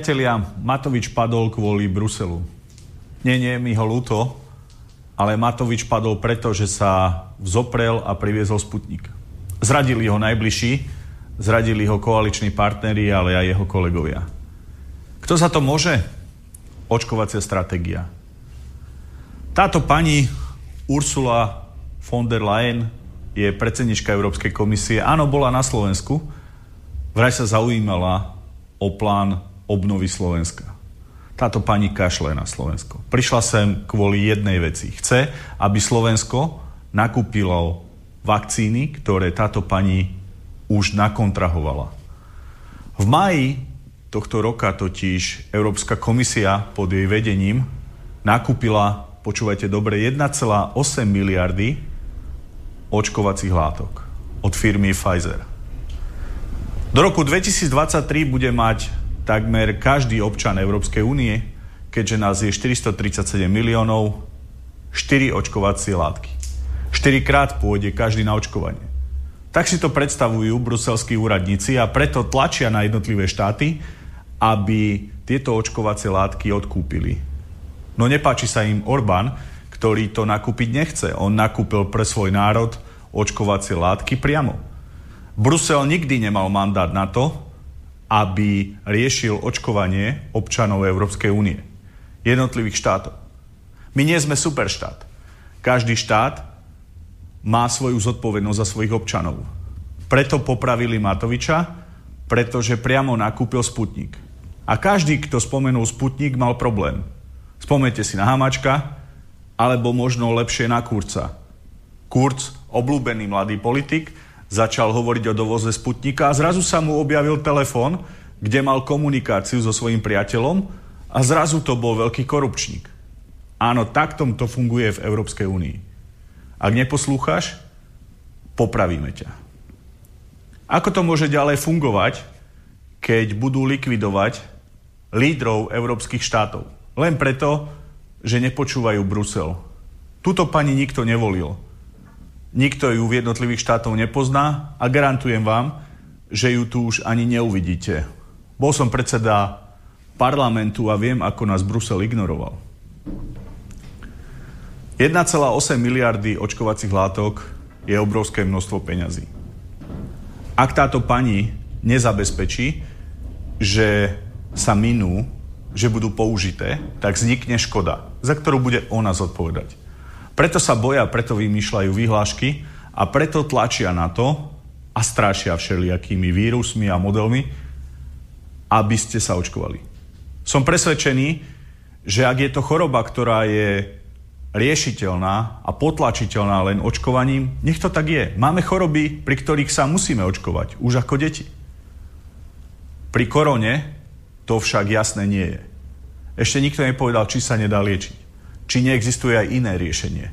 priatelia, Matovič padol kvôli Bruselu. Nie, nie, mi ho ľúto, ale Matovič padol preto, že sa vzoprel a priviezol Sputnik. Zradili ho najbližší, zradili ho koaliční partneri, ale aj jeho kolegovia. Kto za to môže? Očkovacia stratégia. Táto pani Ursula von der Leyen je predsednička Európskej komisie. Áno, bola na Slovensku. Vraj sa zaujímala o plán obnovy Slovenska. Táto pani kašle na Slovensko. Prišla sem kvôli jednej veci. Chce, aby Slovensko nakúpilo vakcíny, ktoré táto pani už nakontrahovala. V maji tohto roka totiž Európska komisia pod jej vedením nakúpila, počúvajte dobre, 1,8 miliardy očkovacích látok od firmy Pfizer. Do roku 2023 bude mať takmer každý občan Európskej únie, keďže nás je 437 miliónov, 4 očkovacie látky. 4 krát pôjde každý na očkovanie. Tak si to predstavujú bruselskí úradníci a preto tlačia na jednotlivé štáty, aby tieto očkovacie látky odkúpili. No nepáči sa im Orbán, ktorý to nakúpiť nechce. On nakúpil pre svoj národ očkovacie látky priamo. Brusel nikdy nemal mandát na to, aby riešil očkovanie občanov Európskej únie, jednotlivých štátov. My nie sme superštát. Každý štát má svoju zodpovednosť za svojich občanov. Preto popravili Matoviča, pretože priamo nakúpil Sputnik. A každý, kto spomenul Sputnik, mal problém. Spomnite si na Hamačka, alebo možno lepšie na Kurca. Kurz, obľúbený mladý politik, začal hovoriť o dovoze Sputnika a zrazu sa mu objavil telefón, kde mal komunikáciu so svojím priateľom a zrazu to bol veľký korupčník. Áno, takto to funguje v Európskej únii. Ak neposlúchaš, popravíme ťa. Ako to môže ďalej fungovať, keď budú likvidovať lídrov európskych štátov? Len preto, že nepočúvajú Brusel. Tuto pani nikto nevolil. Nikto ju v jednotlivých štátov nepozná a garantujem vám, že ju tu už ani neuvidíte. Bol som predseda parlamentu a viem, ako nás Brusel ignoroval. 1,8 miliardy očkovacích látok je obrovské množstvo peňazí. Ak táto pani nezabezpečí, že sa minú, že budú použité, tak vznikne škoda, za ktorú bude ona zodpovedať. Preto sa boja, preto vymýšľajú vyhlášky a preto tlačia na to a strašia všelijakými vírusmi a modelmi, aby ste sa očkovali. Som presvedčený, že ak je to choroba, ktorá je riešiteľná a potlačiteľná len očkovaním, nech to tak je. Máme choroby, pri ktorých sa musíme očkovať, už ako deti. Pri korone to však jasné nie je. Ešte nikto nepovedal, či sa nedá liečiť či neexistuje aj iné riešenie.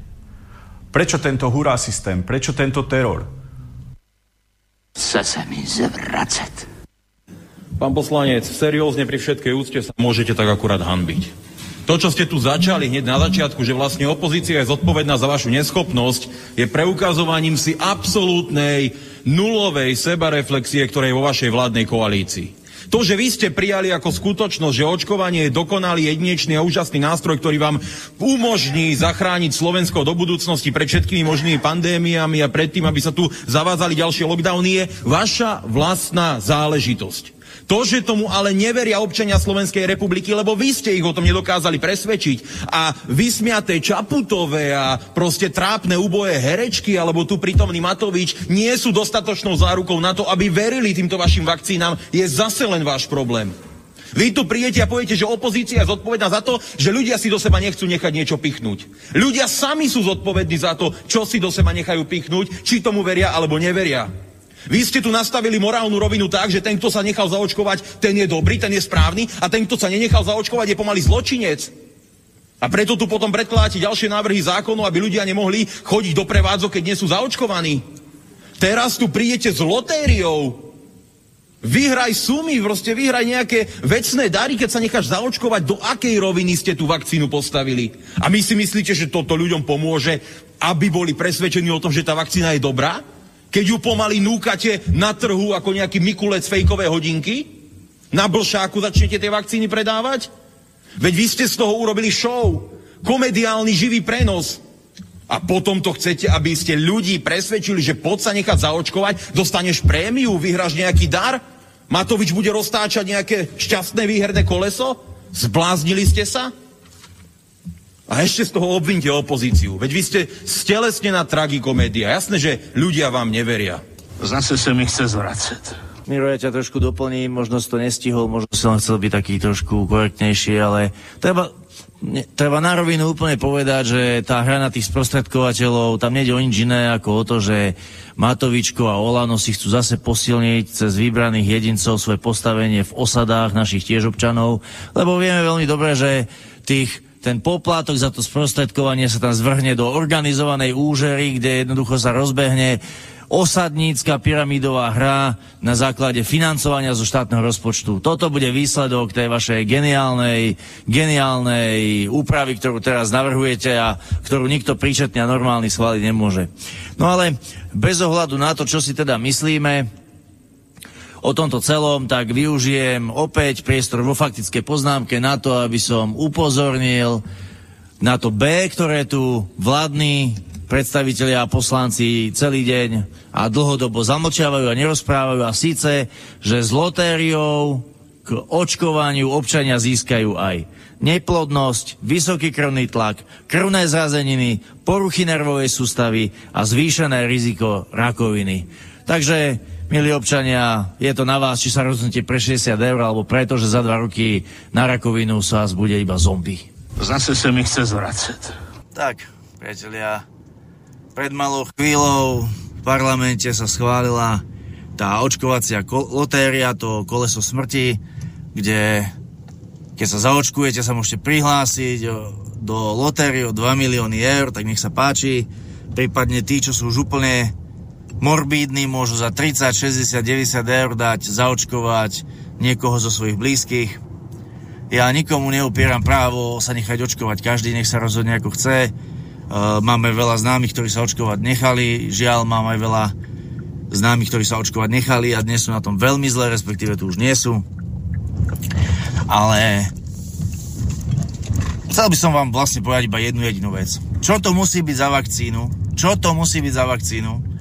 Prečo tento hurá systém? Prečo tento teror? Chce sa mi zvracať. Pán poslanec, seriózne pri všetkej úcte sa môžete tak akurát hanbiť. To, čo ste tu začali hneď na začiatku, že vlastne opozícia je zodpovedná za vašu neschopnosť, je preukazovaním si absolútnej nulovej sebareflexie, ktorá je vo vašej vládnej koalícii. To, že vy ste prijali ako skutočnosť, že očkovanie je dokonalý, jedinečný a úžasný nástroj, ktorý vám umožní zachrániť Slovensko do budúcnosti pred všetkými možnými pandémiami a pred tým, aby sa tu zavádzali ďalšie lockdowny, je vaša vlastná záležitosť. To, že tomu ale neveria občania Slovenskej republiky, lebo vy ste ich o tom nedokázali presvedčiť a vysmiaté Čaputové a proste trápne úboje herečky alebo tu prítomný Matovič nie sú dostatočnou zárukou na to, aby verili týmto vašim vakcínám, je zase len váš problém. Vy tu príjete a poviete, že opozícia je zodpovedná za to, že ľudia si do seba nechcú nechať niečo pichnúť. Ľudia sami sú zodpovední za to, čo si do seba nechajú pichnúť, či tomu veria alebo neveria. Vy ste tu nastavili morálnu rovinu tak, že ten, kto sa nechal zaočkovať, ten je dobrý, ten je správny a ten, kto sa nenechal zaočkovať, je pomaly zločinec. A preto tu potom predkladáte ďalšie návrhy zákonu, aby ľudia nemohli chodiť do prevádzok, keď nie sú zaočkovaní. Teraz tu prídete s lotériou. Vyhraj sumy, proste vyhraj nejaké vecné dary, keď sa necháš zaočkovať, do akej roviny ste tú vakcínu postavili. A my si myslíte, že toto ľuďom pomôže, aby boli presvedčení o tom, že tá vakcína je dobrá? Keď ju pomaly núkate na trhu ako nejaký mikulec fejkové hodinky? Na blšáku začnete tie vakcíny predávať? Veď vy ste z toho urobili show. Komediálny živý prenos. A potom to chcete, aby ste ľudí presvedčili, že poď sa nechať zaočkovať, dostaneš prémiu, vyhráš nejaký dar? Matovič bude roztáčať nejaké šťastné výherné koleso? Zbláznili ste sa? A ešte z toho obvinte opozíciu. Veď vy ste stelesnená tragikomédia. Jasné, že ľudia vám neveria. Zase sa mi chce zvracet. Miro, ja ťa trošku doplním, možno si to nestihol, možno si len chcel byť taký trošku korektnejší, ale treba, ne, treba na rovinu úplne povedať, že tá hra na tých sprostredkovateľov, tam nejde o nič iné ako o to, že Matovičko a Olano si chcú zase posilniť cez vybraných jedincov svoje postavenie v osadách našich tiež občanov, lebo vieme veľmi dobre, že tých ten poplátok za to sprostredkovanie sa tam zvrhne do organizovanej úžery, kde jednoducho sa rozbehne osadnícka pyramidová hra na základe financovania zo štátneho rozpočtu. Toto bude výsledok tej vašej geniálnej, geniálnej úpravy, ktorú teraz navrhujete a ktorú nikto príčetne a normálny schváliť nemôže. No ale bez ohľadu na to, čo si teda myslíme, o tomto celom, tak využijem opäť priestor vo faktickej poznámke na to, aby som upozornil na to B, ktoré tu vládni predstavitelia a poslanci celý deň a dlhodobo zamlčiavajú a nerozprávajú a síce, že s lotériou k očkovaniu občania získajú aj neplodnosť, vysoký krvný tlak, krvné zrazeniny, poruchy nervovej sústavy a zvýšené riziko rakoviny. Takže Milí občania, je to na vás, či sa rozhodnete pre 60 eur, alebo preto, že za dva roky na rakovinu sa vás bude iba zombie. Zase sa mi chce zvracet. Tak, priatelia, pred malou chvíľou v parlamente sa schválila tá očkovacia ko- lotéria, to koleso smrti, kde keď sa zaočkujete, sa môžete prihlásiť do lotérie o 2 milióny eur, tak nech sa páči. Prípadne tí, čo sú už úplne morbídni môžu za 30, 60, 90 eur dať, zaočkovať niekoho zo svojich blízkych. Ja nikomu neupieram právo sa nechať očkovať, každý nech sa rozhodne ako chce. E, máme veľa známych, ktorí sa očkovať nechali, žiaľ mám aj veľa známych, ktorí sa očkovať nechali a dnes sú na tom veľmi zle, respektíve tu už nie sú. Ale chcel by som vám vlastne povedať iba jednu jedinú vec. Čo to musí byť za vakcínu? Čo to musí byť za vakcínu?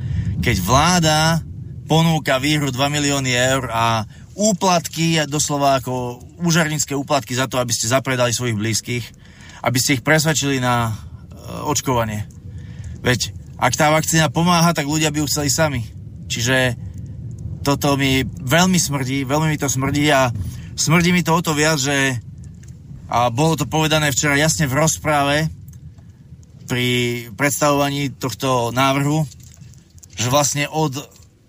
Keď vláda ponúka výhru 2 milióny eur a úplatky, doslova ako úžarnícke úplatky za to, aby ste zapredali svojich blízkych, aby ste ich presvedčili na e, očkovanie. Veď ak tá vakcína pomáha, tak ľudia by ju chceli sami. Čiže toto mi veľmi smrdí, veľmi mi to smrdí a smrdí mi to o to viac, že a bolo to povedané včera jasne v rozpráve pri predstavovaní tohto návrhu, že vlastne od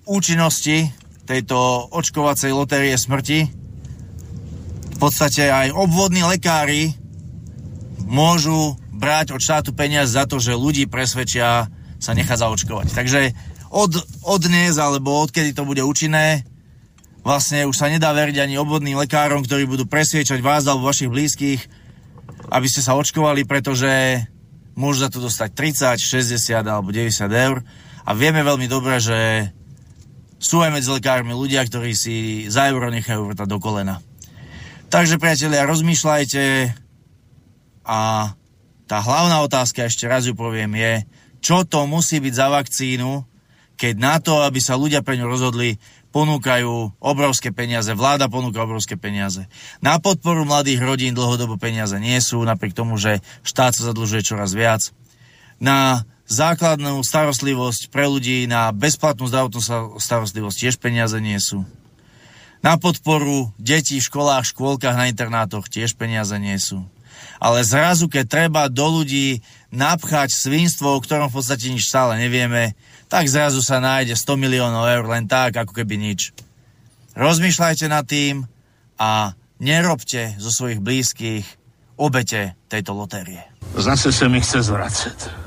účinnosti tejto očkovacej lotérie smrti v podstate aj obvodní lekári môžu brať od štátu peniaz za to, že ľudí presvedčia sa nechať zaočkovať. Takže od, od dnes, alebo odkedy to bude účinné, vlastne už sa nedá veriť ani obvodným lekárom, ktorí budú presviečať vás alebo vašich blízkych, aby ste sa očkovali, pretože môžu za to dostať 30, 60 alebo 90 eur. A vieme veľmi dobre, že sú aj medzi lekármi ľudia, ktorí si za euro nechajú vrtať do kolena. Takže priatelia, rozmýšľajte a tá hlavná otázka, ešte raz ju poviem, je, čo to musí byť za vakcínu, keď na to, aby sa ľudia pre ňu rozhodli, ponúkajú obrovské peniaze, vláda ponúka obrovské peniaze. Na podporu mladých rodín dlhodobo peniaze nie sú, napriek tomu, že štát sa zadlžuje čoraz viac. Na základnú starostlivosť pre ľudí, na bezplatnú zdravotnú starostlivosť tiež peniaze nie sú. Na podporu detí v školách, škôlkach, na internátoch tiež peniaze nie sú. ale zrazu, keď treba do ľudí napchať svinstvo, o ktorom v podstate nič stále nevieme, tak zrazu sa nájde 100 miliónov eur len tak, ako keby nič. Rozmýšľajte nad tým a nerobte zo svojich blízkych obete tejto lotérie. Zase se mi chce zvracet.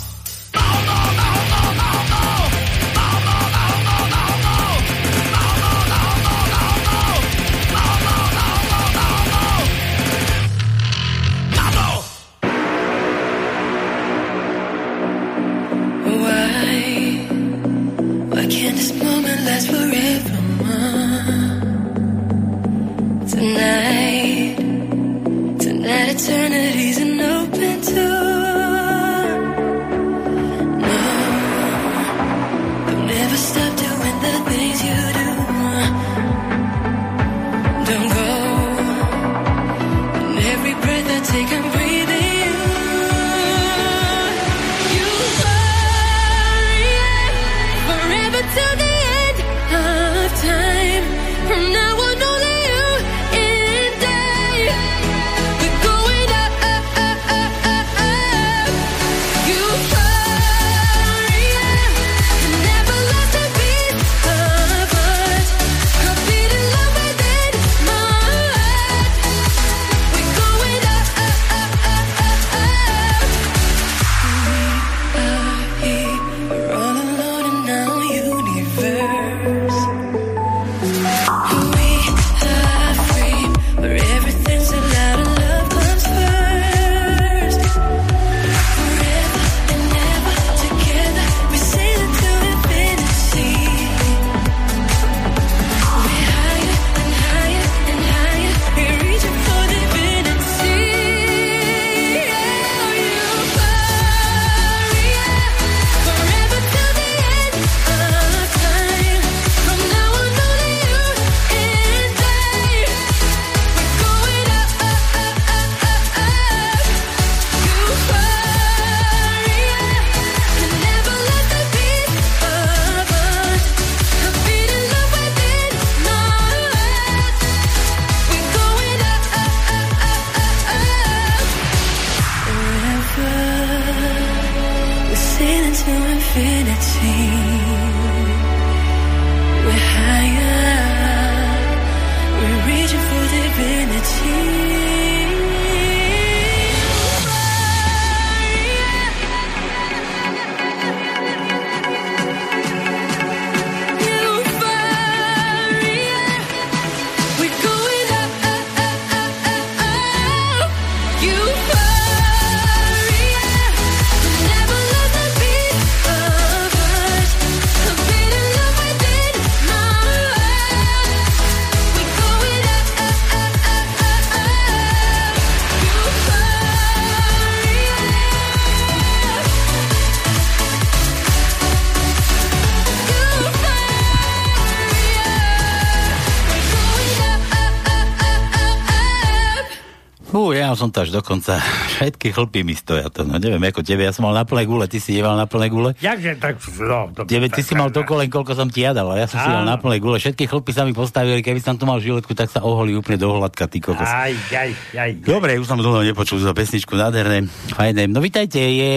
To až dokonca. Všetky chlpy mi stoja to. No neviem, ako tebe. Ja som mal na plné gule, ty si nemal na plné gule. Jakže tak, no, to, Tebe, ty tak, si mal tak, toľko len, koľko som ti ja dal. a Ja som si dal Áno. na plné gule. Všetky chlpy sa mi postavili. Keby som tu mal žiletku, tak sa oholí úplne do hladka, ty kokos. Aj, aj, aj. Dobre, už som dlho nepočul za pesničku, nádherné, fajné. No vitajte, je...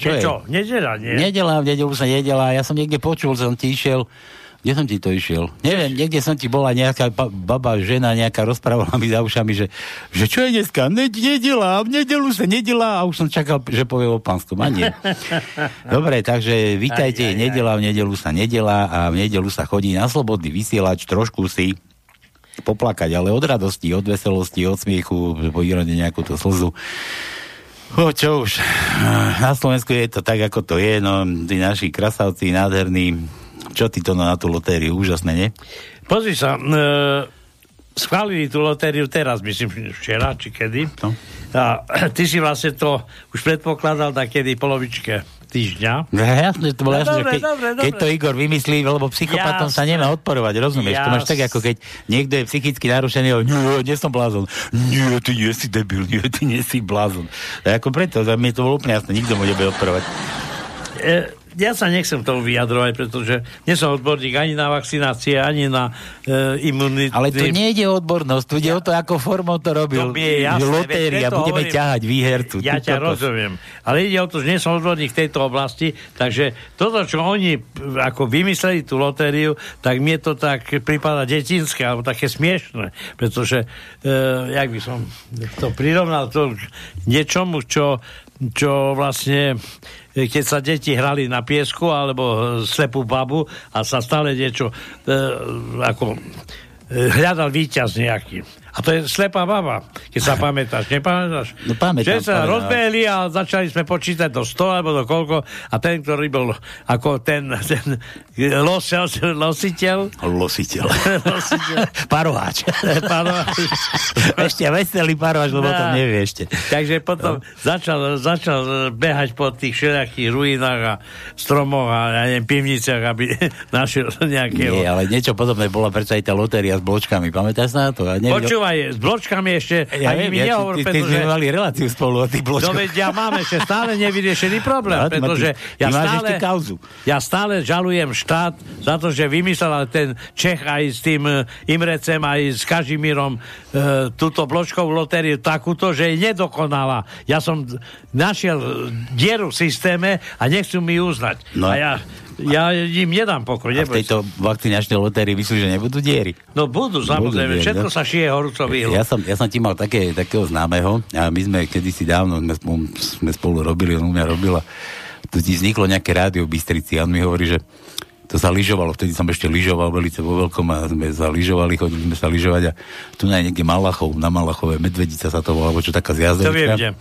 Čo Je je? nedela, nie? Nedela, v nedelu sa nedela. Ja som niekde počul, som ti išiel. Kde som ti to išiel? Neviem, niekde som ti bola nejaká ba- baba, žena nejaká rozprávala mi za ušami, že, že čo je dneska? Ne, nedela, v nedelu sa nedela a už som čakal, že povie o pánskom. A nie. Dobre, takže vítajte, Aj, aj, aj. nedela, v nedelu sa nedela a v nedelu sa chodí na slobodný vysielač, trošku si poplakať, ale od radosti, od veselosti, od smiechu, pojírať nejakú tú slzu. O, čo už, na Slovensku je to tak, ako to je, no, tí naši krasavci, nádherní, čo ty to na tú lotériu, úžasné, nie? Pozri sa, e, schválili tú lotériu teraz, myslím, včera, či kedy. No. A ty si vlastne to už predpokladal na kedy polovičke týždňa. No jasne, to bolo No jasné, dobre, keď, dobre, dobre. keď to Igor vymyslí, lebo psychopatom sa nemá odporovať, rozumieš? To máš tak, ako keď niekto je psychicky narušený, ale nie, nie som blázon. Nie, ty nie si debil, nie, ty nie si blázon. A ako preto, za mne to bolo úplne jasné, nikto mu nebude odporovať. E, ja sa nechcem tomu vyjadrovať, pretože nie som odborník ani na vakcinácie, ani na e, imunity. Ale tu nejde o odbornosť, tu ide o to, ako formou to robil. To mi je jasné, Lotéria, budeme hovorím. ťahať výhercu. Ja ťa kokos. rozumiem. Ale ide o to, že nie som odborník v tejto oblasti, takže toto, čo oni p- ako vymysleli tú lotériu, tak mne to tak prípada detinské, alebo také smiešné, pretože, e, jak by som to prirovnal to niečomu, čo, čo vlastne e, keď sa deti hrali na piesku alebo e, slepú babu a sa stále niečo e, ako e, hľadal víťaz nejaký. A to je slepá baba, keď sa pamätáš. Nepamätáš? No pamätám, Že sa pamätám. rozbehli a začali sme počítať do 100 alebo do koľko a ten, ktorý bol ako ten, ten los, lositeľ, Lositeľ. lositeľ Parováč. Parováč. ešte veselý parováč, lebo to Dá. nevie ešte. Takže potom začal, začal behať po tých všelijakých ruinách a stromoch a ja neviem, pivniciach, aby našiel nejakého... Nie, ale niečo podobné bola predsa aj tá lotéria s bločkami. Pamätáš na to? Ja neviem, Počúvaj, s bločkami ešte ja ani mi ja, nehovor, ty, ty, pretože... sme mali reláciu spolu o tých No bločkoch. veď ja mám ešte stále nevyriešený problém, No, ty- pretože ty ja máš stále, kauzu. ja stále žalujem štát za to, že vymyslel ten Čech aj s tým e, Imrecem, aj s Kažimírom e, túto bločkovú lotériu takúto, že je nedokonalá. Ja som našiel e, dieru v systéme a nechcú mi uznať. No. A ja, ja im nedám pokoj. A v tejto vakcinačnej lotérii myslíš, že nebudú diery? No budú, samozrejme. diery, Všetko no. sa šije horúco. Ja som, ja som ti mal také, takého známeho a my sme kedysi dávno sme, spolu- sme spolu robili, on u mňa robil a tu ti vzniklo nejaké rádio v Bystrici a on mi hovorí, že to sa lyžovalo, vtedy som ešte lyžoval veľmi vo veľkom a sme sa lyžovali, chodili sme sa lyžovať a tu na niekde Malachov, na Malachove, Medvedica sa to volá, alebo čo taká To viem.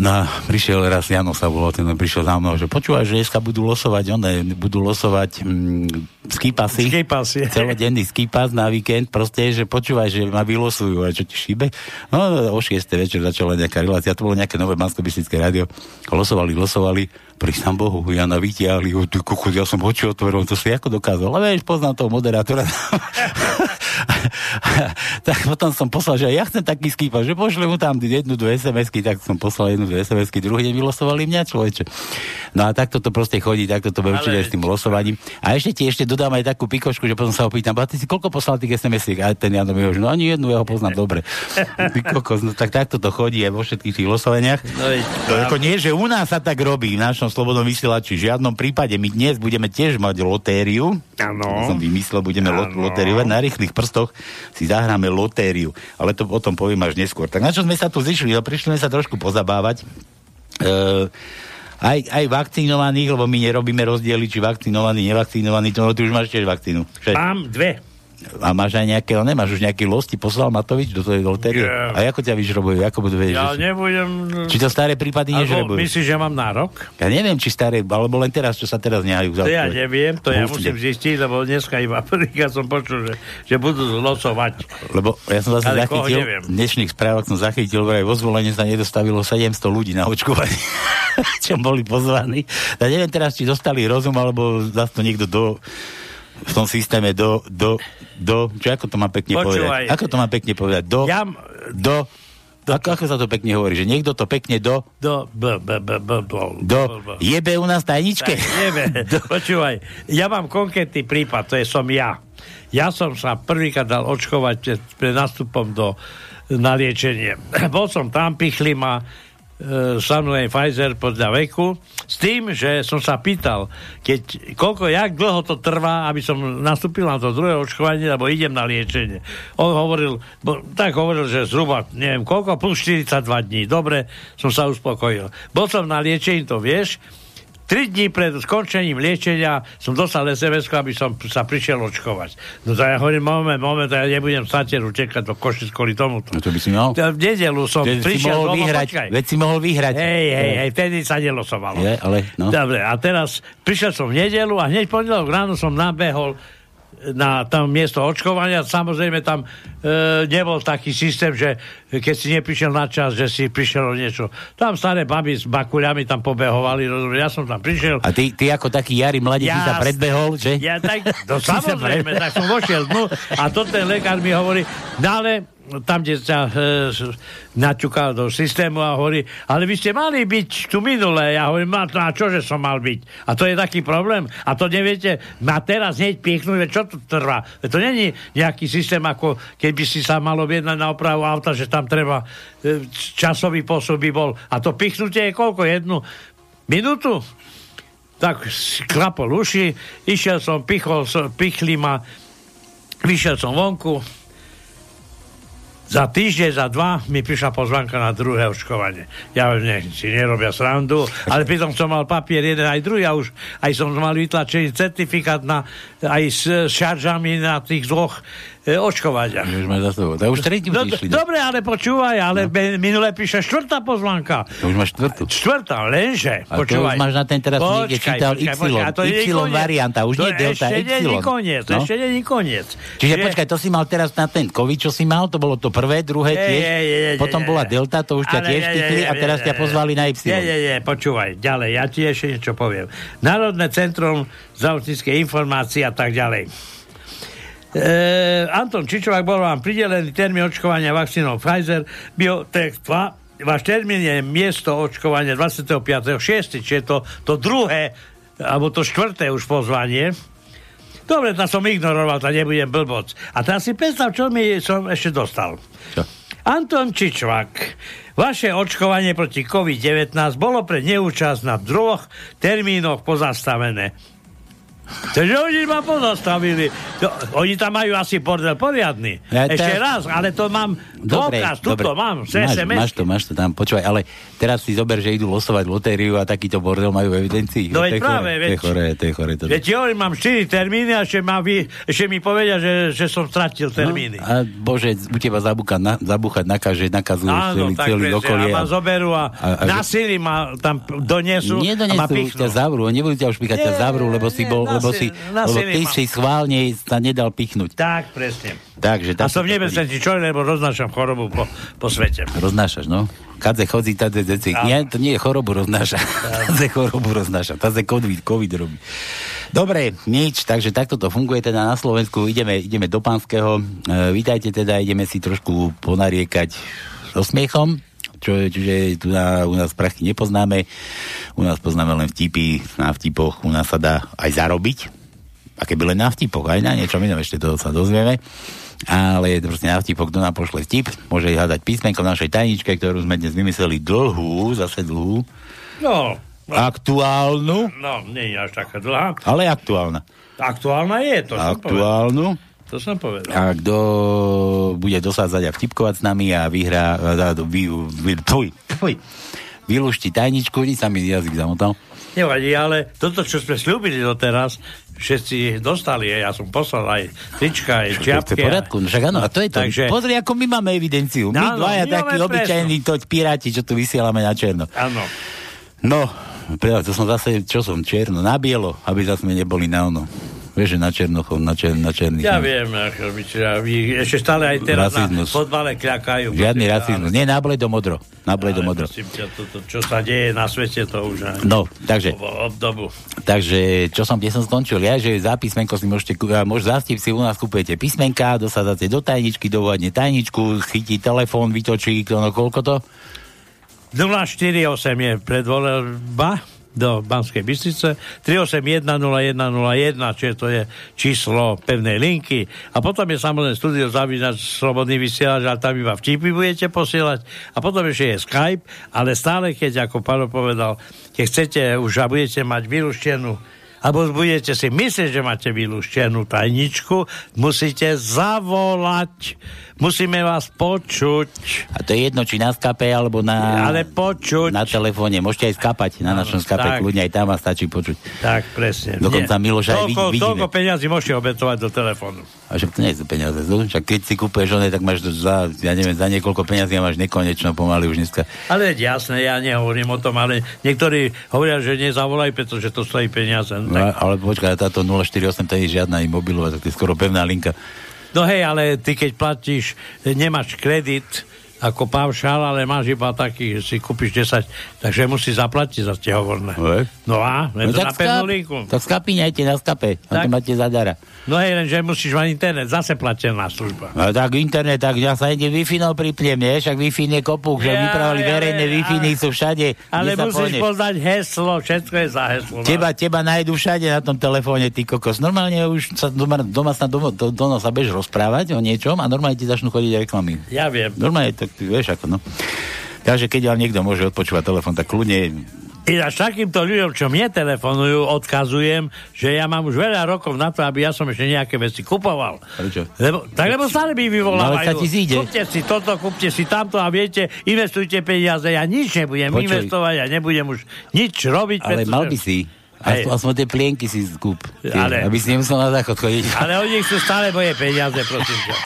No prišiel raz, Jano sa volal, ten prišiel za mnou, že počúvaj, že dneska budú losovať, one, budú losovať mm, skipasy. Skipasy. Celodenný skipas na víkend, proste, že počúvaj, že ma vylosujú, a čo ti šíbe? No o 6. večer začala nejaká relácia, to bolo nejaké nové mansko rádio. Losovali, losovali, prisám Bohu, Jana vytiahli, o, ty kokos, ja som oči otvoril, to si ako dokázal, ale vieš, poznám toho moderátora. tak potom som poslal, že ja chcem taký skýpa, že pošle mu tam jednu, dve SMS-ky, tak som poslal jednu, dve SMS-ky, druhý deň vylosovali mňa, človeče. No a takto to proste chodí, takto to bude určite aj s tým losovaním. A ešte ti ešte dodám aj takú pikošku, že potom sa opýtam, a ty si koľko poslal tých SMS-iek? A ten Jano mi hovorí, no ani jednu, ja ho poznám dobre. Ty kokos, no tak takto to chodí aj vo všetkých tých losovaniach. No, To ako nie, že u nás sa tak robí v našom slobodnom vysielači. V žiadnom prípade. My dnes budeme tiež mať lotériu. Áno. Som vymyslel, budeme lot, lotériovať. Na rýchlych prstoch si zahráme lotériu. Ale to o tom poviem až neskôr. Tak na čo sme sa tu zišli? No, prišli sme sa trošku pozabávať. E, aj, aj vakcinovaných, lebo my nerobíme rozdiely, či vakcinovaní, nevakcinovaní, to no, ty už máš tiež vakcínu. Mám dve. A máš aj nejaké, ale nemáš už nejaký los, ti poslal Matovič do tvojej lotérie? Nie. A ako ťa vyžrobujú? Ako budú vedieť? Ja že si- nebudem... Či to staré prípady Alebo nežrebujú? myslíš, že mám nárok? Ja neviem, či staré, alebo len teraz, čo sa teraz nehajú. To ja neviem, to ja Určite. musím zistiť, lebo dneska iba prvýkrát som počul, že, že budú losovať. Lebo ja som zase Ale zachytil, v dnešných správach som zachytil, vraj vo zvolenie sa nedostavilo 700 ľudí na očkovanie, čo boli pozvaní. Ja neviem teraz, či dostali rozum, alebo zase to niekto do v tom systéme do, do, do, čo ako to má pekne Počúvaj. povedať? Ako to má pekne povedať? Do, Ja, do, ako, ako sa to pekne hovorí? Že niekto to pekne do, do, b, b, b, b, b, do, b, b. jebe u nás tajničke? Tak, Neviem, počúvaj, ja mám konkrétny prípad, to je som ja. Ja som sa prvýkrát dal očkovať pred, pred nástupom do, na liečenie. Bol som tam, pichli ma, samozrejme Pfizer podľa veku, s tým, že som sa pýtal, keď, koľko, jak dlho to trvá, aby som nastúpil na to druhé očkovanie, lebo idem na liečenie. On hovoril, bo, tak hovoril, že zhruba, neviem koľko, plus 42 dní. Dobre, som sa uspokojil. Bol som na liečení, to vieš, Tri dní pred skončením liečenia som dostal sms aby som sa prišiel očkovať. No to ja hovorím, moment, moment, ja nebudem sateru čekať do Košic kvôli tomuto. No to by si mal. V nedelu som si prišiel mohol domov, vyhrať, veď si mohol vyhrať. Hej, hej, hej, vtedy sa nelosovalo. Je, ale, no. Dobre, a teraz prišiel som v nedelu a hneď pondelok ráno som nabehol na tam miesto očkovania. Samozrejme tam e, nebol taký systém, že keď si neprišiel na čas, že si prišiel o niečo. Tam staré baby s bakuľami tam pobehovali, rozumieš, ja som tam prišiel. A ty, ty ako taký Jari mladík si sa predbehol, že? Ja tak, no samozrejme, tak som vošiel dnu a to ten lekár mi hovorí, no ale tam, kde sa e, naťukal do systému a hovorí, ale vy ste mali byť tu minulé. Ja hovorím, no a čože som mal byť? A to je taký problém. A to neviete, ma teraz hneď piechnúť, veď čo to trvá? To není nejaký systém, ako keby si sa malo objednať na opravu auta, že tam treba e, časový posun by bol. A to pichnutie je koľko? Jednu minútu? tak klapol uši, išiel som, pichol, pichli ma, vyšiel som vonku, za týždeň, za dva mi prišla pozvanka na druhé očkovanie. Ja nech si nerobia srandu, ale pritom som mal papier jeden aj druhý a už aj som mal vytlačený certifikát na, aj s šaržami na tých dvoch e, očkovaniach. Už za sebou. To už tretí No, išli. dobre, ale počúvaj, ale no. minule píše štvrtá pozvanka. To už máš štvrtú. Štvrtá, lenže, A to počúvaj. už máš na ten teraz niekde čítal Y. a to nie je Y varianta, už to nie delta, ešte Y. není koniec, No. ešte není koniec. Čiže počkaj, to si mal teraz na ten COVID, čo si mal, to bolo to prvé, druhé Je, tiež, je, je, je, potom je, bola je. delta, to už ťa Ale tiež je, je, je, a teraz je, ťa je. pozvali na Y. Nie, nie, nie, počúvaj, ďalej, ja ti ešte niečo poviem. Národné centrum zdravotníckej informácie a tak ďalej. E, Anton Čičovák bol vám pridelený termín očkovania vakcínou Pfizer Biotech 2. Váš termín je miesto očkovania 25.6., čiže to, to druhé, alebo to štvrté už pozvanie. Dobre, to som ignoroval, to nebudem blboc. A teraz si predstav, čo mi som ešte dostal. Čo? Anton Čičvak, vaše očkovanie proti COVID-19 bolo pre neúčasť na dvoch termínoch pozastavené. Takže oni ma pozastavili. To, oni tam majú asi bordel poriadny. Ja Ešte raz, ale to mám Dobre, dôkaz, tuto dobre. mám, z máš, SMS. máš to, máš to tam, počúvaj, ale teraz si zober, že idú losovať lotériu a takýto bordel majú v evidencii. No veď je práve, chore, to je veď- chore, to je chore. To Veď ja mám 4 termíny a ešte, ma vy, ešte mi povedia, že, že som stratil termíny. No, a bože, u teba zabúchať, na, zabúchať nakaže, nakazujú Áno, celý, tak celý presne, okolie. a ma zoberú a, a- a- na sily ma tam donesú a ma Nedonesú, pichnú. ťa zavrú, nebudú ťa už píchať, ťa zavrú, lebo si bol, lebo si- lebo ty si schválne sa nedal pichnúť. Tak, presne. Takže, A tak som nebezpečný človek, lebo roznášam chorobu po, po svete. Roznášaš, no. Kadze chodí, tade deci. Áno. Nie, to nie je chorobu roznáša. Kadze chorobu roznáša. Tadze COVID, COVID robí. Dobre, nič, takže takto to funguje teda na Slovensku. Ideme, ideme do Pánskeho. E, vítajte teda, ideme si trošku ponariekať so smiechom. Čo, čiže tu na, u nás prachy nepoznáme. U nás poznáme len vtipy. Na vtipoch u nás sa dá aj zarobiť. A keby len na vtipoch, aj na niečom inom, ešte to sa dozvieme. Ale proste na vtipoch, kto nám pošle vtip, môže hľadať písmenko v našej tajničke, ktorú sme dnes vymysleli dlhú, zase dlhú, No, aktuálnu, no, nie je až taká dlhá. ale aktuálna. Aktuálna je, to som. Aktuálnu. To som povedal. A kto bude dosádzať a vtipkovať s nami a vyhrá, vy, vy, tuj, tuj, vylúšti tajničku, ni sa mi jazyk zamotal. Nevadí, ale toto, čo sme slúbili doteraz, všetci dostali, ja som poslal aj trička, aj To je v čiapky. poriadku, no však áno, a to je to. Takže- Pozri, ako my máme evidenciu. My Áno, dvaja my takí obyčajní toť piráti, čo tu vysielame na černo. Áno. No, to som zase, čo som, černo, na bielo, aby zase sme neboli na ono. Vieš, že na černochom, na, čer, na černých. Ja viem, ako by, vy ešte stále aj teraz Rasizmus. na fotbale kľakajú. Žiadny rasizmus. Nie, na bledo modro. Na bledo ale modro. ťa, toto, čo sa deje na svete, to už aj No, takže, obdobu. takže, čo som, kde som skončil? Ja, že za písmenko si môžete, môž zástip si u nás kúpujete písmenka, dosadáte do tajničky, dovodne tajničku, chytí telefón, vytočí, to, no koľko to? 048 je predvoľba do Banskej Bystrice, 3810101, čiže to je číslo pevnej linky. A potom je samozrejme studio zavínať slobodný vysielač, ale tam iba vtipy budete posielať. A potom ešte je Skype, ale stále, keď, ako Paolo povedal, keď chcete už a budete mať vylúštenú alebo budete si myslieť, že máte vylúštenú tajničku, musíte zavolať. Musíme vás počuť. A to je jedno, či na skape, alebo na, Ale počuť. na telefóne. Môžete aj skapať na našom skape, tak. kľudne aj tam vás stačí počuť. Tak, presne. Dokonca Nie. Miloš aj toľko, vid- vidíme. toľko peňazí môžete obetovať do telefónu. A však to nie sú peniaze. Však keď si kúpeš one, tak máš za, ja neviem, za niekoľko peňazí a máš nekonečno pomaly už dneska. Ale jasné, ja nehovorím o tom, ale niektorí hovoria, že nezavolaj, pretože to stojí peniaze. No, No, tak, ale počkaj, táto 048 to je žiadna mobilová, tak to je skoro pevná linka. No hej, ale ty keď platíš, nemáš kredit, ako paušál, ale máš iba taký, že si kúpiš 10, takže musí zaplatiť za tie hovorné. Hej. No a? No, No, na tak, linku. tak skapíňajte na skape, a to máte zadara. No hej, len, že musíš mať internet, zase platená služba. No tak internet, tak ja sa ide Wi-Fi no pripnem, nie? Však Wi-Fi je kopuk, že Ja, vypravili ja, verejné Wi-Fi ale- sú všade. Ale sa musíš pohneš. poznať heslo, všetko je za heslo. no. Teba, teba nájdu všade na tom telefóne, ty kokos. Normálne už sa doma, doma sa do, do, do nosa bež rozprávať o niečom a normálne ti začnú chodiť reklamy. Ja viem. Normálne, tak ty vieš ako, no. Takže keď vám niekto môže odpočúvať telefón, tak kľudne Ináč takýmto ľuďom, čo mne telefonujú, odkazujem, že ja mám už veľa rokov na to, aby ja som ešte nejaké veci kupoval. Prečo? Lebo, tak lebo stále mi vyvolávajú. No, ale ti zíde. Kúpte si toto, kúpte si tamto a viete, investujte peniaze. Ja nič nebudem Počuj. investovať, ja nebudem už nič robiť. Ale mal by si. Hej. Aspoň, tie plienky si. Tie, Ale- Aby si nemusel na záchod chodiť. Ale oni chcú stále moje peniaze, prosím ťa.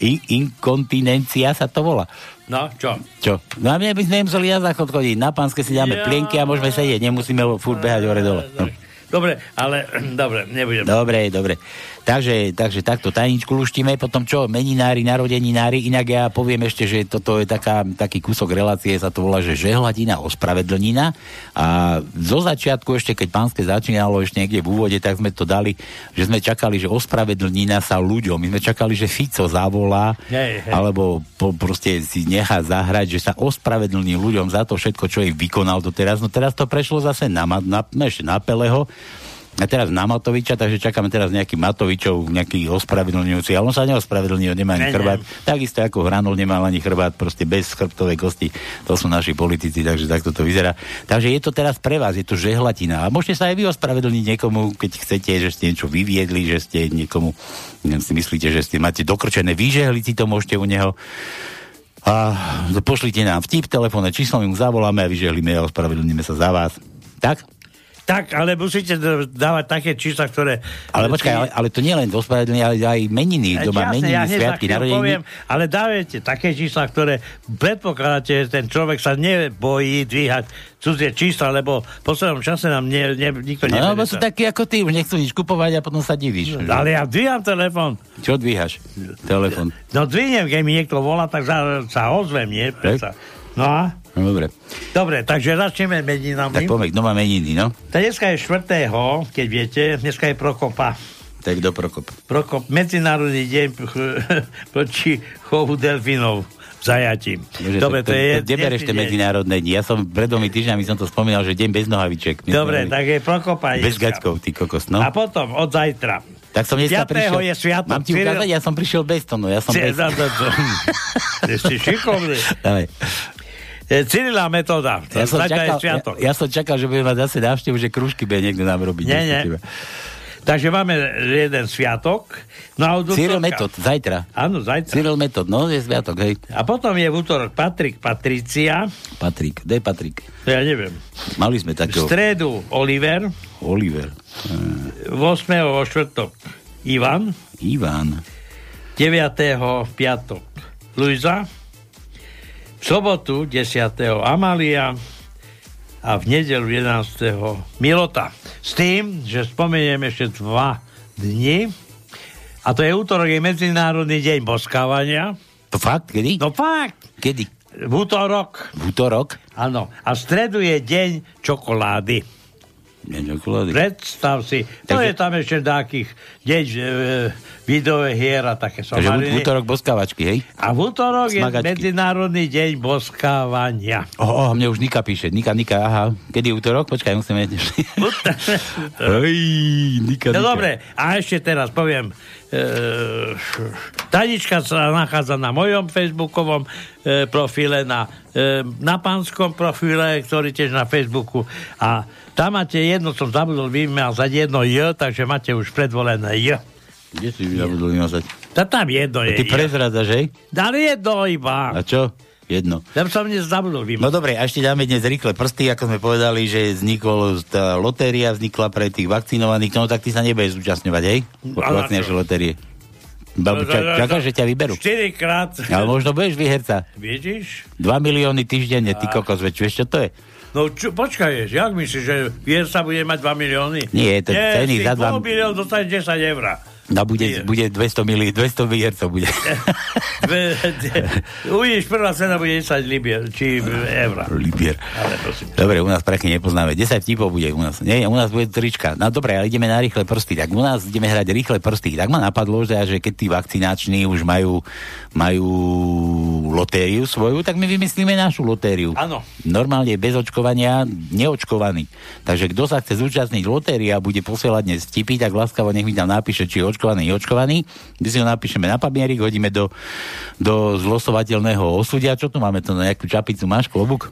In, inkontinencia sa to volá. No, čo? Čo? No a my by sme nemuseli na záchod chodiť. Na pánske si dáme Ja. plienky a môžeme sedieť. Nemusíme furt behať hore dole. No. Dobre, ale dobre, nebudem. Dobre, dobre. Takže, takže takto tajničku luštíme, potom čo, meninári, narodeninári, inak ja poviem ešte, že toto je taká, taký kúsok relácie, sa to volá, že žehladina, ospravedlnina. A zo začiatku ešte, keď pánske začínalo ešte niekde v úvode, tak sme to dali, že sme čakali, že ospravedlnina sa ľuďom, my sme čakali, že Fico zavolá, Hej, hej. alebo po, proste si nechá zahrať, že sa ospravedlní ľuďom za to všetko, čo ich vykonal doteraz. No teraz to prešlo zase na, na, ešte na Peleho, teraz na Matoviča, takže čakáme teraz nejaký Matovičov, nejaký ospravedlňujúci, ale on sa neospravedlnil, on nemá ani Ne, ne. chrbát. Takisto ako Hranol nemal ani chrbát, proste bez chrbtovej kosti. To sú naši politici, takže takto to vyzerá. Takže je to teraz pre vás, je to žehlatina. A môžete sa aj vy ospravedlniť niekomu, keď chcete, že ste niečo vyviedli, že ste niekomu, neviem, si myslíte, že ste máte dokrčené, vyžehliť si to môžete u neho. A pošlite nám vtip, telefónne číslo, my mu zavoláme a vyžehlíme a ospravedlníme sa za vás. Tak? Tak, ale musíte dávať také čísla, ktoré... Ale počkaj, ale, ale to nie len ospravedlenie, ale aj meniny, E, kto má jasné, meniny, ja sviatky, narodeniny. poviem, ale dávajte také čísla, ktoré predpokladáte, že ten človek sa nebojí dvíhať cudzie čísla, lebo v poslednom čase nám nie, nie, nikto No, neverí lebo sú takí ako ty, už nechcú nič kupovať a potom sa divíš. Ale ja dvíham telefon. Čo dvíhaš? Telefon. No dvíhnem, keď mi niekto volá, tak sa, sa ozvem, nie? Predsa. No a? No dobre. Dobre, takže začneme meninami. Tak poďme, kto má meniny, no? Dneska je 4. keď viete, dneska je Prokopa. Tak do Prokop. Prokop, Medzinárodný deň proti chovu delfínov v zajatí. Bože, Dobre, to, je... Kde bereš tie medzinárodné dni? Ja som pred dvomi týždňami som to spomínal, že deň bez nohaviček. Dobre, tak je Prokopa. Bez gačkov, ty kokos, no. A potom od zajtra. Tak som dneska 5. prišiel... je sviatok. Mám ti ukázať? Ja som prišiel bez tonu, ja som Cie- bez... no, no, no. Si šikovný. E, Cyrila metóda. Ja som, čakal, ja, ja som čakal, že budeme mať zase návštevu, že krúžky bude niekto nám robiť. Nie, nie. Takže máme jeden sviatok. No a Cyril Metod, zajtra. Áno, zajtra. Cyril Metod, no je sviatok, hej. A potom je v útorok Patrik Patricia. Patrik, kde je Patrik? Ja neviem. Mali sme V takého... stredu Oliver. Oliver. 8. vo štvrtok Ivan. Ivan. 9. piatok Luisa. Sobotu 10. Amalia a v nedelu 11. Milota. S tým, že spomeniem ešte dva dni a to je útorok, je Medzinárodný deň boskávania. To fakt? Kedy? No fakt. Kedy? V útorok. V útorok? Áno. A v stredu je deň čokolády. Predstav si. To Takže- je tam ešte takých deň e, videové hier a také Takže v somariny. útorok boskávačky, hej? A v útorok je Smagačky. Medzinárodný deň boskávania. O, oh, mne už Nika píše. Nika, Nika, aha. Kedy je útorok? Počkaj, musíme... Hej, Nika, No Nika. dobre, a ešte teraz poviem. E, tanička sa nachádza na mojom facebookovom e, profile, na, e, na pánskom profile, ktorý tiež na Facebooku. A tam máte jedno, som zabudol vymazať jedno J, takže máte už predvolené J. Kde si zabudol vymazať? Tá tam jedno je. Ty J. prezradzaš, hej? Ale jedno iba. A čo? Jedno. Tam som dnes zabudol vymazať. No dobre, a ešte dáme dnes rýchle prsty, ako sme povedali, že vznikol, tá lotéria vznikla pre tých vakcinovaných, no tak ty sa nebudeš zúčastňovať, hej? A vakcinačnej lotérie. Ba, ča, čakáš, že ťa vyberú. 4 krát. Ale možno budeš vyherca. Vidíš? 2 milióny týždenne, ty kokos, veď vieš, čo to je? No čo, počkaj, jak myslíš, že vier sa bude mať 2 milióny? Nie, to Nie, ceny za dva- 2 milión dostaneš 10 eur. No bude, bude 200 milí, 200 výhercov bude. Uvidíš, prvá cena bude 10 libier, či eur. Libier. Ale. Dobre, u nás prachy nepoznáme. 10 tipov bude u nás. Nie, u nás bude trička. No dobre, ale ideme na rýchle prsty. Tak u nás ideme hrať rýchle prsty. Tak ma napadlo, že, že keď tí vakcinační už majú, majú lotériu svoju, tak my vymyslíme našu lotériu. Áno. Normálne bez očkovania, neočkovaný. Takže kto sa chce zúčastniť lotérie a bude posielať dnes tipy, tak láskavo nech mi tam napíše, či je očkovaný, neočkovaný. My si ho napíšeme na papierik, hodíme do, do zlosovateľného osudia. Čo tu máme? To na nejakú čapicu máš, klobúk?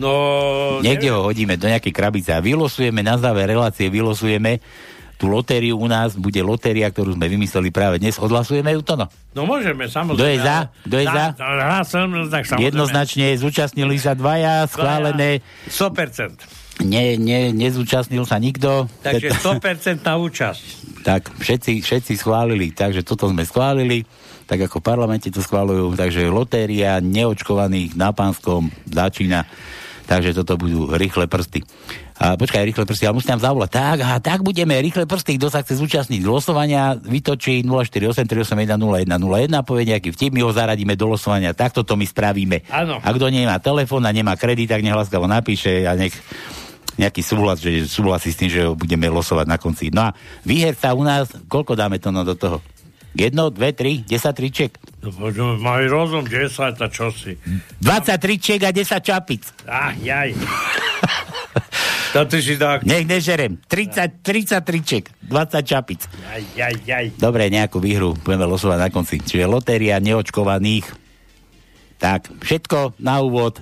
No, Niekde ho hodíme do nejakej krabice a vylosujeme, na záver relácie vylosujeme tú lotériu u nás, bude lotéria, ktorú sme vymysleli práve dnes. Odhlasujeme ju to, no? No môžeme, samozrejme. Kto je za? Kto je za? Hlasom, no, tak samozrejme. Jednoznačne zúčastnili sa dvaja, schválené. 100%. Ne, ne, nezúčastnil sa nikto. Takže 100% na účasť. Tak, všetci, všetci schválili, takže toto sme schválili, tak ako v parlamente to schválujú, takže lotéria neočkovaných na pánskom začína, takže toto budú rýchle prsty. A počkaj, rýchle prsty, ale musím tam zavolať. Tak, aha, tak budeme, rýchle prsty, kto sa chce zúčastniť losovania, vytočí 0483810101, povie nejaký vtip, my ho zaradíme do losovania, takto to my spravíme. Áno. A kto nemá telefón a nemá kredit, tak nech napíše a nech nejaký súhlas, že súhlasí s tým, že ho budeme losovať na konci. No a výherca u nás, koľko dáme to no do toho? Jedno, dve, tri, 10 tričiek. No, maj rozum, 10 a čosi. 20 tričiek a 10 čapic. Ah, jaj. to ty si tak... Nech nežerem. 30, 30 tričiek, 20 čapic. Jaj, jaj, jaj. Dobre, nejakú výhru budeme losovať na konci. Čiže lotéria neočkovaných. Tak, všetko na úvod.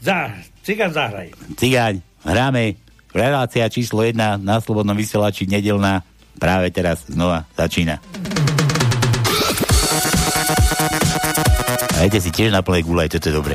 Za, cigán zahraj. Cigáň, hráme. Relácia číslo 1 na Slobodnom vysielači nedelná. Práve teraz znova začína. Dajte si tiež na plnej gulaj, toto je dobre.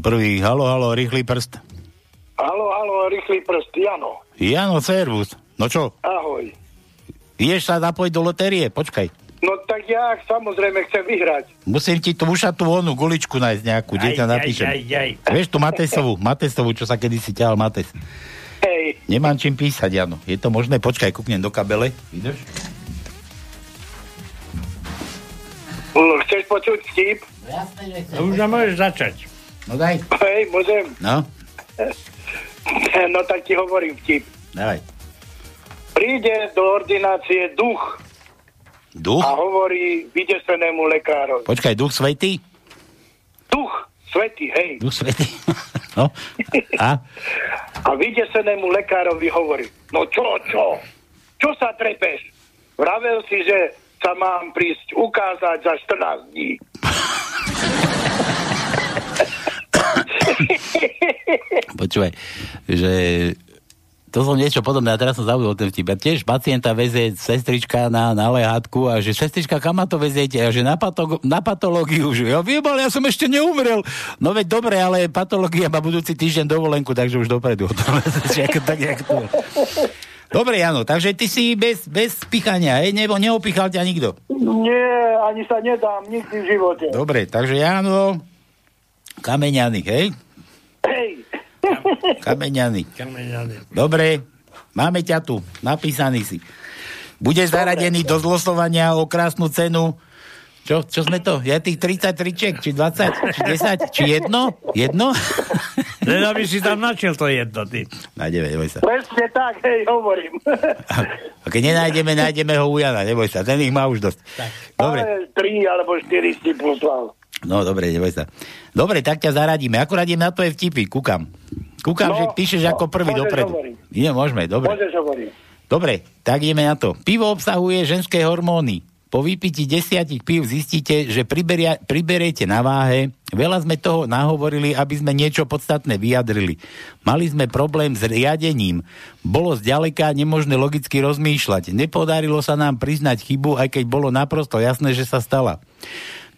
Prvý. Halo, halo, rýchly prst. Halo, halo, rýchly prst, Jano. Jano, servus. No čo, Ahoj. ideš sa zapojiť do lotérie? Počkaj. No tak ja samozrejme chcem vyhrať. Musím ti tú onú guličku nájsť nejakú, kde ťa napíšem. aj, aj. Vieš tu Matesovú, Matesovú, čo sa kedysi ťahal Mates. Hej. Nemám čím písať, Jano. Je to možné? Počkaj, kúknem do kabele. Vidíš? No, Chceš počuť vtip? No už môžeš začať. No daj. Hej, môžem. No. no tak ti hovorím vtip. Dávaj. Príde do ordinácie duch Duch? a hovorí vydesenému lekárovi. Počkaj, duch svetý? Duch, svetý, hej. Duch svetý. no. A? A vydesenému lekárovi hovorí, no čo, čo? Čo sa trepeš? Vravel si, že sa mám prísť ukázať za 14 dní. Počúvaj, že to som niečo podobné, a teraz som zabudol ten vtip. Tiež pacienta vezie sestrička na, na lehátku a že sestrička, kam ma to veziete? A že na, pato, na patológiu. Že ja viem, ale ja som ešte neumrel. No veď dobre, ale patológia má budúci týždeň dovolenku, takže už dopredu. tak, jak to... Dobre, Jano, takže ty si bez, bez pichania, hej? Nebo neopichal ťa nikto. Nie, ani sa nedám nikdy v živote. Dobre, takže Jano, kameňanik, hej? Hej. Kameňanik. Kameňany. Dobre, máme ťa tu, napísaný si. Budeš zaradený do zlosovania o krásnu cenu. Čo, čo sme to? Ja tých 33 ček, či 20, či 10, či jedno? Jedno? Len aby si tam načiel to jedno, ty. Nájdeme, neboj sa. Presne tak, hej, hovorím. A keď nenájdeme, nájdeme ho u Jana, neboj sa, ten ich má už dosť. Dobre, Ale 3 alebo 4 si poslal. No dobre, neboj sa. Dobre, tak ťa zaradíme. Akurát idem na tvoje vtipy, kúkam. Kúkam, No, že píšeš ako prvý dopredu. hovoriť. Nie, môžeme, dobre. Môžeš hovoriť. Dobre, tak ideme na to. Pivo obsahuje ženské hormóny. Po vypití desiatich pív zistíte, že priberia, priberiete na váhe. Veľa sme toho nahovorili, aby sme niečo podstatné vyjadrili. Mali sme problém s riadením. Bolo zďaleka nemožné logicky rozmýšľať. Nepodarilo sa nám priznať chybu, aj keď bolo naprosto jasné, že sa stala.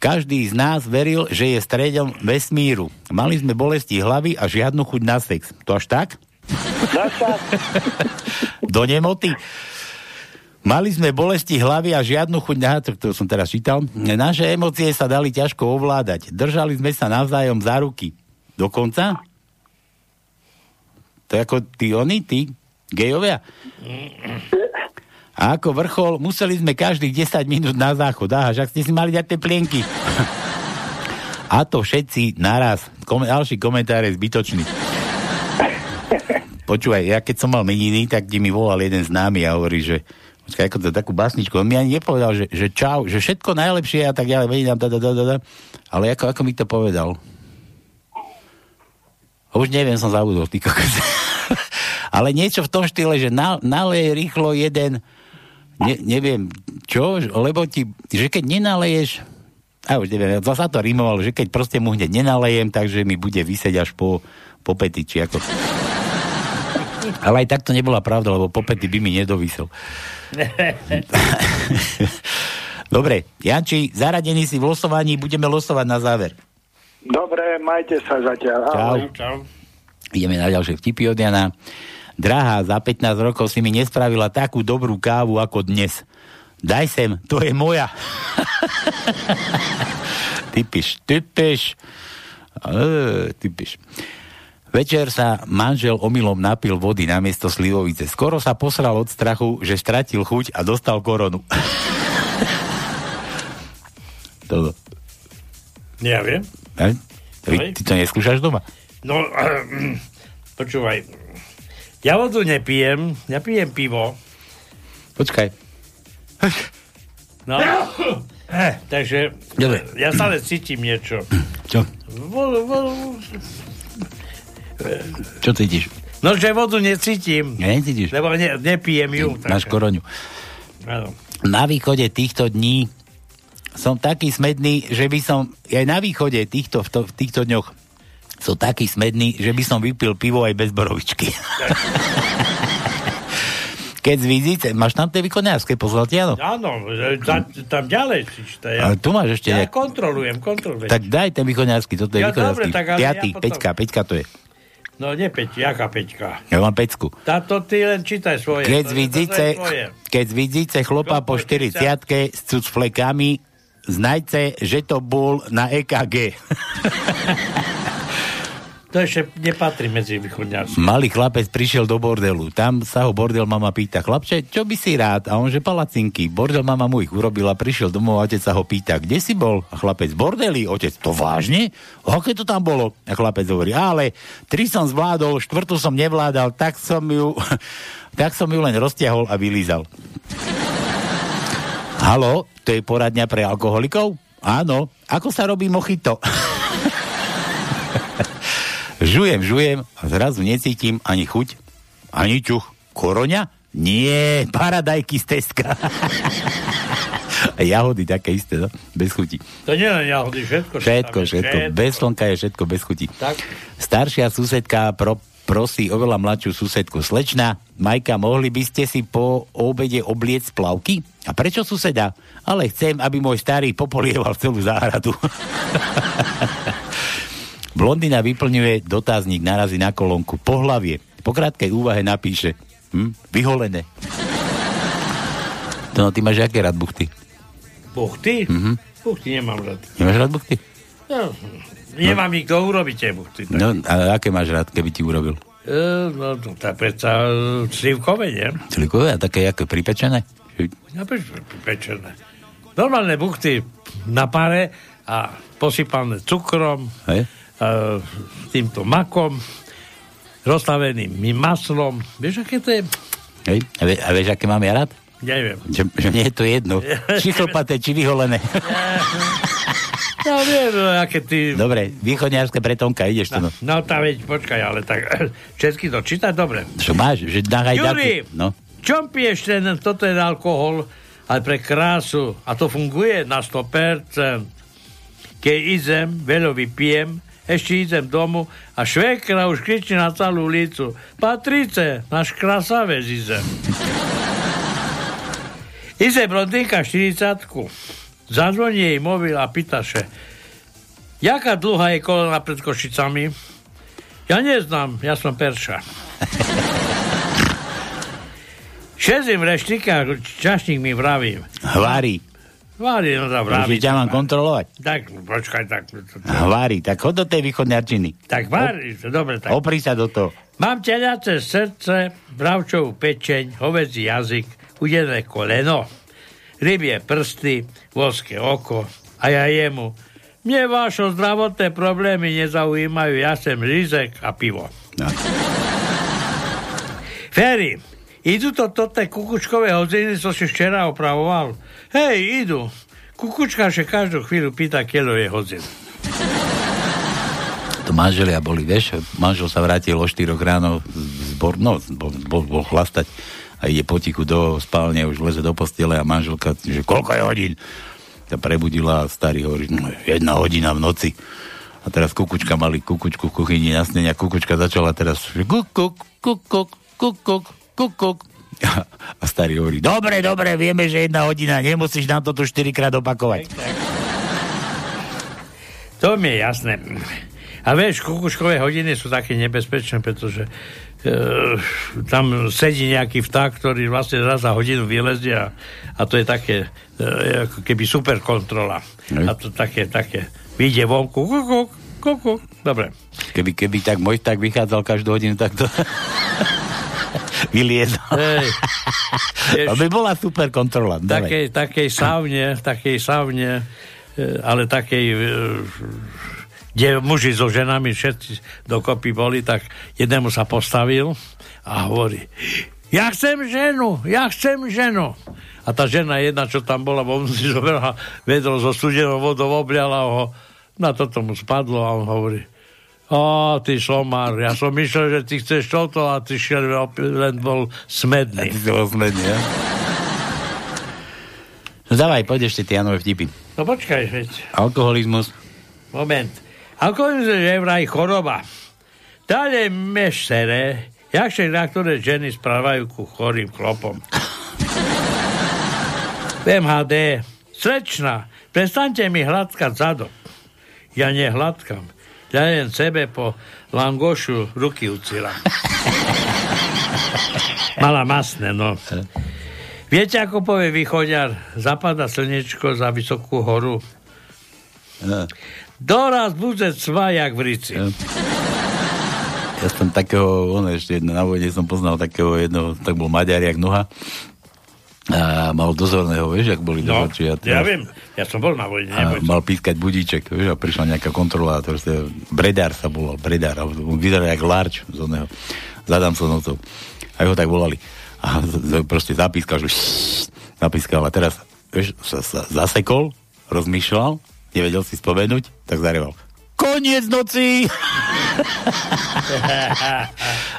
Každý z nás veril, že je stredom vesmíru. Mali sme bolesti hlavy a žiadnu chuť na sex. To až tak? Do nemoty? Mali sme bolesti hlavy a žiadnu chuť na to, to som teraz čítal. Naše emócie sa dali ťažko ovládať. Držali sme sa navzájom za ruky. Dokonca? To je ako tí oni, tí gejovia? A ako vrchol, museli sme každých 10 minút na záchod. Aha, však ste si mali dať tie plienky. A to všetci naraz. Kom- ďalší komentár je zbytočný. Počúvaj, ja keď som mal meniny, tak kde mi volal jeden známy a hovorí, že počkaj, ako to takú básničku, on mi ani nepovedal, že, že čau, že všetko najlepšie a tak ďalej, meninám, da, da, da, da, da. ale ako, ako mi to povedal? Už neviem, som zabudol, ty ale niečo v tom štýle, že na, nalej rýchlo jeden, ne, neviem čo, lebo ti, že keď nenaleješ, a už neviem, zasa to rímovalo, že keď proste mu hneď nenalejem, takže mi bude vysieť až po, po pety, či ako... Ale aj tak to nebola pravda, lebo po pety by mi nedovysel. Dobre, Janči, zaradený si v losovaní, budeme losovať na záver. Dobre, majte sa zatiaľ. Čau. Čau. Ideme na ďalšie vtipy od Jana. Drahá, za 15 rokov si mi nespravila takú dobrú kávu ako dnes. Daj sem, to je moja. ty piš, ty piš. E, ty piš. Večer sa manžel omylom napil vody namiesto slivovice. Skoro sa posral od strachu, že stratil chuť a dostal koronu. Toto. Ja viem. Ty, ty to neskúšaš doma? No, počúvaj. Ja vodu nepijem, ja pijem pivo. Počkaj. No. Eh, takže Dobre. ja stále cítim niečo. Čo? Vodu, vodu. Čo cítiš? No, že vodu necítim. Necítiš? Lebo ne, nepijem ju. Máš koroňu. Na východe týchto dní som taký smedný, že by som, aj na východe týchto, v, to, v týchto dňoch som taký smedný, že by som vypil pivo aj bez borovičky. Keď z Vizice, máš tam tie východňárske, pozval ti, áno? Áno, za, tam ďalej si. Ja, Ale tu máš ešte ja nejak... kontrolujem, kontrolujem. Tak daj ten východňársky, toto je Ja východňársky. dobre, tak Piatý, ja potom- peťka, peťka to je. No nie Peť, jaká Peťka? Ja mám pecku. Táto ty len čítaj svoje. Keď z tvoje. keď z Vizice chlopa po 40 s cucflekami, znajte, že to bol na EKG. To ešte nepatrí medzi východňarské. Malý chlapec prišiel do bordelu. Tam sa ho bordel mama pýta, chlapče, čo by si rád? A on že palacinky. Bordel mama mu ich urobila, prišiel domov a otec sa ho pýta, kde si bol? A chlapec, bordeli. Otec, to vážne? Aké to tam bolo? A chlapec hovorí, ale tri som zvládol, štvrtú som nevládal, tak som ju, tak som ju len roztiahol a vylízal. Halo, to je poradňa pre alkoholikov? Áno. Ako sa robí mochito? žujem, žujem a zrazu necítim ani chuť, ani čuch. Koroňa? Nie, paradajky z Teska. Jahody také isté, no? bez chuti. To nie len jahody, všetko. Všetko, je, všetko. Bez slnka je všetko bez chuti. Tak. Staršia susedka pro, prosí oveľa mladšiu susedku. Slečna, Majka, mohli by ste si po obede obliec plavky? A prečo suseda? Ale chcem, aby môj starý popolieval celú záhradu. Blondina vyplňuje dotazník, narazí na kolónku. Pohlavie. Po krátkej úvahe napíše. Hm? Vyholené. To no, ty máš aké rád buchty? Buchty? Mhm. Buchty nemám rád. Nemáš rád buchty? No, nemám ich kto urobiť tie buchty. Tak. No, a aké máš rád, keby ti urobil? E, no, to tá predsa e, slivkové, nie? Čelikové a také ako pripečené? Ja peč, pečené. Normálne buchty na pare a posypané cukrom, Hej? E, týmto makom, rozstaveným maslom. Vieš, aké to je? Hej? A, vie, a vieš, aké mám ja rád? Neviem. Že, že nie je to jedno. Či chlpaté, či vyholené. Ja viem, no, aké ty... Dobre, východňarské pretonka, ideš tu. No. No, tá veď, počkaj, ale tak všetky to čítať dobre. Čo máš? Že Juri, No. čom piješ ten, toto je alkohol, ale pre krásu, a to funguje na 100%. Keď idem, veľa vypijem, ešte idem domu a švekra už kričí na celú ulicu. Patrice, náš krasavec idem. Ide blondýnka 40 Zazvoní jej mobil a pýta sa, jaká dlhá je kolona pred Košicami? Ja neznám, ja som Perša. Šezím reštika, čašník mi vraví. Hvári. Vári, no Že vraví. ťa mám kontrolovať. Tak, počkaj, tak. Hvári. Tak chod do tej východňarčiny. Tak vári, dobre, tak. Opri sa do toho. Mám teliace srdce, bravčovú pečeň, hovedzí jazyk, udené koleno, rybie prsty, voské oko a ja jemu. Mne vaše zdravotné problémy nezaujímajú, ja sem rizek a pivo. No. Ferry, idú to toté kukučkové hodiny, čo si včera opravoval? Hej, idú. Kukučka sa každú chvíľu pýta, keľo je hodzin. To manželia boli, vieš, manžel sa vrátil o 4 ráno z bor, no, bol, bol, bol chlastať a ide potichu do spálne, už leze do postele a manželka, že koľko je hodín? Sa prebudila a starý hovorí, no, jedna hodina v noci. A teraz kukučka mali kukučku v kuchyni na snenia, kukučka začala teraz, že kukuk, kukuk, kukuk, kukuk. A starý hovorí, dobre, dobre, vieme, že jedna hodina, nemusíš nám to tu 4 krát opakovať. To mi je jasné. A vieš, kukučkové hodiny sú také nebezpečné, pretože e, tam sedí nejaký vták, ktorý vlastne raz za hodinu vylezie a, a to je také e, ako keby super kontrola. Hej. A to také, také vyjde vonku, kukuk, kukuk. Dobre. Keby, keby tak môj tak vychádzal každú hodinu, tak to vyliezol. Hej. To by bola super kontrola. Takej, takej saune, takej saune, e, ale takej, e, kde muži so ženami všetci dokopy boli, tak jednému sa postavil a hovorí, ja chcem ženu, ja chcem ženu. A tá žena jedna, čo tam bola, on si zobrala vedro so studenou vodou, obliala ho, na toto mu spadlo a on hovorí, o, ty somár, ja som myslel, že ty chceš toto a ty šiel len bol smedný. Ty si bol smedný, ja? No dávaj, poď ešte tie Janové vtipy. No počkaj, veď. Alkoholizmus. Moment. Alkoholizmus je vraj choroba. Dále mešere, jakže na ktoré ženy správajú ku chorým chlopom. MHD. Slečna, prestaňte mi hladkať zadok. Ja nehladkam. Ja len sebe po langošu ruky ucila. Mala masné, no. Viete, ako povie východňar? Zapada slnečko za vysokú horu. No. Doraz bude cva, jak v rici. Ja som takého, on ešte jedno, na vojne som poznal takého jedného, tak bol Maďar, jak noha. A mal dozorného, vieš, ak boli No, dozorčí. a ja teraz- viem, ja som bol na vojne, a mal pískať budíček, vieš, a prišla nejaká kontrola, to je Bredár sa volal, Bredár, a vyzeral jak Larč z oného, za Damsonovcov. A ho tak volali. A proste zapískal, že zapískal a teraz, vieš, sa, sa zasekol, rozmýšľal, nevedel si spomenúť, tak zareval. Koniec noci!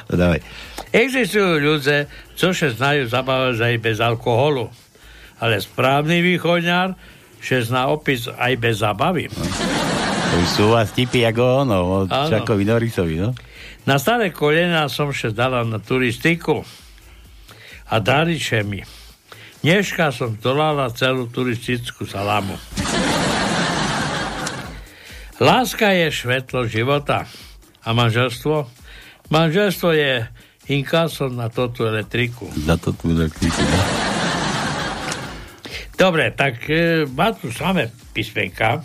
No, Dávaj. Existujú ľudia, čo sa znajú zabávať aj bez alkoholu. Ale správny východňar sa zná opis aj bez zabavy. To už sú vás tipy ako ono, od. Čakovi Norisovi, no? Na staré kolena som sa dala na turistiku a dariče mi. Dneška som dolala celú turistickú salamu. Láska je svetlo života. A manželstvo? Manželstvo je inkaso na toto elektriku. Za to tu elektriku, no? Dobre, tak e, má tu samé písmenka.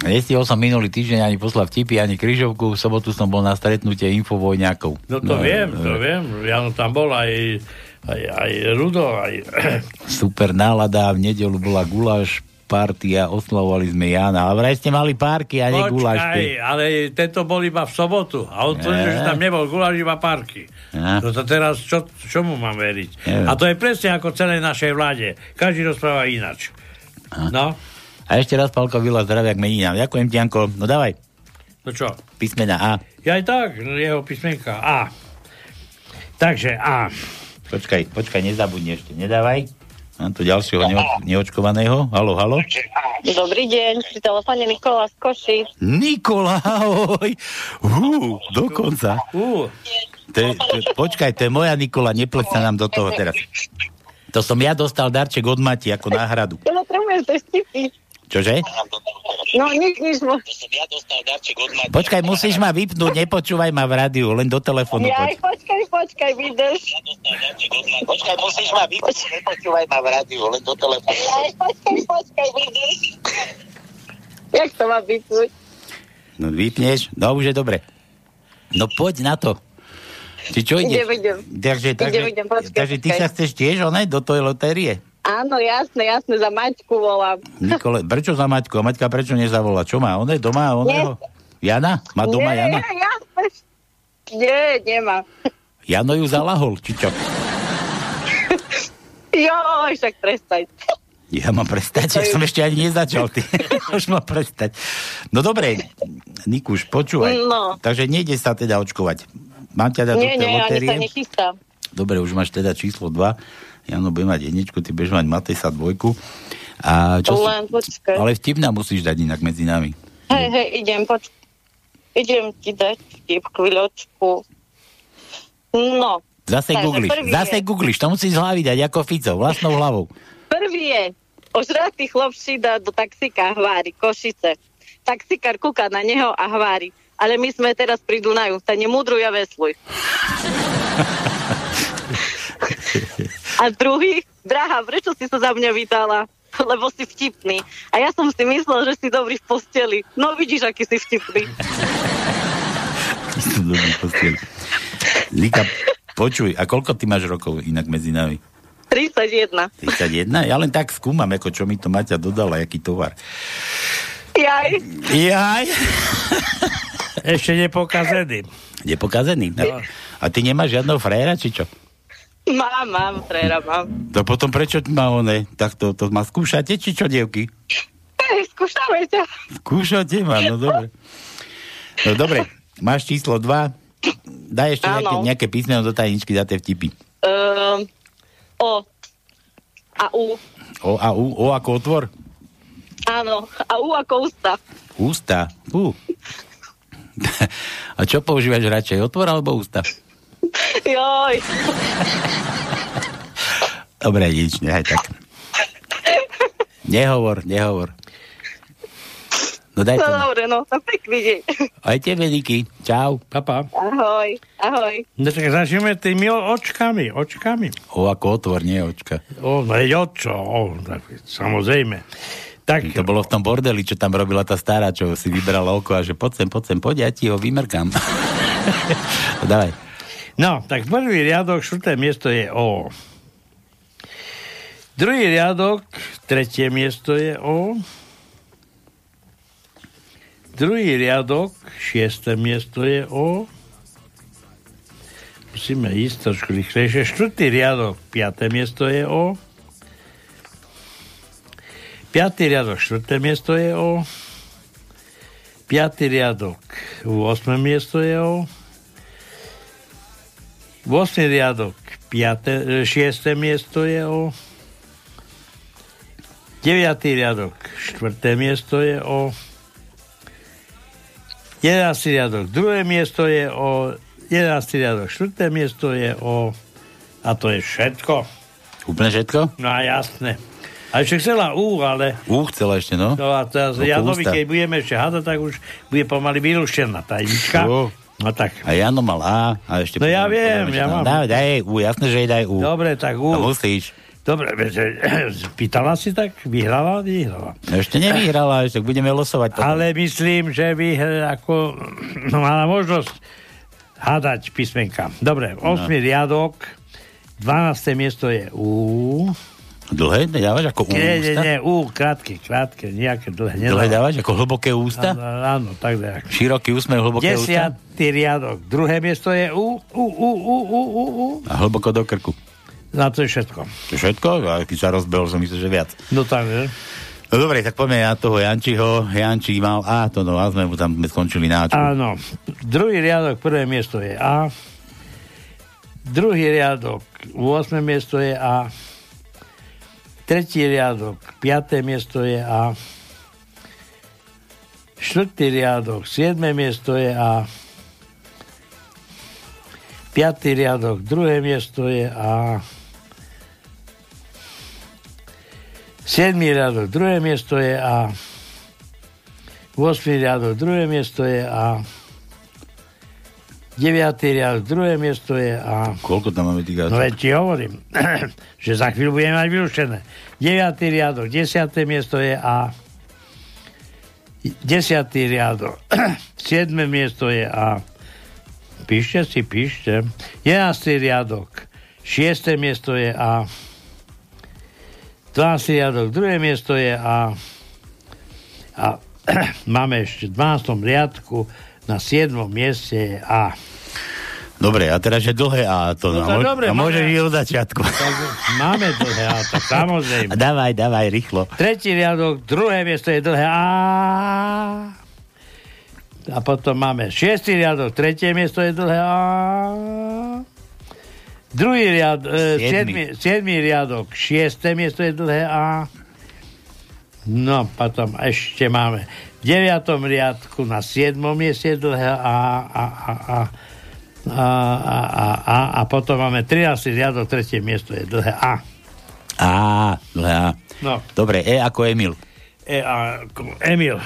Nestihol som minulý týždeň ani poslať vtipy, ani križovku. V sobotu som bol na stretnutie infovojňákov. No to viem, to viem. Ja no, tam bol aj, aj, aj Rudo, aj... Super nálada, v nedelu bola guláš partia, oslavovali sme Jana. Ale vraj ste mali párky a nie. Počkaj, ale tento bol iba v sobotu. A on tvrdí, Ne. že tam nebol guláš, iba parky. Ja. No to teraz, čo, čomu mám veriť? Neviem. A to je presne ako celej našej vláde. Každý rozpráva inač. No, A ešte raz Palko Vila zdravia k meninám. Ďakujem ti, Janko. No dávaj, no čo? písmena A. Ja aj tak, jeho písmenka A. Takže A. Počkaj, počkaj, nezabudni ešte, nedávaj. Mám tu ďalšieho neo- neočkovaného. Halo, halo. Dobrý deň, pri telefóne Nikola z Koši. Nikola, ahoj. Hú, dokonca. To je, to, počkaj, to je moja Nikola, nepleť sa nám do toho teraz. To som ja dostal darček od Mati ako náhradu. Tie vtipy. Čože? No, nič, nič. Počkaj, musíš ma vypnúť, nepočúvaj ma v rádiu, len do telefónu Ja, poč. počkaj, počkaj, vydrž. Počkaj, musíš ma vypnúť, nepočúvaj ma v rádiu, len do telefónu. Ja, počkaj, počkaj, vydrž. Jak to má vypnúť? No vypneš, no už je dobre. No poď na to. Či čo ide? Idem, idem. Takže, takže, Idem, idem, počkaj, takže ty počkaj. sa chceš tiež, one, do tej lotérie? Áno, jasné, jasné, za Maťku volám. Nikole, prečo za Maťku? A Maťka prečo nezavolá? Čo má? One doma? Oného? Jana? Má doma Nie, Jana? jasné. Nie, nemá. Jano ju zalahol, či čo? Joj, však prestaň. Ja mám prestať, ja som ešte ani nezačal, ty. Už mám prestať. No dobre, Nikuš, počúvaj. No. Takže nejde sa teda očkovať. Mám ťa dať do Nie, tej nie, ani sa lotérie? nechystám. Dobre, už máš teda číslo 2. Jano bude mať jedničku, ty budeš mať Matejsa dvojku. A čo Len počkaj. Ale vtip nám musíš dať inak medzi nami. Hej, hej, idem, poč... Idem ti dať vtip, chvíľočku. No. Zase Takže googliš, zase je- googliš, to musíš z hlavy dať ako Fico, vlastnou hlavou. Prvý je, ožratý chlop šída do taxíka a hvári, Košice. Taxikár kúka na neho a hvári. Ale my sme teraz pri Dunaju, sa nemudruj a vesluj. a druhý, drahá, prečo si sa za mňa vydala? Lebo si vtipný. A ja som si myslel, že si dobrý v posteli. No vidíš, aký si vtipný. Som dobrý postiel. Lika, počuj, a koľko ty máš rokov inak medzi nami? 31. 31? Ja len tak skúmam, ako čo mi to Maťa dodala, aký tovar. Jaj. Jaj. Ešte nepokazený. Nepokazený. No. A ty nemáš žiadneho frajera, či čo? Mám, mám, fréra mám. To potom prečo má one? Tak to, to ma skúšate, či čo, dievky? Hej, skúšame ťa. Skúšate ma, no dobre. No dobre, máš číslo 2. Daj ešte nejaké, nejaké písmeno do tajničky, za tie vtipy. Um, o. A U. O a U, O ako otvor? Áno. A U ako ústa. Ústa. Fú. A čo používaš radšej, otvor alebo ústa? Joj. Dobre, nič, nehaj tak. Nehovor, nehovor. No daj No to. dobre, no. No pekný deň. Aj tebe, Niky. Čau. Papa. Ahoj. Ahoj. No tak začneme tými očkami, očkami. O ako otvor, nie očka. O, no je očo, o, tak, samozrejme. Tak, To bolo v tom bordeli, čo tam robila tá stará, čo si vybrala oko a že poď sem, poď sem, poď, ja ti ho vymerkám. Dávaj. No, tak prvý riadok, štvrté miesto je O. Druhý riadok, tretie miesto je O. Druhý riadok, šiesté miesto je O. Musíme ísť trošku rýchlejšie. Štvrtý riadok, piaté miesto je O. Piatý riadok, štvrté miesto je O. Piatý riadok, 8. miesto je O. 8. riadok, 5. 6. miesto je O. 9. riadok, 4. miesto je O. 11. riadok, 2. miesto je O. 11. riadok, 4. miesto je O. A to je všetko. Úplne všetko? No a jasné. A ešte chcela U, ale... U, chcela ešte, no. No a teraz No, Janovi, keď budeme ešte hádať, tak už bude pomaly vylúštená. Čo? No tak. A Jano mal A a ešte... No ja viem, ja mám. Daj, daj U, jasné, že daj U. Dobre, tak U. A musíš. Dobre, viete, pýtala si tak? Vyhrala? Vyhrala. Ešte nevyhrala, ešte budeme losovať. potom. Ale myslím, že eh, ako no, mala možnosť hádať písmenka. Dobre, 8. riadok, 12. miesto je U. Dlhé dávaš ako U Nie, nie, ústa? nie, U, krátke, krátke, nejaké dlhé. Dlhé nedávam. dávaš ako hlboké ústa? Áno, áno, tak nejak. Široký úsmev, hlboké ústa? Desiatý riadok, druhé miesto je U, U, U, U, U, U, U. A hlboko do krku. Na to je všetko. To je všetko? A keď sa rozbehol, som myslel, že viac. No tak, že? No dobre, tak poďme na toho Jančiho. Jančík mal A, to no, a sme mu tam sme skončili na Ačku. Áno. Druhý riadok, prvé miesto je A. Druhý riadok, 8. miesto je A. Tretí riadok, 5. miesto je A. Štvrtý riadok, 7. miesto je A. Piatý riadok, druhé miesto je A. Siedmý riadok, druhé miesto je A. 8. riadok, druhé miesto je A. 9. riadok, druhé miesto je A. Koľko tam máme tých No veď ti hovorím, že za chvíľu budeme mať vyrušené. 9. riadok, 10. miesto je A. 10. riadok, 7. miesto je A. Píšte si, píšte. 11. riadok, 6. miesto je A. 12. riadok, druhé miesto je A. A máme ešte v 12. riadku na 7. mieste A. Dobre, a teraz je dlhé A. To, No mo- dobre, a môžeš máme- ísť od začiatku. Tak máme dlhé A, tak samozrejme. A dávaj, dávaj, rýchlo. Tretí riadok, druhé miesto je dlhé A. A potom máme šiestý riadok, tretie miesto je dlhé A. Druhý riad, e, Siedmy. riadok, šiesté miesto je dlhé A. No, potom ešte máme deviatom riadku na siedmom mieste je dlhé A, A, A, A. A, a, a, a, a potom máme 13. riadok, tretie miesto je dlhé A. A, dlhé A. No. Dobre, E ako Emil. E ako Emil.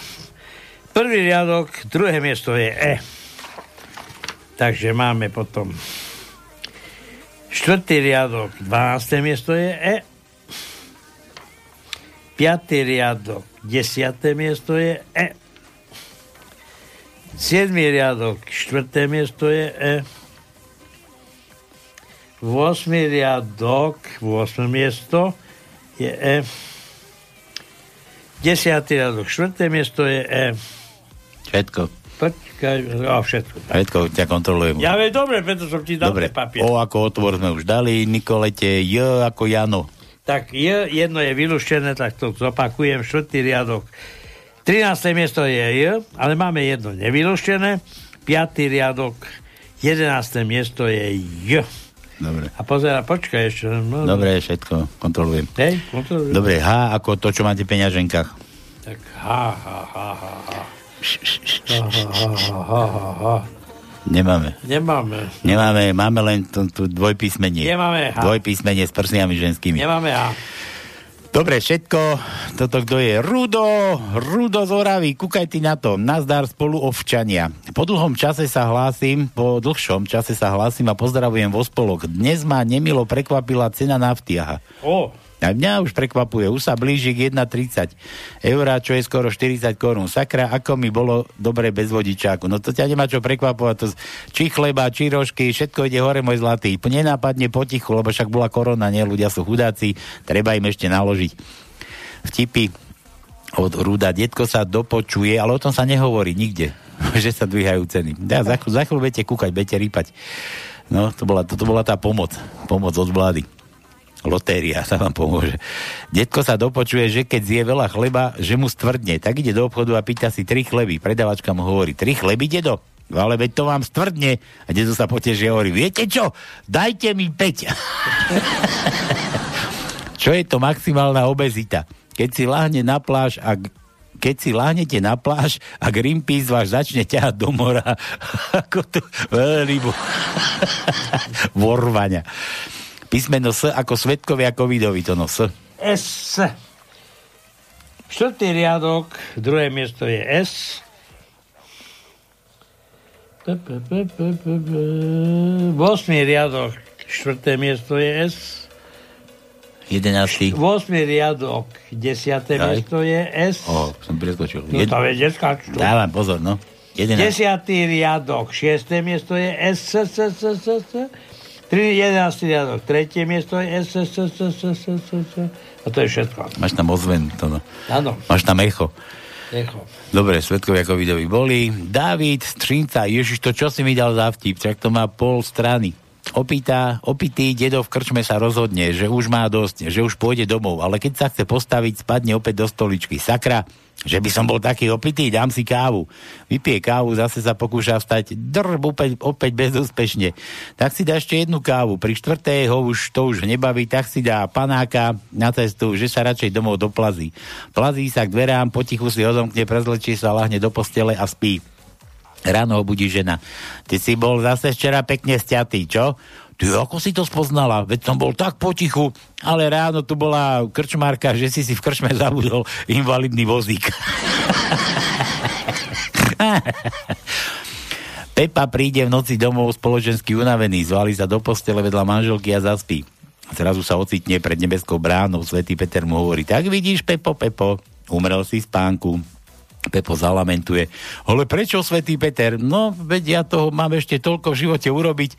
Prvý riadok, druhé miesto je E. Takže máme potom štvrtý riadok, 12. miesto je E. Piatý riadok, 10. miesto je E. Siedmý riadok, štvrté miesto je E. 8. riadok, 8. miesto je E. 10. riadok, 4. miesto je E. Všetko. Počkaj, a všetko. Tak. Všetko ťa kontrolujem. Ja viem, dobre, preto som ti dal Dobre, papier. O ako otvor sme už dali, Nikolete, J ako Jano. Tak je, jedno je vylúštené, tak to zopakujem, štvrtý riadok. 13. miesto je J, ale máme jedno nevylúštené. 5. riadok, 11. miesto je J. Dobre. A pozera, počkaj ešte. No, Dobre, všetko kontrolujem. Hej, kontrolujem. Dobre, H ako to, čo máte v peňaženkách. Tak ha, ha, ha, ha, ha. Ha, ha, ha, ha, ha, ha. Nemáme. Nemáme. Nemáme, máme len tu, tu dvojpísmenie. Nemáme H. Dvojpísmenie s prsiami ženskými. Nemáme A. Dobre, všetko. Toto kto je? Rudo, Rudo z Oravy, kúkaj ty na to. Nazdar spolu ovčania. Po dlhom čase sa hlásim, po dlhšom čase sa hlásim a pozdravujem vo spolok. Dnes ma nemilo prekvapila cena nafty. Aha. O, A mňa už prekvapuje, už sa blíži k 1,30 eur, čo je skoro 40 korún. Sakra, ako mi bolo dobre bez vodičáku. No to ťa nemá čo prekvapovať. To, či chleba, či rožky, všetko ide hore, môj zlatý. Nenápadne potichu, lebo však bola korona, nie? Ľudia sú chudáci, treba im ešte naložiť. Vtipy od Ruda. Detko sa dopočuje, ale o tom sa nehovorí nikde, že sa dvíhajú ceny. Ja, za, za chvíľu budete kúkať, budete rýpať. No, to bola, to, to bola tá pomoc. Pomoc od vlády lotéria sa vám pomôže. Detko sa dopočuje, že keď zje veľa chleba, že mu stvrdne. Tak ide do obchodu a pýta si tri chleby. Predavačka mu hovorí, tri chleby, dedo? No ale veď to vám stvrdne. A dedo sa poteží a hovorí, viete čo? Dajte mi 5. čo je to maximálna obezita? Keď si láhne na pláž a keď si láhnete na pláž a Greenpeace vás začne ťahať do mora, ako to veľmi vorvania. Písmeno S ako svetkovia covidovi, to no S. S. Štvrtý riadok, druhé miesto je S. Vosmý riadok, štvrté miesto je S. 11. 8. riadok, 10. Aj. miesto je S. O, som preskočil. No to je skáču. Dávam pozor, no. 11. 10. riadok, 6. miesto je S, S, S, S, S, S. 3, 11. riadok, 3. miesto. A to je všetko. Máš tam ozven, to no. Áno. Máš tam echo. Echo. Dobre, svetkovia covidovi boli. David Strinca, Ježiš, to čo si mi dal za vtip? Čak to má pol strany. Opýta, opitý dedo v krčme sa rozhodne, že už má dosť, že už pôjde domov, ale keď sa chce postaviť, spadne opäť do stoličky. Sakra, že by som bol taký opitý, dám si kávu. Vypije kávu, zase sa pokúša vstať, drb, opäť, opäť bezúspešne. Tak si dá ešte jednu kávu. Pri štvrtej ho už to už nebaví, tak si dá panáka na cestu, že sa radšej domov doplazí. Plazí sa k dverám, potichu si odomkne, prezlečí sa, lahne do postele a spí. Ráno ho budí žena. Ty si bol zase včera pekne stiatý, čo? Ty ako si to spoznala? Veď som bol tak potichu, ale ráno tu bola krčmárka, že si si v krčme zabudol invalidný vozík. Pepa príde v noci domov spoločensky unavený, zvali sa do postele vedľa manželky a zaspí. Zrazu sa ocitne pred nebeskou bránou, svätý Peter mu hovorí, tak vidíš, Pepo, Pepo, umrel si spánku. Pepo zalamentuje. Ale prečo, svätý Peter? No, veď ja toho mám ešte toľko v živote urobiť.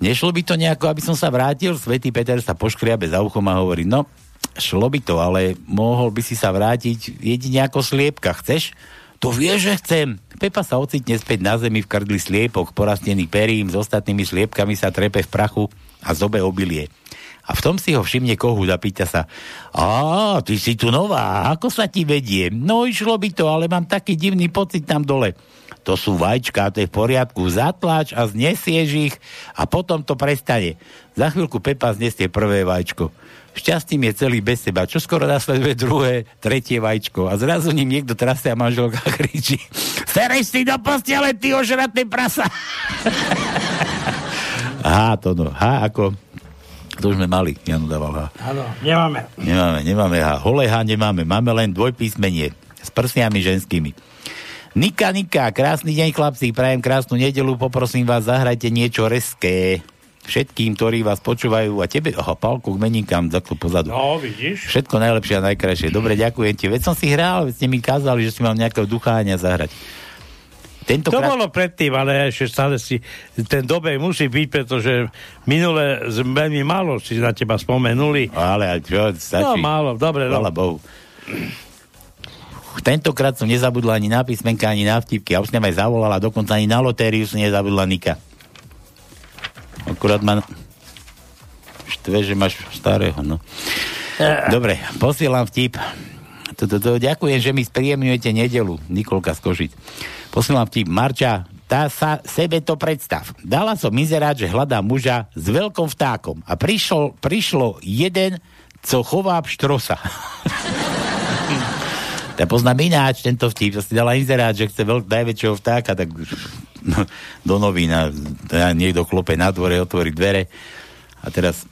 Nešlo by to nejako, aby som sa vrátil? Svetý Peter sa poškriabe za uchom a hovorí, no, šlo by to, ale mohol by si sa vrátiť jedine ako sliepka. Chceš? To vie, že chcem. Pepa sa ocitne späť na zemi v krdli sliepok, porastený perím, s ostatnými sliepkami sa trepe v prachu a zobe obilie. A v tom si ho všimne kohút a pýta sa, a ty si tu nová, ako sa ti vedie? No išlo by to, ale mám taký divný pocit tam dole. To sú vačka, to je v poriadku, zatlač a znesieš ich a potom to prestane. Za chvíľku Pepa znesie prvé vačko. Šťastím je celý bez seba, čo skoro nasleduje druhé, tretie vačko a zrazu ním niekto trasie a manželka kričí Sereš si do postele, ty ožratý prasa! Aha, to no, ha, ako to už sme mali, Janu dával H. Áno, nemáme. Nemáme, nemáme H. Holé H nemáme, máme len dvojpísmenie s prsiami ženskými. Nika, Nika, krásny deň chlapci, prajem krásnu nedelu, poprosím vás, zahrajte niečo reské všetkým, ktorí vás počúvajú a tebe, aha, Pálku, k meninkám, takto pozadu. No, vidíš? Všetko najlepšie a najkrajšie. Dobre, ďakujem ti. Veď som si hral, veď ste mi kázali, že si mal nejakého ducháňa zahrať. To bolo predtým, ale ešte stále si ten dobej musí byť, pretože minule veľmi málo si na teba spomenuli. Ale čo, stačí. No, málo, dobre. No. Chvala Bohu. Tentokrát som nezabudla ani na písmenka, ani na vtipky. A už som aj zavolala, dokonca ani na lotériu som nezabudla Nika. Akurát ma štve, že máš starého, no. Dobre, posielam vtip. To, to, to, ďakujem, že mi spríjemňujete nedelu. Nikolka z Košic. Posielam vtip. Marča, tá sa sebe to predstav. Dala som mizerát, že hľadá muža s veľkým vtákom. A prišlo, prišlo jeden, co chová pštrosa. Ja poznám ináč tento vtip, to si dala inzerát, že chce veľk, najväčšieho vtáka, tak no, do novín a teda niekto klope na dvore, otvorí dvere a teraz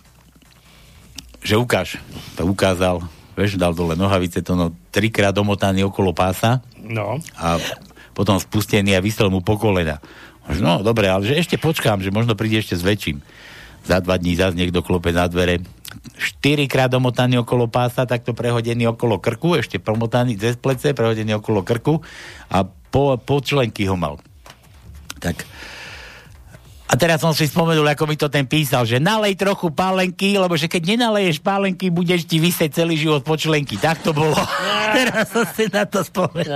že ukáž, to ukázal, vieš, dal dole nohavice, to no, trikrát domotaný okolo pása No. a potom spustený a vysel mu po kolena. No, dobre, ale že ešte počkám, že možno príde ešte s väčším. Za dva dní zase niekto klope na dvere. Štyrikrát domotaný okolo pása, takto prehodený okolo krku, ešte promotaný cez plece, prehodený okolo krku a po, po členky ho mal. Tak a teraz som si spomenul, ako mi to ten písal, že nalej trochu pálenky, lebo že keď nenaleješ pálenky, budeš ti vysieť celý život po členky. Tak to bolo. teraz som si na to spomenul.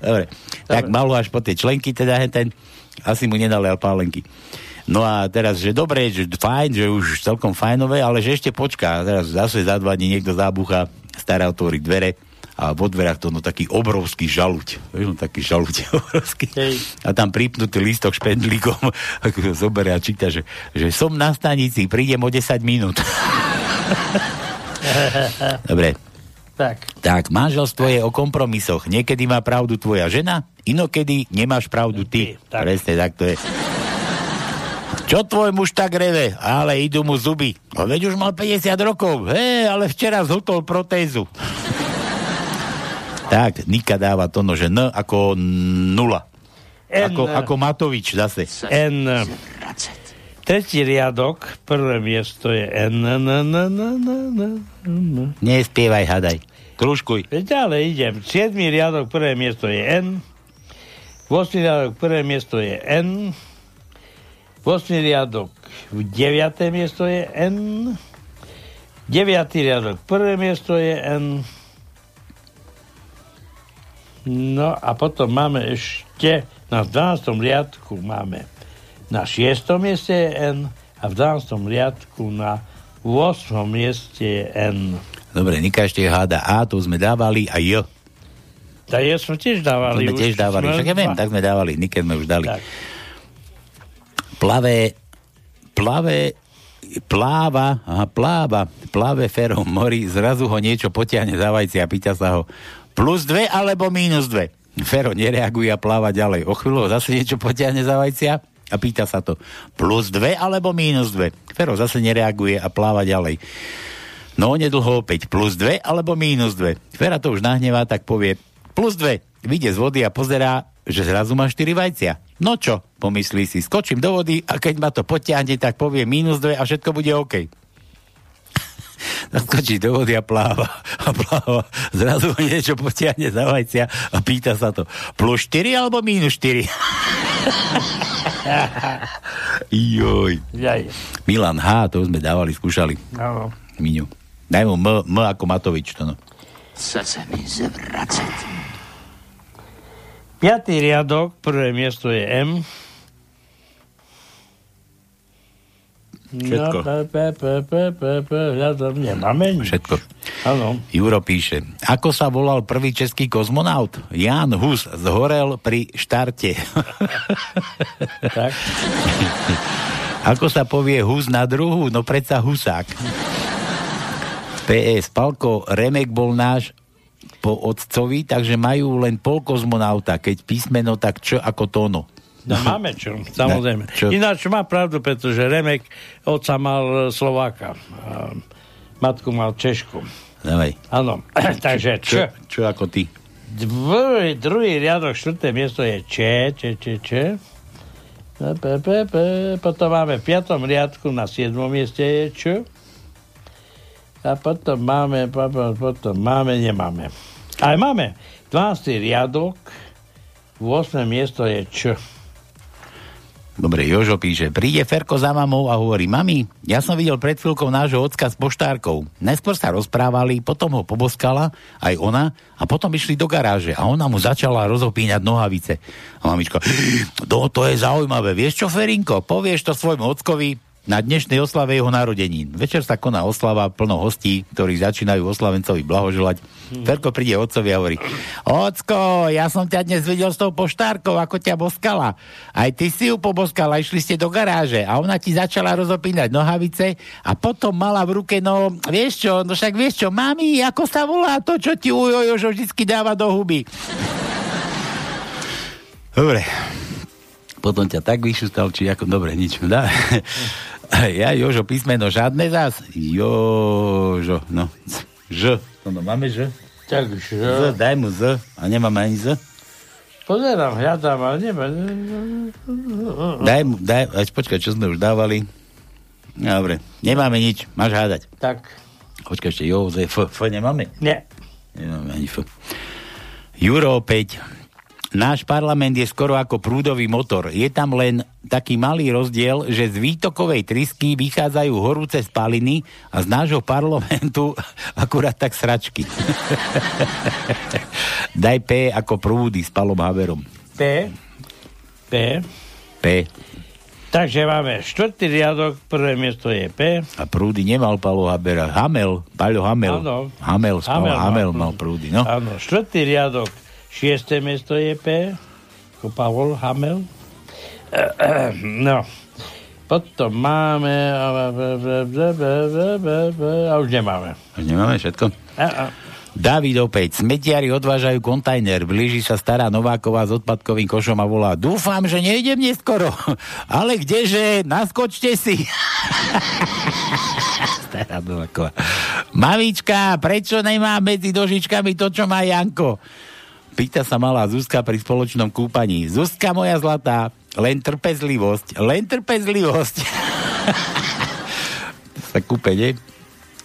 Dobre. Tak malo až po tie členky, teda ten asi mu nenalejal pálenky. No a teraz, že dobre, že fajn, že už celkom fajnové, ale že ešte počká. Teraz zase za dva dní niekto zábucha, stará otvoriť dvere a vo dverách to no taký obrovský žaluť. Vieš, no taký žaluť obrovský. Hej. A tam pripnutý lístok špendlíkom, ako ho zoberie a číta, že, že som na stanici, prídem o 10 minút. Dobre, Tak. tak, manželstvo je o kompromisoch. Niekedy má pravdu tvoja žena, inokedy nemáš pravdu ty. tak. Presne, tak to je. Čo tvoj muž tak reve? Ale idú mu zuby. No veď už mal 50 rokov. Hé, ale včera zhotol protézu. tak, Nika dáva to, no, že N ako nula. N. Ako, ako Matovič zase. N. Tretí riadok, prvé miesto je N. N, N, N, N, N, N. Nespievaj, hadaj. Kružkuj. Ďalej idem. Siedmý riadok, prvé miesto je N. 8 riadok, prvé miesto je N. 8 riadok, 9. miesto je N. 9. riadok, prvé miesto je N. No a potom máme ešte na 12. riadku máme na 6. mieste je N a v 12. riadku na 8. mieste je N. Dobre, Nika ešte háda A, tu sme dávali a J. Tak ja sme tiež To dávali. sme už tiež dávali. sme Však ja viem, tak sme dávali. Nike sme už dali. Tak. Plave, plave, pláva, aha, pláva, plave ferom mori, zrazu ho niečo potiahne za vajci a pýta sa ho, plus dve alebo mínus dve? Fero nereaguje a pláva ďalej. O chvíľu zase niečo potiahne za vajcia a pýta sa to, plus dve alebo mínus dve? Fero zase nereaguje a pláva ďalej. No nedlho opäť, plus dve alebo mínus dve? Fera to už nahnevá, tak povie, plus dve. Vyjde z vody a pozerá, že zrazu má 4 vajcia. No čo, pomyslí si, skočím do vody a keď ma to potiahne, tak povie minus 2 a všetko bude OK. Skočí do vody a pláva. A pláva. Zrazu ho niečo potiahne za vajcia a pýta sa to, plus 4 alebo minus 4? Joj. Jaj. Milan H, to sme dávali, skúšali. Áno. Miňu. Daj mu M, M ako Matovič. To no. Chce se mi zvracet. Piatý riadok, prvé miesto je M. Všetko. No, pe, pe, pe, pe, pe, pe, hľadám, nemáme nič. Všetko. Áno. Juro píše, ako sa volal prvý český kozmonaut? Jan Hus zhorel pri štarte. tak. ako sa povie Hus na druhu? No predsa Husák. PS, Palko, Remek bol náš po otcovi, takže majú len pol kozmonauta, keď písmeno, tak čo ako tono. No, máme čo, samozrejme. Ne, čo? Ináč má pravdu, pretože Remek otca mal Slováka. A matku mal Češku. Dávaj. Áno, takže Čo, čo ako ty? Druhý, druhý riadok, štvrté miesto je Č, Č, Č, Č. P, P, P, P. Potom máme v piatom riadku na siedmom mieste je Č. A potom máme, potom, potom máme, nemáme. Ale máme 12. riadok, 8. miesto je Č. Dobre, Jožo píše, príde Ferko za mamou a hovorí, mami, ja som videl pred chvíľkou nášho ocka s poštárkou. Najskôr sa rozprávali, potom ho poboskala, aj ona, a potom išli do garáže a ona mu začala rozopíňať nohavice. A mamička, to, to je zaujímavé, vieš čo, Ferinko, povieš to svojmu ockovi, na dnešnej oslave jeho narodenín. Večer sa koná oslava plno hostí, ktorí začínajú oslavencovi blahoželať. Ferko príde otcovi a hovorí, Ocko, ja som ťa dnes videl s tou poštárkou, ako ťa boskala. Aj ty si ju poboskala, išli ste do garáže a ona ti začala rozopínať nohavice a potom mala v ruke, no vieš čo, no však vieš čo, mami, ako sa volá to, čo ti ujo Jožo vždycky dáva do huby. Dobre. Potom ťa tak vyšustal, či ako... Dobre, nič. Dá. Ja, Jožo, písmeno žiadne zás? Jožo, no. Ž. No, no, máme Ž? Takže... Z, daj mu Z. A nemáme ani Z? Pozerám, hľadám, ale nemá. Daj mu, daj, až počkaj, čo sme už dávali? Dobre, nemáme nič, máš hádať. Tak. Počkaj, ešte Jozef, F, F nemáme? Nie. Nemáme ani F. Juro opäť. Náš parlament je skoro ako prúdový motor. Je tam len taký malý rozdiel, že z výtokovej trysky vychádzajú horúce spaliny a z nášho parlamentu akurát tak sračky. Daj P ako prúdy s Palom Haverom. P. P. P. Takže máme štvrtý riadok, prvé miesto je P. A prúdy nemal Palo Habera. Hamel, Paľo Hamel. Áno. Hamel, Hamel Hamel, mal mal prúdy, no. Áno, štvrtý riadok, šiesté miesto je P. Ako Pavol Hamel. No. Potom máme... A už nemáme. Už nemáme všetko? A, a. David opäť. Smetiari odvážajú kontajner. Blíži sa stará Nováková s odpadkovým košom a volá Dúfam, že nejdem neskoro. Ale kdeže? Naskočte si. stará Nováková. Mamička, prečo nemá medzi dožičkami to, čo má Janko? Pýta sa malá Zuzka pri spoločnom kúpaní. Zuzka moja zlatá, len trpezlivosť, len trpezlivosť. sa kúpe, nie?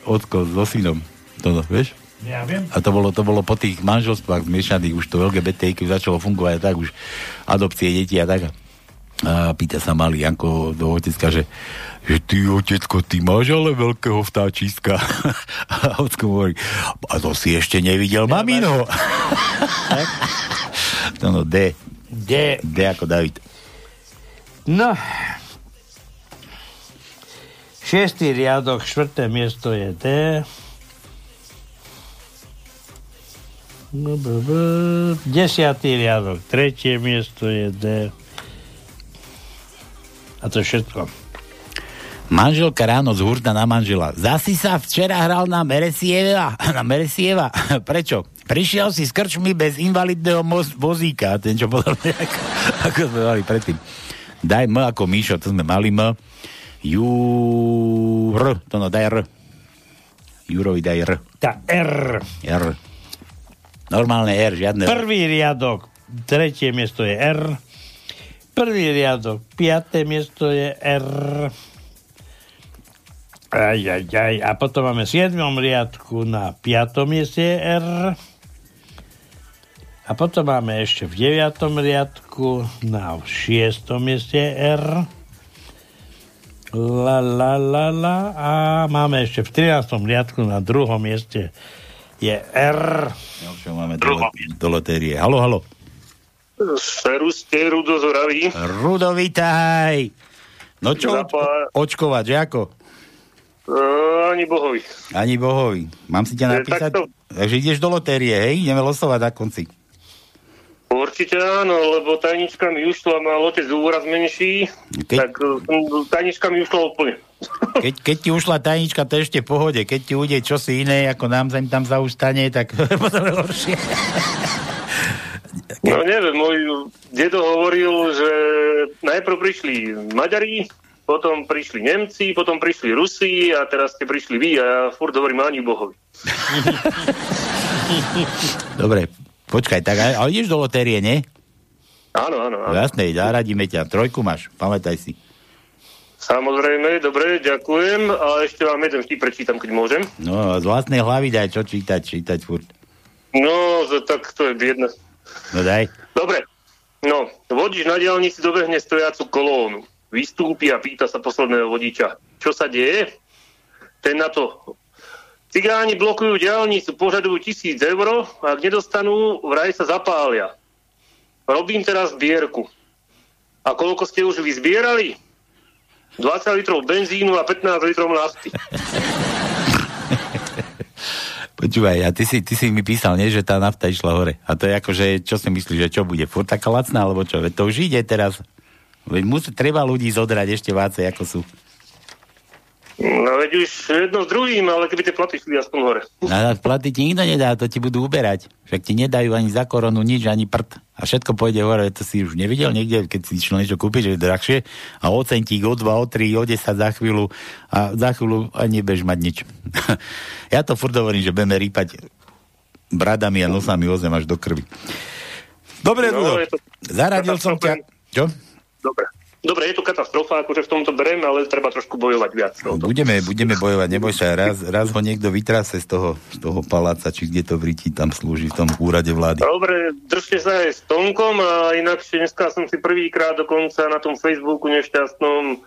Ocko so synom. Toto, vieš? Ja viem. A to bolo, to bolo po tých manželstvách zmiešaných, už to LGBT už začalo fungovať a tak, už adopcie detí a tak. A pýta sa malý Janko do otecka, že, že ty, otecko, ty máš ale veľkého vtáčiska. A otko hovorí, a to si ešte nevidel mamino. no, no, D. D. D ako David. No. Šiestý riadok, štvrté miesto je D. Desiatý riadok, tretie miesto je D. A to je všetko. Manželka ráno z hurta na manžela. Zasi sa včera hral na Meresieva. Na Meresieva. Prečo? Prišiel si s krčmi bez invalidného moz- vozíka. Ten, čo podal ako, ako sme mali predtým. Daj M ako Míšo, to sme mali M. Ju... R. To no, daj R. Jurovi daj R. Tá R. R. Normálne R, žiadne. Prvý riadok, tretie miesto je R. Prvý riadok, piaté miesto je R. Aj, aj, aj. A potom máme v siedmom riadku na piatom mieste je R. A potom máme ešte v deviatom riadku na šiestom mieste je R. La, la, la, la. A máme ešte v 13. riadku na druhom mieste je R. Čo máme do, do lotérie. Halo, halo. Serus, ste Rudo Zoravý. Rudo, vitaj. No čo očkovať, že ako? Ani bohovi. Ani bohovi. Mám si ťa napísať? takto. Takže ideš do lotérie, hej? Ideme losovať na konci. Určite áno, lebo tajnička mi ušla, mal otec úraz menší, Keď- tak uh, tajnička mi ušla úplne. Keď, keď ti ušla tajnička, to je ešte v pohode. Keď ti ujde čosi iné, ako nám sem tam sa už stane, tak potom horšie. No neviem, môj dedo hovoril, že najprv prišli Maďari, potom prišli Nemci, potom prišli Rusi a teraz ste prišli vy a ja furt hovorím ani bohovi. Dobre, počkaj, tak ale ideš do lotérie, nie? Áno, áno, áno. Jasné, zaradíme ťa. Trojku máš, pamätaj si. Samozrejme, dobre, ďakujem. A ešte vám jeden vtip prečítam, keď môžem. No, z vlastnej hlavy daj čo čítať, čítať furt. No, tak to je biedne. No daj. Dobre. No, vodič na diálnici dobehne stojacu kolónu. Vystúpi a pýta sa posledného vodiča. Čo sa deje? Ten na to. Cigáni blokujú diálnicu, požadujú tisíc eur, ak nedostanú, vraj sa zapália. Robím teraz zbierku. A koľko ste už vyzbierali? 20 litrov benzínu a 15 litrov nafty. Počúvaj, a ty si, ty si mi písal, nie, že tá nafta išla hore. A to je ako, že čo si myslíš, že čo bude? Furt taká lacná, alebo čo? Veď to už ide teraz. Veď musí, treba ľudí zodrať ešte vácej, ako sú. No veď už jedno s druhým, ale keby tie platy šli aspoň hore. A platy ti nikto nedá, to ti budú uberať. Však ti nedajú ani za koronu nič, ani prd. A všetko pôjde hore, to si už nevidel niekde, keď si išiel niečo kúpiť, že je drahšie. A o centík, o dva, o tri, o 10 za chvíľu. A za chvíľu ani nebudeš mať nič. ja to furt hovorím, že budeme rýpať bradami a nosami o zem až do krvi. Dobre, No, Rudo. je to- Zaradil som ťa. Čo? Dobre. dobre, je to katastrofa, akože v tomto berem, ale treba trošku bojovať viac. No. Budeme, budeme bojovať, neboj sa, raz, raz ho niekto vytrase z toho, z toho paláca, či kde to v Riti tam slúži, v tom úrade vlády. Dobre, držte sa aj s Tonkom a inakšie dneska som si prvýkrát dokonca na tom Facebooku nešťastnom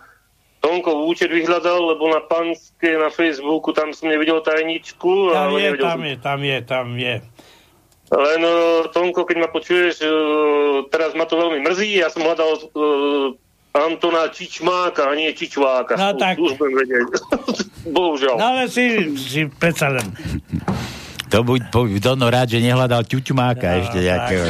Tonkov účet vyhľadal, lebo na Panske, na Facebooku, tam som nevidel tajničku. Tam ale je, tam som- je, tam je, tam je. Len, uh, Tonko, keď ma počuješ, uh, teraz ma to veľmi mrzí, ja som hľadal uh, Antona Čičmáka, a nie Čičváka. No tak. Už budem vedieť. Bohužiaľ. No ale si, si predsa len. To buď, po, Dono rád, že nehľadal ťuťumáka No, ešte nejakého.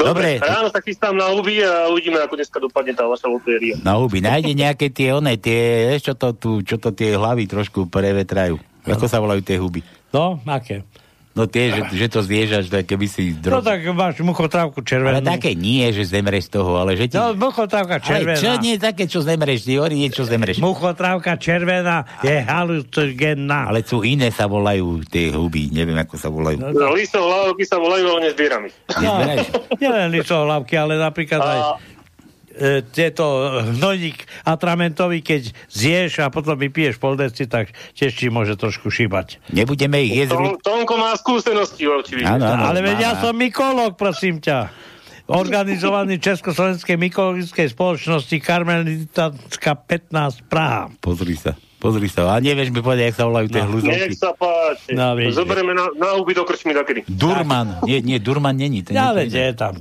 Dobre, Dobre. ráno sa chystám na huby a uvidíme, ako dneska dopadne tá vaša lotéria. Na huby. Nájde nejaké tie one, tie, vieš, čo to tu, čo to tie hlavy trošku prevetrajú. Ako sa volajú tie huby? No, aké? No tie, že, že to zviežaš, je keby si No drob... tak máš muchotrávku Ale červenú. také nie, že zemreš z toho, ale že ti... No, muchotrávka ale červená. čo nie také, čo zemreš? Ty hovorí niečo zemreš. Muchotrávka červená je halucinogénna. Ale sú iné sa volajú tie huby, neviem ako sa volajú. No, Lisov hlavky sa volajú, ale nezbieram ich. No, nielen ale napríklad aj e, tieto hnojník atramentový, keď zješ a potom vypiješ pol deci, tak tiež ti môže trošku šíbať. Nebudeme ich jesť... Tom, Tonko má skúsenosti. Áno, áno. ale veď ja som mykolog, prosím ťa. Organizovaný Československej mykologickej spoločnosti Karmelitánska 15 Praha. Pozri sa, pozri sa. A nevieš mi povedať, jak sa volajú tie No. hľuzovky. Nech sa páči. No, vidíš. Zoberieme na, na huby do krčmy takedy. Durman. Nie, nie, Durman není. Ten Ja veď je tam.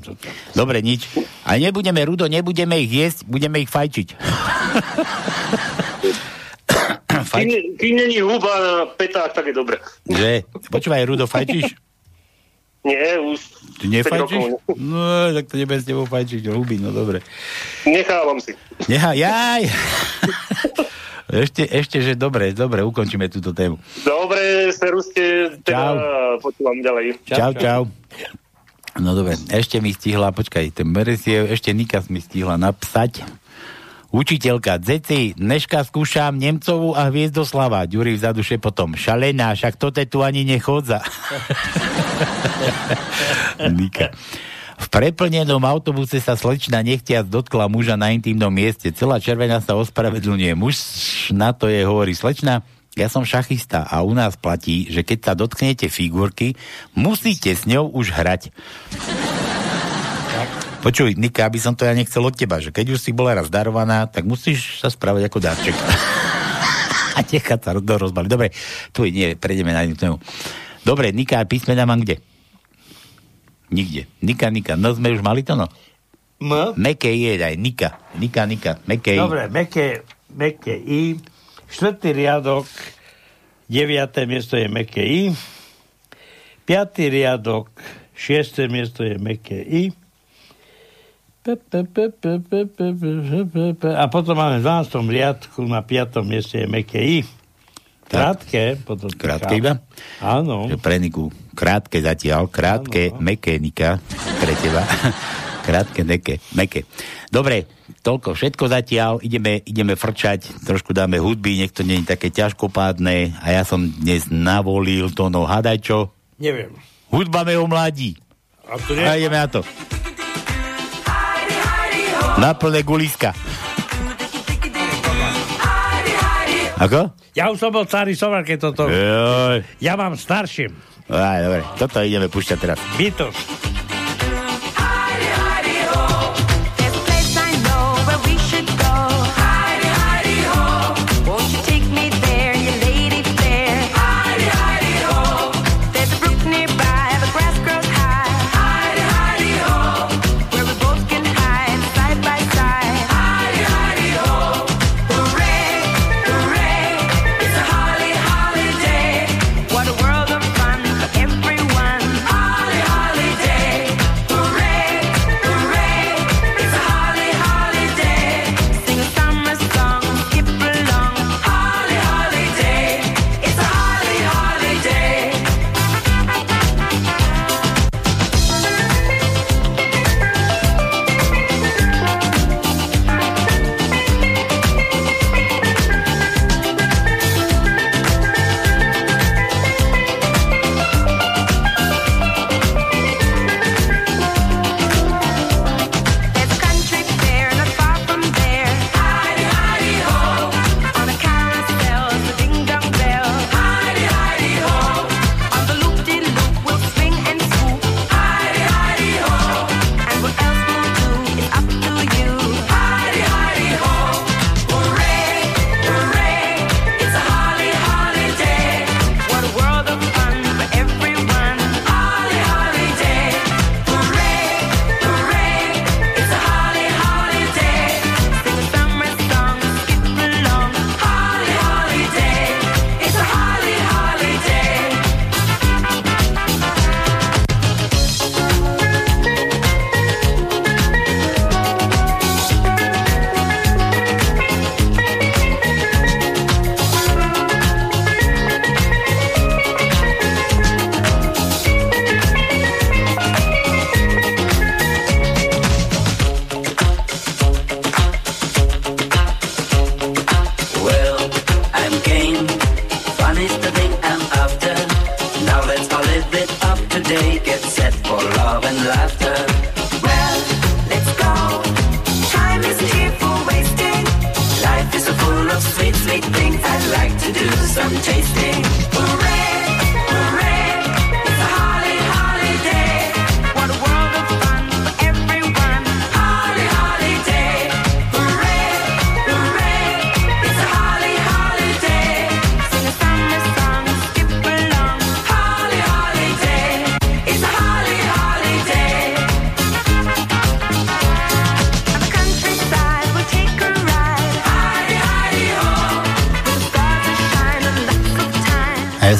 Dobre, nič. A nebudeme, Rudo, nebudeme ich jesť, budeme ich fajčiť. Kým, ne- kým není huba na petách, tak je dobre. Že? Počúvaj, Rudo, fajčiš? Nie, už Ty 5 nefajčiš? rokov. No, tak to nebudem s tebou fajčiť, huby, no dobre. Nechávam si. Neha, jaj! ešte, ešte, že dobre, dobre, ukončíme túto tému. Dobre, seruste, teda počúvam ďalej. Čau, čau. No dobre, ešte mi stihla, počkaj, ten Meresiev, ešte Nikas mi stihla napsať. Učiteľka, Zeci, dneška skúšam Nemcovú a Hviezdoslava. Ďuri vzadu potom. Šalená, však to tu ani nechodza. Nika. V preplnenom autobuse sa slečna nechtiac dotkla muža na intimnom mieste. Celá červená sa ospravedlňuje. Muž na to je hovorí, slečna, ja som šachista a u nás platí, že keď sa dotknete figurky, musíte s ňou už hrať. Počuj, Nika, aby som to ja nechcel od teba, že keď už si bola raz darovaná, tak musíš sa správať ako darček. a nechať sa do rozbali. Dobre, tu nie, prejdeme na tému. Dobre, Nika, písmena mám kde? Nikde. Nika, nika. No sme už mali to, no. M. Meké je, daj. Nika. Nika, nika. Meké I. Dobre, meké, meké I. Štvrtý riadok, deviaté miesto je meké I. Piatý riadok, šiesté miesto je meké I. A potom máme v 12. riadku na 5. mieste je meké I. Krátke, potom Krátke iba? Áno. Že pre Niku. Krátke zatiaľ. Krátke, meké Nika. Pre teba. Krátke, meké. meké. Dobre, toľko, všetko zatiaľ. Ideme, ideme frčať. Trošku dáme hudby, nech to nie je také ťažkopádne. A ja som dnes navolil to, no hádaj čo. Neviem. Hudba me omladí. A to nie... A ideme na to. Na plné guliska. Ako? Ja už som bol starý sovar, keď toto... Joj. Ja mám starším. Aj, dobre, toto ideme púšťať teraz. Beatles.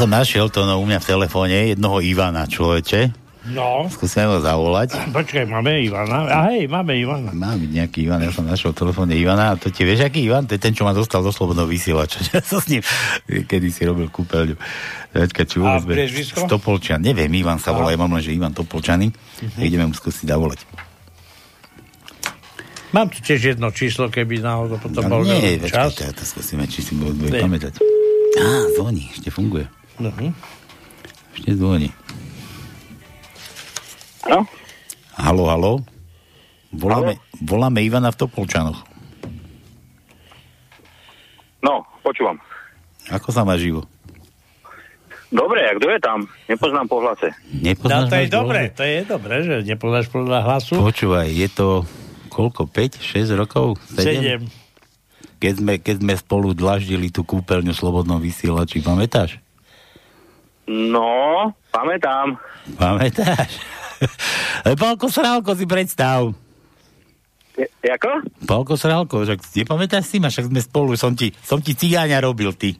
Som našiel to no, u mňa v telefóne jednoho Ivana, človeče. No. Skúsime ho zavolať. Počkaj, máme Ivana. A hej, máme Ivana. Mám nejaký Ivan, ja som našiel v telefóne Ivana a to ti vieš, aký Ivan? To je ten, čo ma dostal do slobodného vysielača. Ja som s ním kedy si robil kúpeľňu. Počkaj, či vôbec? Stopolčan. Neviem, Ivan sa volá, ja mám len, že Ivan Topolčany. Mhm. Ideme mu skúsiť zavolať. Mám tu tiež jedno číslo, keby náhodou potom bol No, nie, čas. počkaj, to skúsime, či si bude, bude Ne. pamätať. Á, zvoní, ešte funguje. Mhm. Ešte zvoní. No? Halo, halo. Voláme, voláme Ivana v Topolčanoch. No, počúvam. Ako sa má živo? Dobre, a kto je tam? Nepoznám po hlase. No Nepoznáš to je dobre, to je dobre, že nepoznáš podľa hlasu. Počúvaj, je to koľko? 5, 6 rokov? 7? Sedem. Keď sme, keď sme spolu dlaždili tú kúpeľňu v Slobodnom vysielači, pamätáš? No, pamätám. Pamätáš? Palko Srálko si predstav. Jako? Palko Srálko, že nepamätáš si ma, však sme spolu, som ti, som ti cigáňa robil, ty.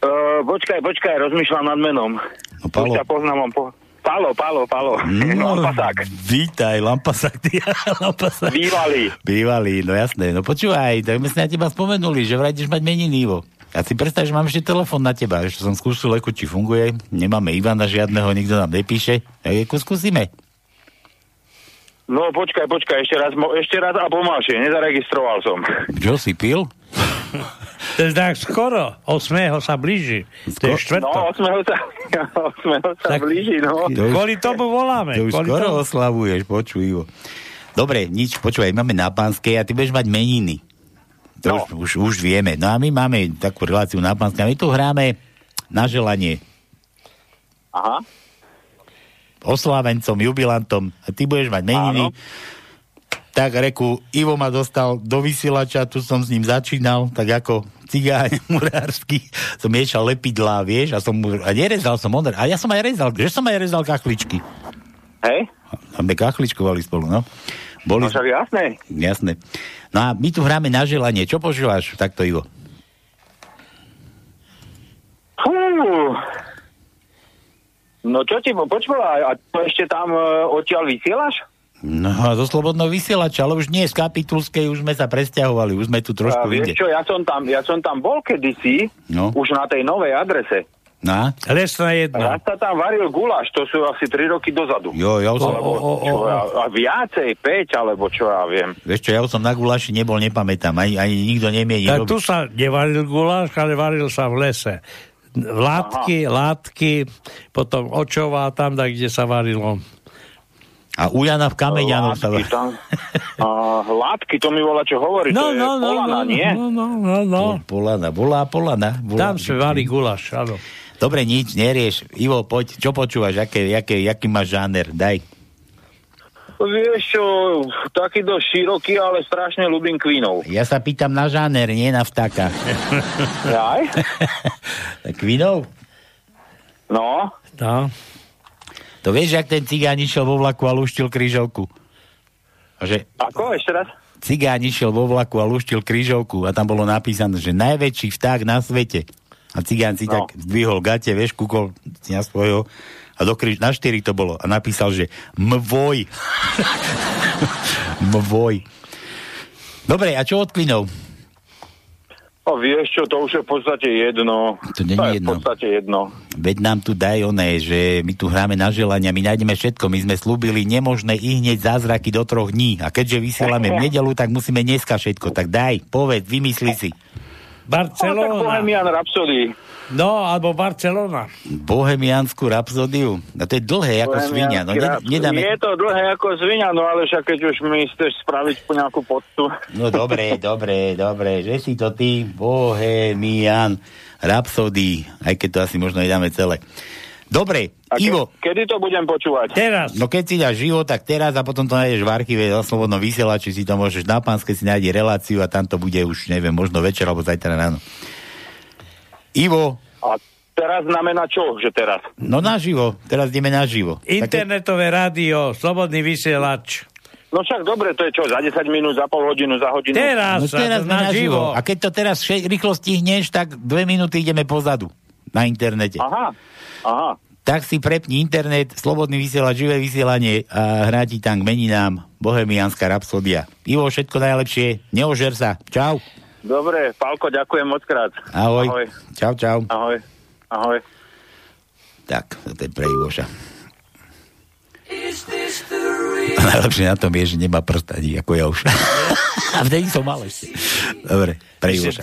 Uh, počkaj, počkaj, rozmýšľam nad menom. No, Palo. Ťa poznám, mám po... Palo, Palo, Palo. No, Lampasák. vítaj, Lampasák, ty, Lampasák. Bývalý. Bývalý, no jasné. No počúvaj, tak sme si na teba spomenuli, že vraj ideš mať meniny, Ivo. Ja si predstav, že mám ešte telefon na teba, ešte som skúsil, ako či funguje. Nemáme Ivana žiadneho, nikto nám nepíše. Tak ako skúsime. No, počkaj, počkaj, ešte raz, mo- ešte raz a pomalšie, nezaregistroval som. Čo si pil? To je tak skoro. 8. sa blíži. To je štvrtok. No, 8. sa, 8. sa Tak- blíži, no. To už- Kvôli tomu voláme. To už kvôli skoro tomu. oslavuješ, počuj. Dobre, nič, počúvaj, máme na pánskej a ty budeš mať meniny. To No. už, už, už vieme. No a my máme takú reláciu na pánskej a my tu hráme na želanie Aha. oslávencom, jubilantom a ty budeš mať meniny. Áno. Tak reku, Ivo ma dostal do vysielača, tu som s ním začínal, tak ako cigáň murársky, som miešal lepidlá, vieš, a som mu, a nerezal som on, a ja som aj rezal, že som aj rezal kachličky. Hej? A sme kachličkovali spolu, no. Boli, No však jasné. Jasné. No a my tu hráme na želanie. Čo poželáš takto, Ivo? Fú. No čo ti, počúvaj, a to ešte tam uh, odtiaľ vysielaš? No zo slobodného vysielača, ale už nie z kapitulskej, už sme sa presťahovali, už sme tu trošku A inde. vieš čo, ja som tam, ja som tam bol kedysi, No. už na tej novej adrese. No? Lesná jedna. Raz sa tam varil guláš, to sú asi 3 roky dozadu. Jo, ja už som, Alebo, čo, ja, a viacej, 5, alebo čo ja viem. vieš čo, ja už som na gulaši nebol, nepamätám, ani, ani nikto nemieni Tak robiť. tu sa nevaril guláš, ale varil sa v lese. Látky, látky, potom očová, tam, da, kde sa varilo. A u Jana v Kameňanoch sa... Tam, látky, to mi volá, čo hovorí, No, to je no, no, polana, no, nie? no, no, no, no. Polana, bola Polana. Bola, Tam sme vari guláš, áno. Dobre, nič, nerieš. Ivo, poď, čo počúvaš, aké, aké, aký máš žáner, daj. Vieš čo, taký dosť široký, ale strašne ľúbim Queenov. Ja sa pýtam na žáner, nie na vtáka. Jaj? Queenov? No, No. To vieš, jak ten cigáň išiel vo vlaku a luštil krížovku? A že ako, ešte raz? cigáň išiel vo vlaku a luštil krížovku a tam bolo napísané, že najväčší vták na svete. A cigán si No. tak zdvihol gate, vieš, kúkol na svojho a do kríž, na štyri to bolo a napísal, že mvoj. mvoj. Dobre, a čo od kvinov? No vieš čo, to už je v podstate jedno. To nie to je jedno. v podstate jedno. Veď nám tu daj oné, že my tu hráme na želania, my nájdeme všetko, my sme slúbili nemožné i hneď zázraky do troch dní. A keďže vysielame v nedelu, tak musíme dneska všetko. Tak daj, povedz, vymysli si. No, tak Barcelona. Bohemian Rhapsody. No, alebo Barcelona. Bohemianskú rapsódiu. No to je dlhé ako svinia. No, ne, nedáme... Je to dlhé ako svinia, no ale však keď už mi chceš spraviť po nejakú poctu. No dobre, dobre, dobre, že si to ty, Bohemian Rhapsody, aj keď to asi možno nedáme celé. Dobre, a ke, Ivo. Kedy to budem počúvať? Teraz. No keď si dáš život, tak teraz a potom to nájdeš v archíve na slobodnom vysielači, si to môžeš na pánske si nájde reláciu a tam to bude už, neviem, možno večer alebo zajtra ráno. Ivo. A teraz znamená čo, že teraz? No naživo, teraz ideme naživo. Internetové Také... rádio, slobodný vysielač. No však dobre, to je čo, za 10 minút, za pol hodinu, za hodinu? Teraz, no, teraz na živo. A keď to teraz še- rýchlo stihneš, tak dve minúty ideme pozadu na internete. Aha. Aha. Tak si prepni internet, slobodný vysielač, živé vysielanie a hráti tam k meninám Bohemianská rapsodia. Ivo, všetko najlepšie, neožer sa. Čau. Dobre, Pálko, ďakujem moc krát. Ahoj. Ahoj. Čau, čau. Ahoj. Ahoj. Tak, to je pre Ivoša. Najlepšie na tom je, že nemá prst ani ako ja už. A vtedy som mal ešte. Dobre, pre Ivoša.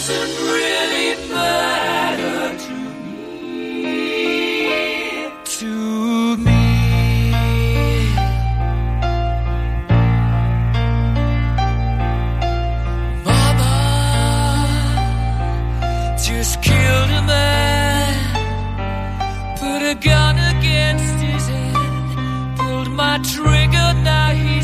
doesn't really matter to me. To me. Mama just killed a man, put a gun against his head, pulled my trigger, now he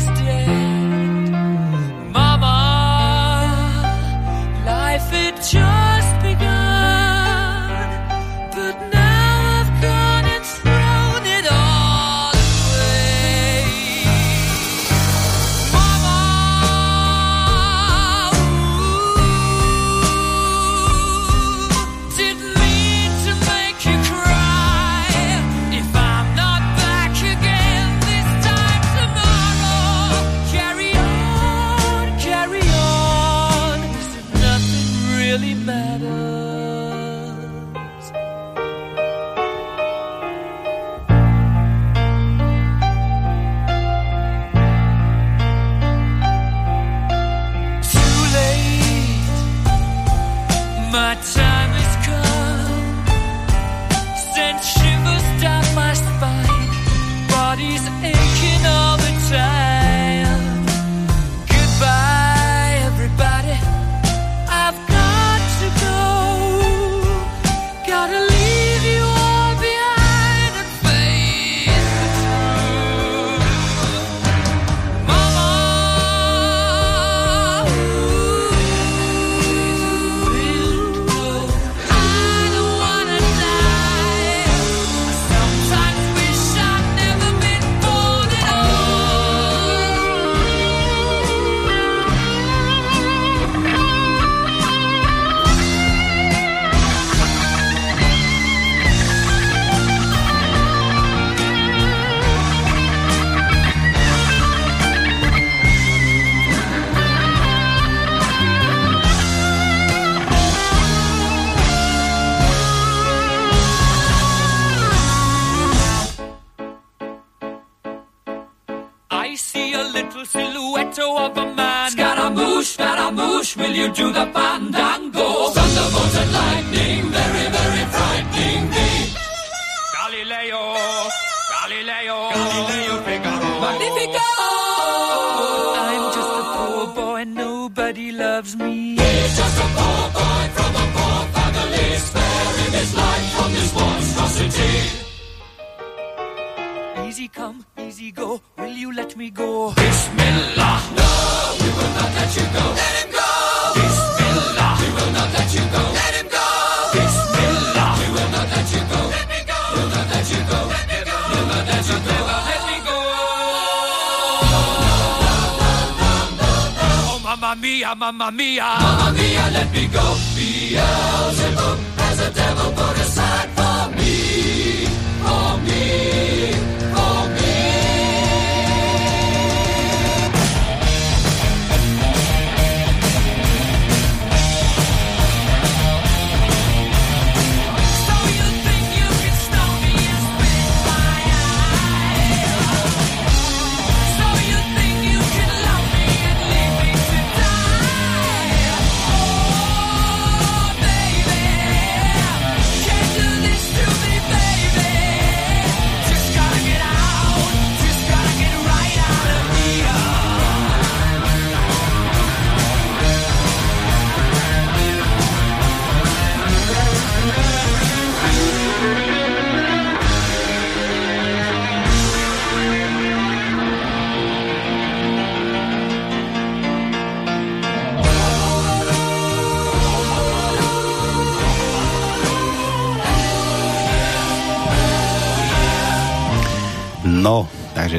to the fire.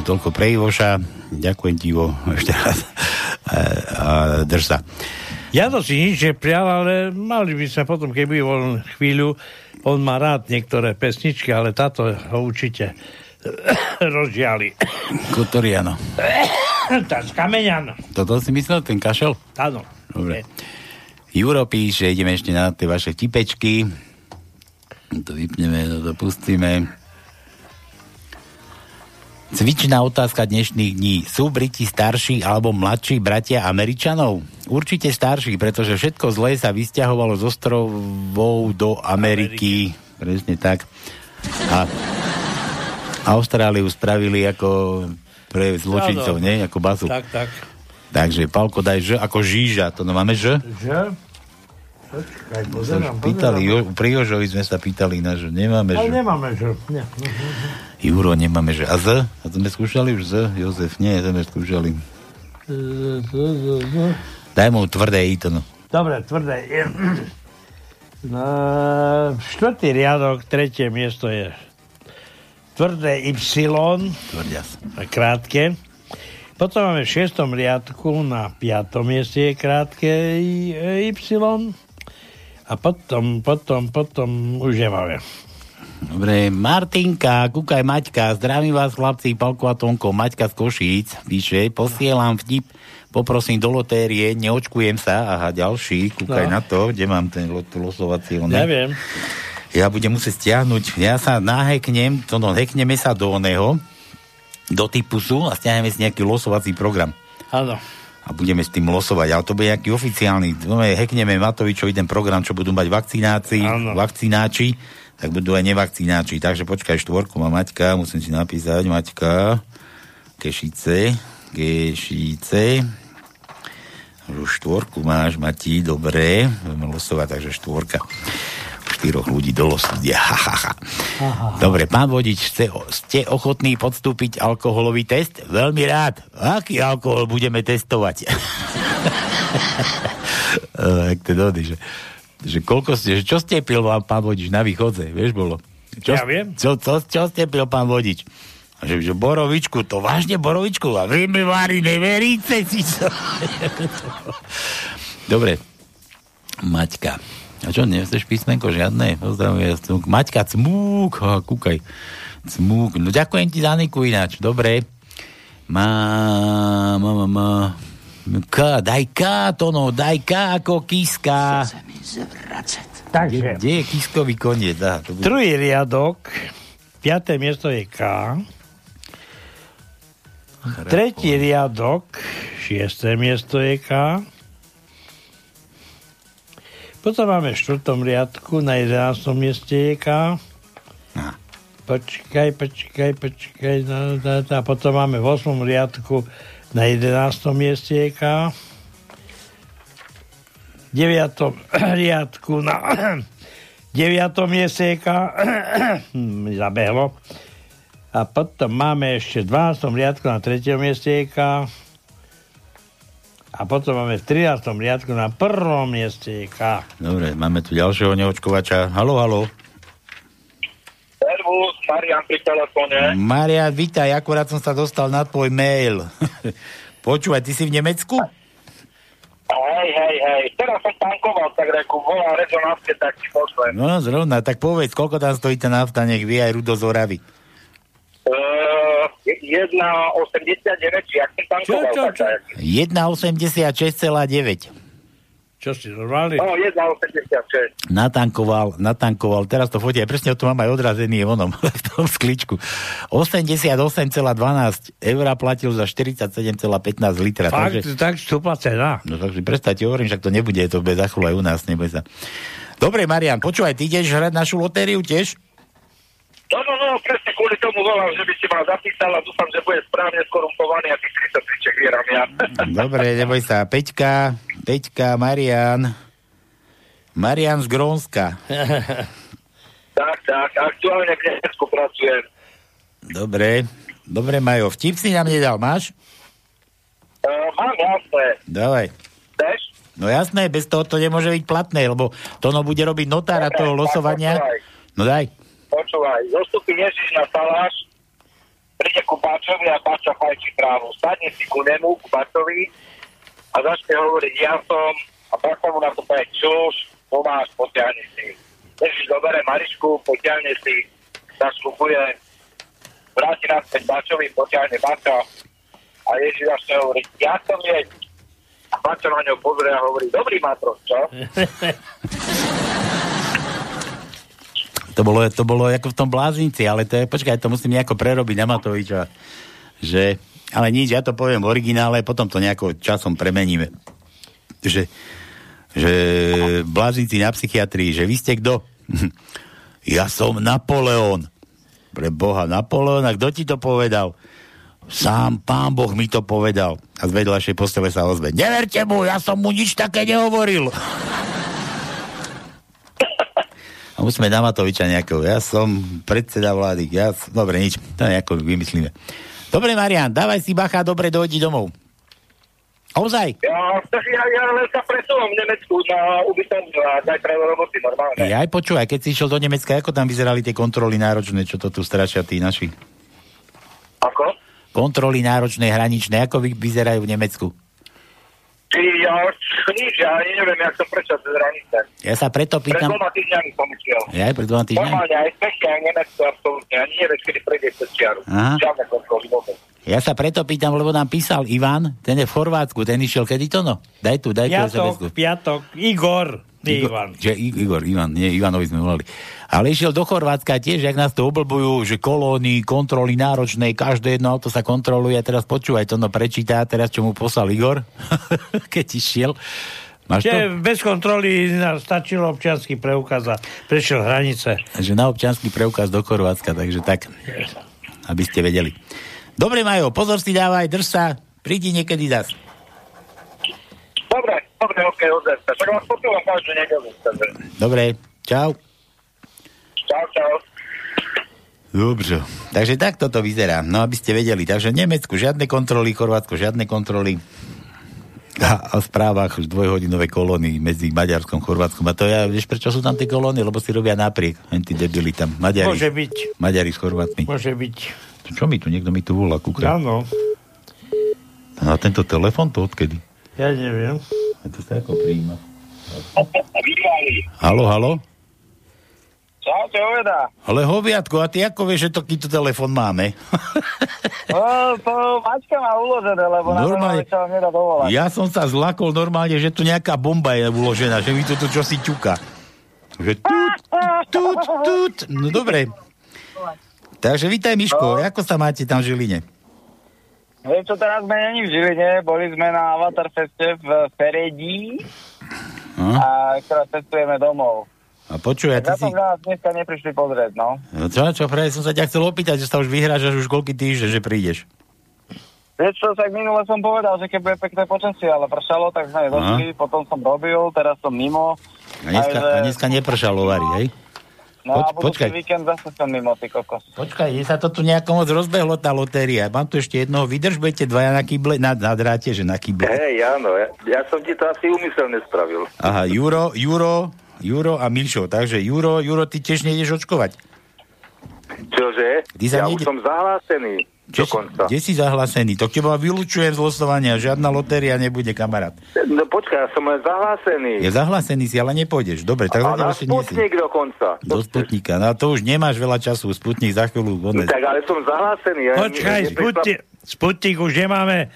Toľko pre Ivoša. Ďakujem ti, Ivo, ešte raz. A, a drž sa. Ja to si nič neprial, ale mali by sa potom, keby bol chvíľu, on má rád niektoré pesničky, ale táto ho určite rozžiali. Kotoriano. Tá z kameňan. Toto si myslel, ten kašel? Áno. Dobre. Juro píše, ideme ešte na tie vaše tipečky. To vypneme, to pustíme. Cvičná otázka dnešných dní. Sú Briti starší alebo mladší bratia Američanov? Určite starší, pretože všetko zlé sa vysťahovalo z ostrovov do Ameriky. Ameriky. Presne tak. A Austráliu spravili ako pre zločincov, nie? Ako bazu. Tak, tak. Takže, Palko, daj Ž ako žíža. To no máme Ž? Že? Počkaj, pozerám, pýtali, jo, pri Jožovi sme sa pýtali na Ž. Nemáme Ale Ž. nemáme, že... Nie. Juro, nemáme Ž. A Z? A to sme skúšali už Z? Jozef, nie, to sme skúšali. Daj mu tvrdé I to no. Dobre, tvrdé. No, štvrtý riadok, tretie miesto je tvrdé Y, Tvrdias. krátke. Potom máme v šiestom riadku na piatom mieste je krátke Y. A potom, potom, potom už nemáme. Dobre, Martinka, kúkaj Maťka, zdravím vás chlapci, Palko a Tonko, Maťka z Košíc, píše, posielam vtip, poprosím do lotérie, neočkujem sa, aha, ďalší, kúkaj No. na to, kde mám ten lo- losovací, oný? Neviem. Ja budem musieť stiahnuť, ja sa naheknem, to no, hekneme sa do oného, do typusu a stiahneme si nejaký losovací program. Áno. A budeme s tým losovať, ale to bude nejaký oficiálny. No, hekneme Matovičovi ten program, čo budú mať vakcináci, vakcináči, tak budú aj nevakcináči. Takže počkaj, štvorku má Maťka, musím si napísať, Maťka, Kešice, Kešice, už štvorku máš, Mati, dobre, budeme losovať, takže štvorka. Štyroch ľudí do losu. Ha, ha, ha. Dobre, pán vodič, ste, ste ochotní podstúpiť alkoholový test? Veľmi rád. Aký alkohol budeme testovať? Eh, Jak to dody, že, že koľko ste, že čo ste pil vám pán vodič na východze, vieš bolo? Čo, Ja viem. Čo, čo, čo ste pil pán vodič? A že, že borovičku, to vážne borovičku? A vy mi vári neveríte si čo? Dobre. Maťka. A čo, nechceš písmenko žiadne? Pozdravujem. Cmúk. Maťka, cmúk. Ha, kúkaj. Cmúk. No ďakujem ti za Niku ináč. Dobre. Má, má, má, má. K, daj K, to no, daj K ako kiska. Takže. Kde je kiskový koniec? Dá, to bude... Druhý riadok, piaté miesto je K. Tretí riadok, šiesté miesto je K. Potom máme v štvrtom riadku, na jedenáctom mieste je K. Počkaj, počkaj, počkaj. No, no, no. A potom máme v osmom riadku, na jedenáctom mieste je K. V deviatom riadku na deviatom mieste je K. Zabehlo. A potom máme ešte v 12. riadku na 3. mieste je K. A potom máme v 13. riadku na prvom mieste K. Dobre, máme tu ďalšieho neočkovača. Halo, halo. Servus, Marian pri telefóne. Marian, vítaj, akurát som sa dostal na tvoj mail. Počúvaj, ty si v Nemecku? Hej, hej, hej. Teraz som tankoval, tak reku, volá rezonanske, tak ti pošlem. No, zrovna, tak povedz, koľko tam stojí tá nafta, nech vie aj Rudo z Oravy. Uh, 1,89, či jak som tankoval. Čo, čo, čo? 1,86,9. Čo si normálny? No, 1,86. Natankoval, natankoval, teraz to fotia, presne o tom mám aj odrazený v onom, v tom skličku. 88,12 eur platil za 47,15 litra. Fakt, Takže, tak stúpla cena. no takže predstavte, hovorím, však to nebude, to bude za chvíľu aj u nás, nebude sa. Dobre, Marian, počúvaj, ty ideš hrať našu lotériu tiež? No, no, no, presne kvôli tomu volám, že by si ma zapísal a dúfam, že bude správne skorumpovaný a tých 30 triček vieram ja. Dobre, neboj sa. Peťka, Peťka, Marian. Marian z Grónska. tak, tak, aktuálne v Nemecku pracujem. Dobre. Dobre, Majo. Vtip si nám nedal, máš? Uh, mám jasné. Dávaj. Chceš? No jasné, bez toho to nemôže byť platné, lebo to no bude robiť notára toho losovania. No daj. Počúvaj. Zostupí Ježiš na saláš príde ku Bačovi a Bača fajčí trávu. Sadne si ku nemu, ku Bačovi a začne hovoriť, ja som a Bača mu na to povie, čuž, pomáš, potiahni si. Ježiš dobere Marišku, potiahne si, zašlupuje, vráti naspäť Bačovi, potiahne Bača a Ježiš začne hovoriť, ja som je. A Bača na ňo pozrie a hovorí, dobrý matros, čo? To bolo, to bolo ako v tom bláznici, ale to je, počkaj, to musím nejako prerobiť na Matoviča. Že, ale nič, ja to poviem v originále, potom to nejako časom premeníme. Že, že bláznici na psychiatrii, že vy ste kto? ja som Napoleon. Pre Boha, Napoleon, a kto ti to povedal? Sám pán Boh mi to povedal. A z vedľašej postele sa ozve. Neverte mu, ja som mu nič také nehovoril. A musíme na Matoviča nejakého. Ja som predseda vlády. Ja, dobre, nič. To nejako vymyslíme. Dobre, Marian, dávaj si bacha, dobre, dojdi domov. Ozaj. Ja, ja, ja len sa presúvam v Nemecku na ubytovňu a zajtra do roboty normálne. Ja aj počúvaj, keď si išiel do Nemecka, ako tam vyzerali tie kontroly náročné, čo to tu strašia tí naši? Ako? Kontroly náročné, hraničné, ako vy, vyzerajú v Nemecku? Ty, ja nič, ja ani neviem, jak som prešiel cez hranice. Ja sa preto Pred pýtam... dvoma týždňami som išiel. Ja aj pred dvoma týždňami? Normálne aj v Čechách, aj v Nemecku absolútne. Ani nevieš, kedy prejdeš cez čiaru. Aha. Žiadne kontroly vôbec. Ja sa preto pýtam, lebo nám písal Ivan, ten je v Chorvátsku, ten išiel kedy to no? Daj tu, daj tu Piatok, piatok, Igor, nie Igor, Ivan. Že Igor, Ivan, nie, Ivanovi sme volali. Ale išiel do Chorvátska tiež, jak nás to oblbujú, že kolóny, kontroly náročné, každé jedno auto sa kontroluje a teraz počúvaj, to no prečíta, teraz čo mu poslal Igor, keď išiel. Máš to? Bez kontroly nám stačilo občiansky preukaz a prešiel hranice. Že na občanský preukaz do Chorvátska, takže tak, aby ste vedeli. Dobre, Majo, pozor si dávaj, drž sa, prídi niekedy zas. Dobre, dobre, ok, ozaj sa. Však vás počúvam každú nedelu. Dobre, čau. Čau, čau. Dobre, takže takto to vyzerá, no aby ste vedeli. Takže Nemecku žiadne kontroly, Chorvátsko žiadne kontroly. A, a v správach už dvojhodinové kolóny medzi Maďarskom a Chorvátskom. A to ja, vieš, prečo sú tam tie kolóny? Lebo si robia napriek. Len tí debili tam. Maďari, Môže byť. Maďari s Chorvátmi. Môže byť. Čo mi tu? Niekto mi tu volá, kúka. Áno, Na tento telefon to odkedy? ja neviem. A to sa ako prijíma. Halo, halo? Čau, čo oveda? Ale hoviatko, a ty ako vieš, že takýto telefon máme? No, to Mačka má uložené, lebo na Normálne. sa vám nedá dovolať. Ja som sa zlakol normálne, že tu nejaká bomba je uložená, že mi tu tu čosi ťuka. Že tut, tut, tut. No dobre. Takže vítaj, Miško. Ako sa máte tam v Žiline? Vieš čo, teraz sme není v Žiline, boli sme na Avatar Feste v Feredí Hm? a teraz cestujeme domov. A počuj, a ty si... nás dneska neprišli pozrieť, no. No Čo, čo, práve som sa ťa chcel opýtať, že sa už vyhrážaš už koľký týždeň, že prídeš. Vieš čo, tak minule som povedal, že keď bude pekné počasie, ale pršalo, tak sme nedošli, potom som robil, teraz som mimo. A dneska, a dneska nepršalo, Vary, hej? No a Poč- budúci počkaj. víkend zase som mimo, ty kokos. Počkaj, je sa to tu nejako moc rozbehlo, tá lotéria. Mám tu ešte jednoho, vydrž, budete dvaja na kyble, na, na dráte, že na kyble. Hej, áno, ja, ja som ti to asi úmyselne spravil. Aha, Juro, Juro, Juro a Mišo. Takže Juro, Juro, ty tiež nejdeš očkovať. Čože? Ty sa ja nejde- už som zahlásený. Kde, si- Dokonca. kde si zahlásený? To teba vylúčujem z losovania, žiadna lotéria nebude, kamarát. No počkaj, ja som len zahlásený. Je zahlásený si, ale nepôjdeš. Dobre, tak a na si. Sputnik dokonca. Do Sputnika. No to už nemáš veľa času. Sputnik za chvíľu. No, tak ale som zahlásený. Ja Počkaj, Sputnik, Sputnik už nemáme.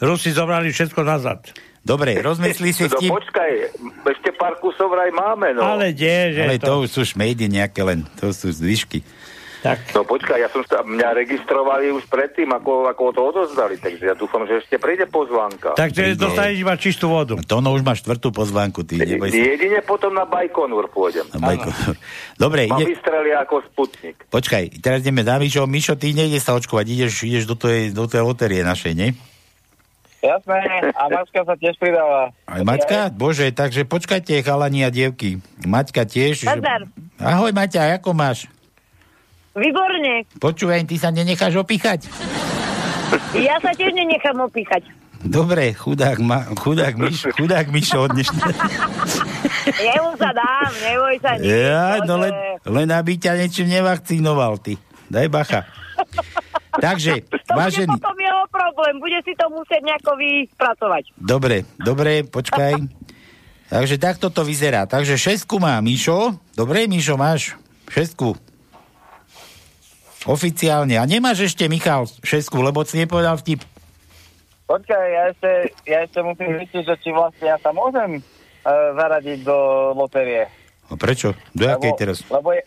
Rusi zobrali všetko nazad. Dobre, rozmyslí si No vtip. počkaj, ešte pár kusov vraj máme, no. Ale kde, že Ale to... to už sú šmejdy nejaké len. To sú zvyšky. Tak. No počkaj, ja som sa, mňa registrovali už predtým, ako, ako to odozdali, takže ja dúfam, že ešte príde pozvánka. Takže dostaneš iba čistú vodu. To no už máš štvrtú pozvánku, ty neboj sa. Jedine potom na Bajkonur pôjdem. Na Bajko. Dobre, ide, vystrelia ako Sputnik. počkaj, teraz ideme za Mišo. Mišo, ty nejdeš sa očkovať, ideš, ideš do tej, do tej lotérie našej, nie? Jasné, a Mačka sa tiež pridáva. Aj Maťka? Bože, takže počkajte, chalani a dievky. Maťka tiež. že-. Ahoj, Maťa, ako máš? Výborne. Počúvaj, ty sa nenecháš opíchať? Ja sa tiež nenechám opíchať. Dobre, chudák, ma, chudák, Miš, chudák Mišo od dnešného. Jemu sa dám, neboj sa. nič. Ja, no len, len aby ťa niečím nevakcinoval, ty. Daj bacha. Takže, To bude vážený, potom jeho problém, bude si to musieť nejako vyspracovať. dobre, dobre, počkaj. Takže takto to vyzerá. Takže šestku má Mišo. Dobre, Mišo, máš šestku. Oficiálne. A nemáš ešte, Michal, šestku, lebo si nepovedal vtip. Počkaj, ja ešte, ja ešte musím zistiť, že či vlastne ja sa môžem uh, zaradiť do lotérie. A prečo? Do jakej teraz? Lebo, je-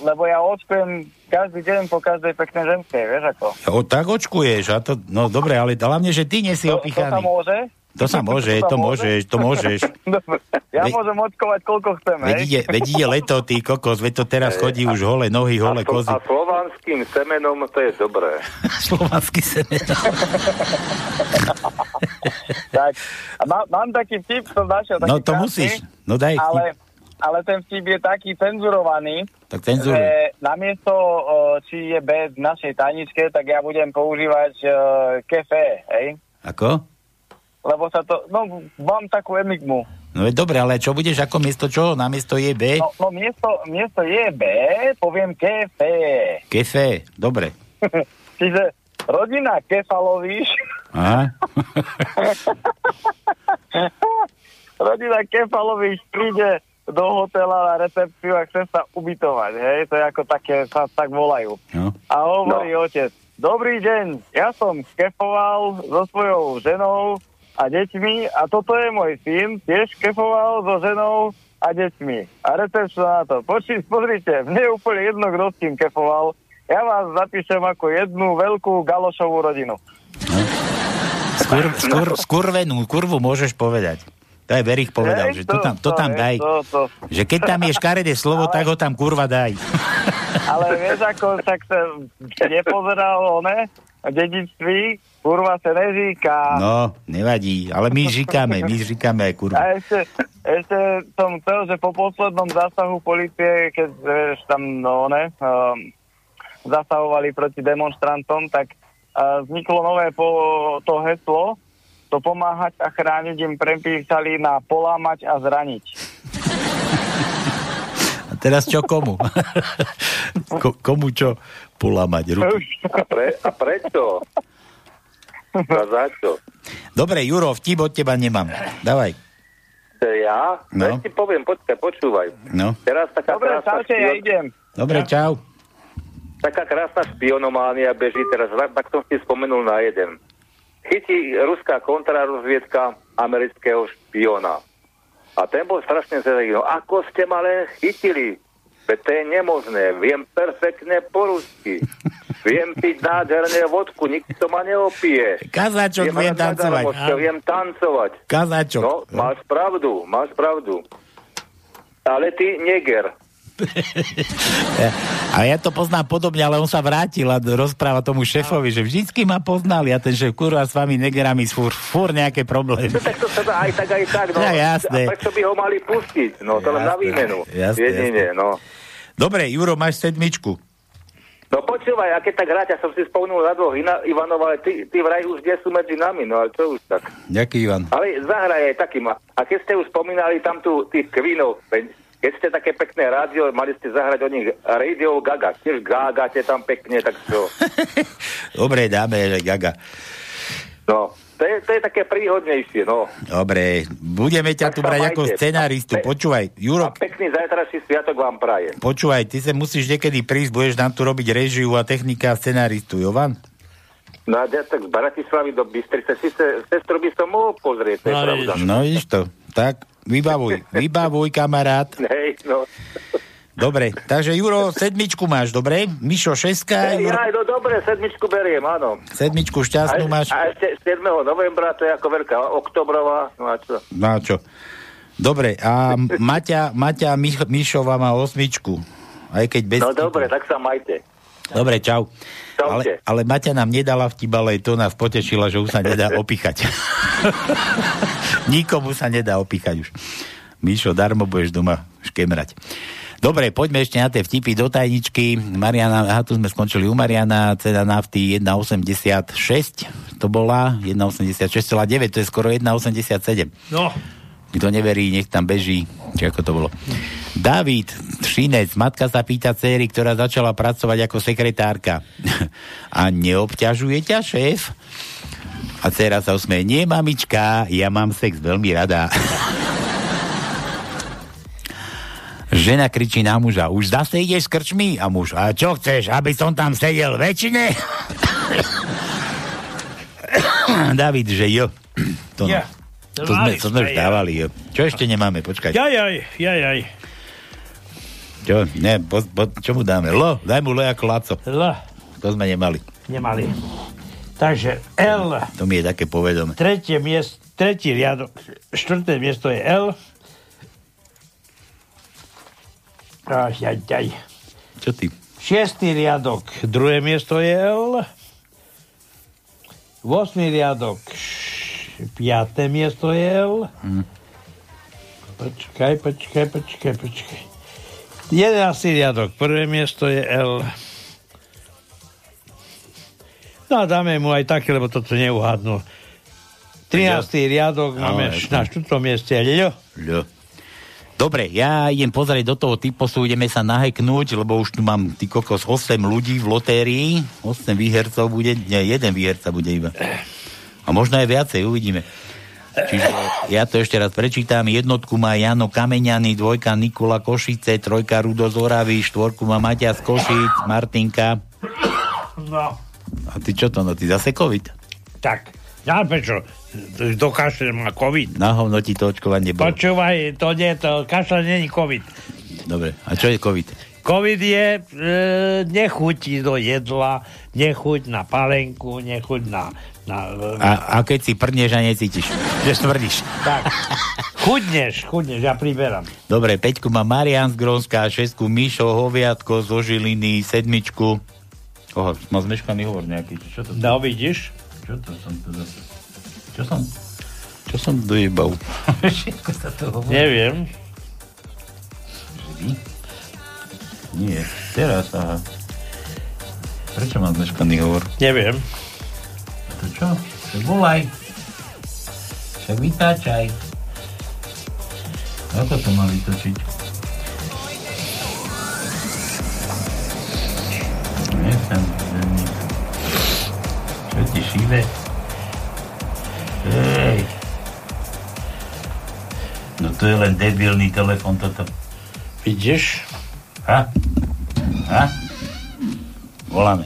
lebo ja očkujem každý deň po každej peknej ženskej, vieš ako? O, tak očkuješ. A to, no dobre, ale hlavne, že ty nie si To, to sa môže? To sa môže, to môžeš, to môžeš. Dobre, ja Ve- môžem očkovať koľko chcem, Veď hej? ide, veď ide leto, ty kokos, veď to teraz chodí už hole nohy, hole a, kozy. a slovanským semenom to je dobré. Slovanský semen. tak, a má, mám taký vtip, som našiel taký No to krásny, musíš. No daj. Ale, ale ten vtip je taký cenzurovaný, Tak cenzuruj. že namiesto, či je B v našej tajničke, tak ja budem používať uh, kefe, hej? Ako? Lebo sa to, no, mám takú enigmu. No je dobre, ale čo budeš ako miesto čo? Namiesto je B? No, no miesto, miesto je B, poviem kefe. Kefe, dobre. Čiže rodina Kefaloviš, Aha. rodina Kefaloviš príde do hotela na recepciu a chce sa ubytovať, hej? To je ako také, sa tak volajú. No. A hovorí no. otec, dobrý deň, ja som kefoval so svojou ženou a deťmi a toto je môj syn, tiež kefoval so ženou a deťmi. A recepčná na to, počí, pozrite, mne je úplne jedno, kto s kým kefoval, ja vás zapíšem ako jednu veľkú galošovú rodinu. Skur, skur, skurvenú kurvu môžeš povedať. To aj Berich povedal, Hej, že to tam, to tam hej, daj. To, to. Že keď tam je škaredé slovo, tak ho tam kurva daj. Ale vieš, ako tak sa nepozeral one v dedictví, kurva sa neříká. No, nevadí, ale my žikáme, my žikáme aj kurva. A ešte, ešte som chcel, že po poslednom zásahu policie, keď vieš, tam no, ne, um, zasahovali proti demonstrantom, tak uh, vzniklo nové po, to heslo, to pomáhať a chrániť im prepísali na polámať a zraniť. A teraz čo komu? Ko, komu čo? Polamať ruky. A, pre, a prečo? A za čo? Dobre, Juro, vtip od teba nemám. Dávaj. To ja? No. Ja ti poviem, počkaj, počúvaj. No. Teraz taká Dobre, čaute, ja idem. Dobre, čau. Taká krásna špionománia beží teraz, tak, tak som si spomenul na jeden. Chytí ruská kontrarozviedka amerického špiona. A ten bol strašne zvedavý. No ako ste ma len chytili? Veď to je nemožné. Viem perfektne po rusky. Viem piť nádherne vodku, nikto ma neopije. Kazáčok viem na tancovať. darmočke, Viem tancovať. Kazáčok. No, máš pravdu, máš pravdu. Ale ty neger. A ja to poznám podobne, ale on sa vrátil a rozpráva tomu šéfovi, že vždycky ma poznali a ten šéf, kurva, s vami negerami fúr, fúr nejaké problémy. No, tak to sa dá aj tak, aj tak. No. Ja, jasné. A prečo by ho mali pustiť? No, to len na výmenu. jasné, Jedine, jasné. no. Dobre, Juro, máš sedmičku. No počúvaj, a keď tak hráť, ja som si spomenul na dvoch Ina, Ivanov, ale ty, ty vraj už nie sú medzi nami, no ale čo už tak. Ďaký Ivan. Ale zahraj aj takým. A keď ste už spomínali tam tu tých veď keď ste také pekné rádio, mali ste zahrať o nich Radio Gaga. Tiež gágate tam pekne, tak čo? Dobre, dáme, že Gaga. No, to je, to je také príhodnejšie, no. Dobre, budeme ťa Tak tu brať ako majte. scenáristu. Pe- Počúvaj, Juro, A pekný zajtrajší sviatok vám praje. počúvaj, ty sa musíš niekedy prísť, budeš nám tu robiť režiu a technika a scenáristu, Jovan? No a ja tak z Bratislavy do Bystrice si se, sestru by som mohol pozrieť, to je No, pravda. No, vidíš to. Tak, vybavuj, vybavuj, kamarát. Hej, no. Dobre, takže Juro, sedmičku máš, dobre? Mišo, šeska, Hej, Juro, no dobre, sedmičku beriem, áno. sedmičku A, šťastnú máš. a ešte 7. novembra, to je ako veľká oktobrová, no a čo? No a čo? Dobre, a Maťa, Maťa Mich- Mišova má osmičku. Aj keď bez... No dobre, tak sa majte. Dobre, čau. Ale, ale Maťa nám nedala vtip, ale to nás potešila, že už sa nedá opíchať. Nikomu sa nedá opíchať už. Mišo, darmo budeš doma škemrať. Dobre, poďme ešte na tie vtipy do tajničky. Mariana, aha, tu sme skončili u Mariana, cena nafty 1,86, to bola 1,86,9, to je skoro 1,87. No. Kto neverí, nech tam beží. Či ako to bolo. David Šinec, matka sa pýta céry, ktorá začala pracovať ako sekretárka. A neobťažuje ťa šéf? A dcera sa usmeje, nie mamička, ja mám sex veľmi rada. Žena kričí na muža, už zase ideš s krčmi? A muž, a čo chceš, aby som tam sedel väčšine? David, že jo. To, no. To sme, to sme už dávali. Čo ešte nemáme, počkaj. Jajaj, jajaj. Čo, ne, po, po, čo mu dáme? Lo, daj mu lo ako Laco. L. To sme nemali. Nemali. Takže L. To mi je také povedomé. Tretie miest, tretí riadok, štvrté miesto je L. Aj, aj, aj. Čo ty? Šiestý riadok, druhé miesto je L. Vosmý riadok, piaté miesto je L. Hm. Počkaj, počkaj, počkaj, počkaj. Jedenáctý riadok, prvé miesto je L. No a dáme mu aj také, lebo toto neuhádnu. 13. riadok No, máme jasné. na štvrtom mieste L. Dobre, ja idem pozrieť do toho typosu, ideme sa naheknúť, lebo už tu mám ty kokos 8 ľudí v lotérii, 8 výhercov bude, nie, jeden výherca bude iba. A možno aj viacej, uvidíme. Čiže ja to ešte raz prečítam. Jednotku má Jano Kameňany, dvojka Nikola Košice, trojka Rudo z Oravy, štvorku má Maťa z Košic, Martinka. No, A ty čo to, no ty zase COVID? tak. Ja prečo? Do kašle má COVID. Na hovno ti to očkovanie bolo. Počúvaj, to nie, to kašle není COVID. Dobre, a čo je COVID? COVID je e, nechuť do jedla, nechuť na palenku, nechuť na... na A, a keď si prdneš a necítiš, že smrdíš. tak. Chudneš, chudneš, ja priberám. Dobre, Peťku má Marian z Grónska, šestku Mišo, Hoviatko zo Žiliny, sedmičku. Oho, má zmeškaný hovor nejaký. Čo to? No, vidíš? Čo to som to zase? Čo som? Čo som dojebal? Všetko sa to hovorí. Neviem. Nie, teraz, aha. Prečo mám zmeškaný hovor? Neviem. To čo? To volaj. Však vytáčaj. Ako to mám vytočiť? Nechcem. Čo ti šíbe? Ej. No to je len debilný telefon toto. Vidíš? Ha? Ha? Voláme.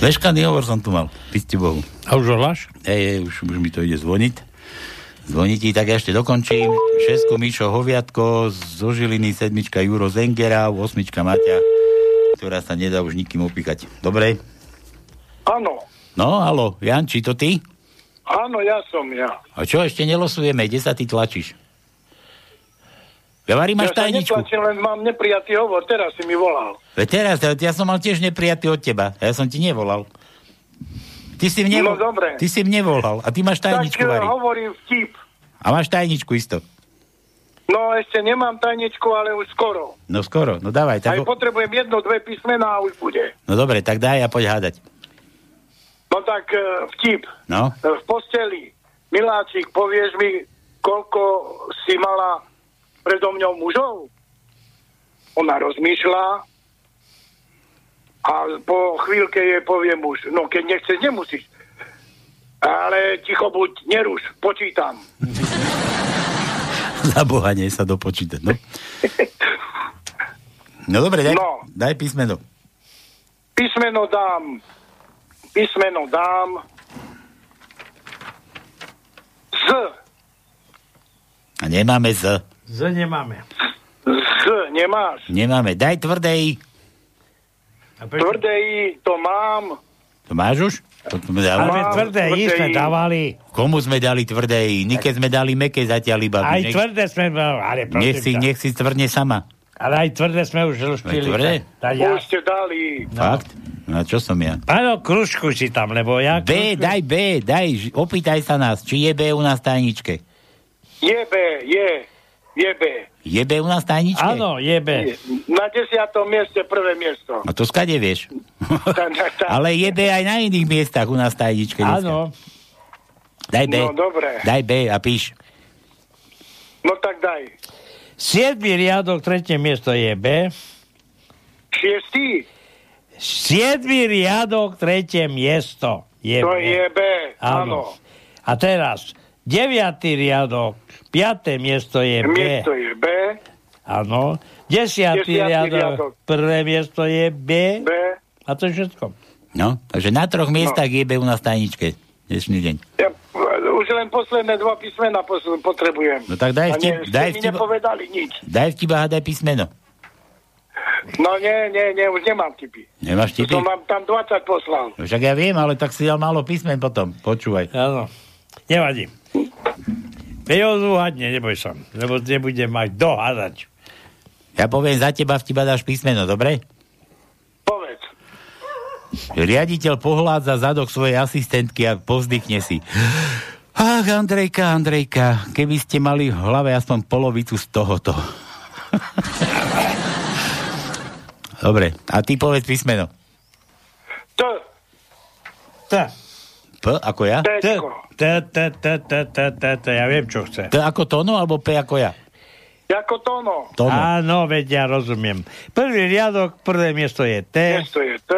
Zmeškaný hovor som tu mal. Piste Bohu. A už voláš? Ej, ej, už, už mi to ide zvoniť. Zvoniť tak ja ešte dokončím. Šesku Mišo Hoviatko, zo Žiliny sedmička Juro Zengera, osmička Maťa, ktorá sa nedá už nikým opíkať. Dobre? Áno, No, halo, Janči, to ty? áno, ja som ja. A čo, ešte nelosujeme? Kde sa ty tlačíš? Ja varím máš ja tajničku. netlačím, len mám neprijatý hovor, teraz si mi volal. Veď teraz, ja, som mal tiež neprijatý od teba. Ja som ti nevolal. Ty si mne, No, dobre. ty si mne volal. A ty máš Tak tajničku, eh, Vari. hovorím vtip. A máš tajničku isto. No ešte nemám tajničku, ale už skoro. No skoro, no dávaj. Aj Tak, potrebujem jedno, dve písmená a už bude. no dobre, tak daj a poď hádať. No tak eh, vtip. No, V posteli. Miláčik, povieš mi, koľko si mala predo mňou mužov? Ona rozmýšľa a po chvíľke jej povie muž, no keď nechceš, nemusíš. Ale ticho buď, neruš, počítam. za Boha, nie sa dopočítať, no. No dobre, daj, No. daj písmeno. Písmeno dám, písmeno dám z, A nemáme Z. Z nemáme. z nemáš. Nemáme. Daj. Tvrdé I, to mám. To máš už? To sme dali. Ale tvrdé I sme dávali. Komu sme dali tvrdé I? Nike sme dali meké zatiaľ iba. Aj nech, tvrdé sme, ale prosím nech, si, nech si tvrdne sama. Ale aj tvrdé sme už. Aj tvrdé? Tak ja. Už ste dali. Fakt? No čo som ja? Áno, kružku si tam, lebo ja... B, daj B, daj, opýtaj sa nás, či je B u nás v tajničke. Je B, je, je B. Je B u nás tajničke? Áno, je B. Na desiatom mieste prvé miesto. A to skade vieš. Tak. Ale je B aj na iných miestach u nás tajničke. Áno. Daj B. No, dobre. Daj B a píš. No tak daj. Siedmý riadok, tretie miesto je B. Šiestý? Siedmý riadok, tretie miesto je To B. je B, áno. A teraz, deviatý riadok, piaté miesto je B. Miesto je B, Áno. Desiatý, Desiatý riadok, riadok. prvé miesto je B. B. A to je všetko. No, takže na troch miestach je B u nás tajničke. Dnešný deň. Ja, už len posledné dva písmena potrebujem. No tak daj A vtip- daj mi vtip- nepovedali nič. Daj vtiba hádaj písmeno. No nie, nie, nie, už nemám tipy. Nemáš tipy? Som vám tam 20 poslal. No však ja viem, ale tak si dal málo písmen potom. Počúvaj. Áno. Nevadí. Veď on uhadne, neboj sa. Lebo nebudem mať dohádať. Ja poviem za teba, vtiba dáš písmeno, dobre? Povedz. Riaditeľ pohľadza zadok svojej asistentky a povzdychne si. Ach, Andrejka, Andrejka, keby ste mali v hlave aspoň polovicu z tohoto. Dobre, a ty povedz písmeno. T. T. P ako ja? T. T, T, T, T, T, T, T, ja viem, čo chce. T ako Tono, alebo P ako ja? Ako Tono. Tono. Áno, veď ja rozumiem. Prvý riadok, prvé miesto je T. Miesto je T.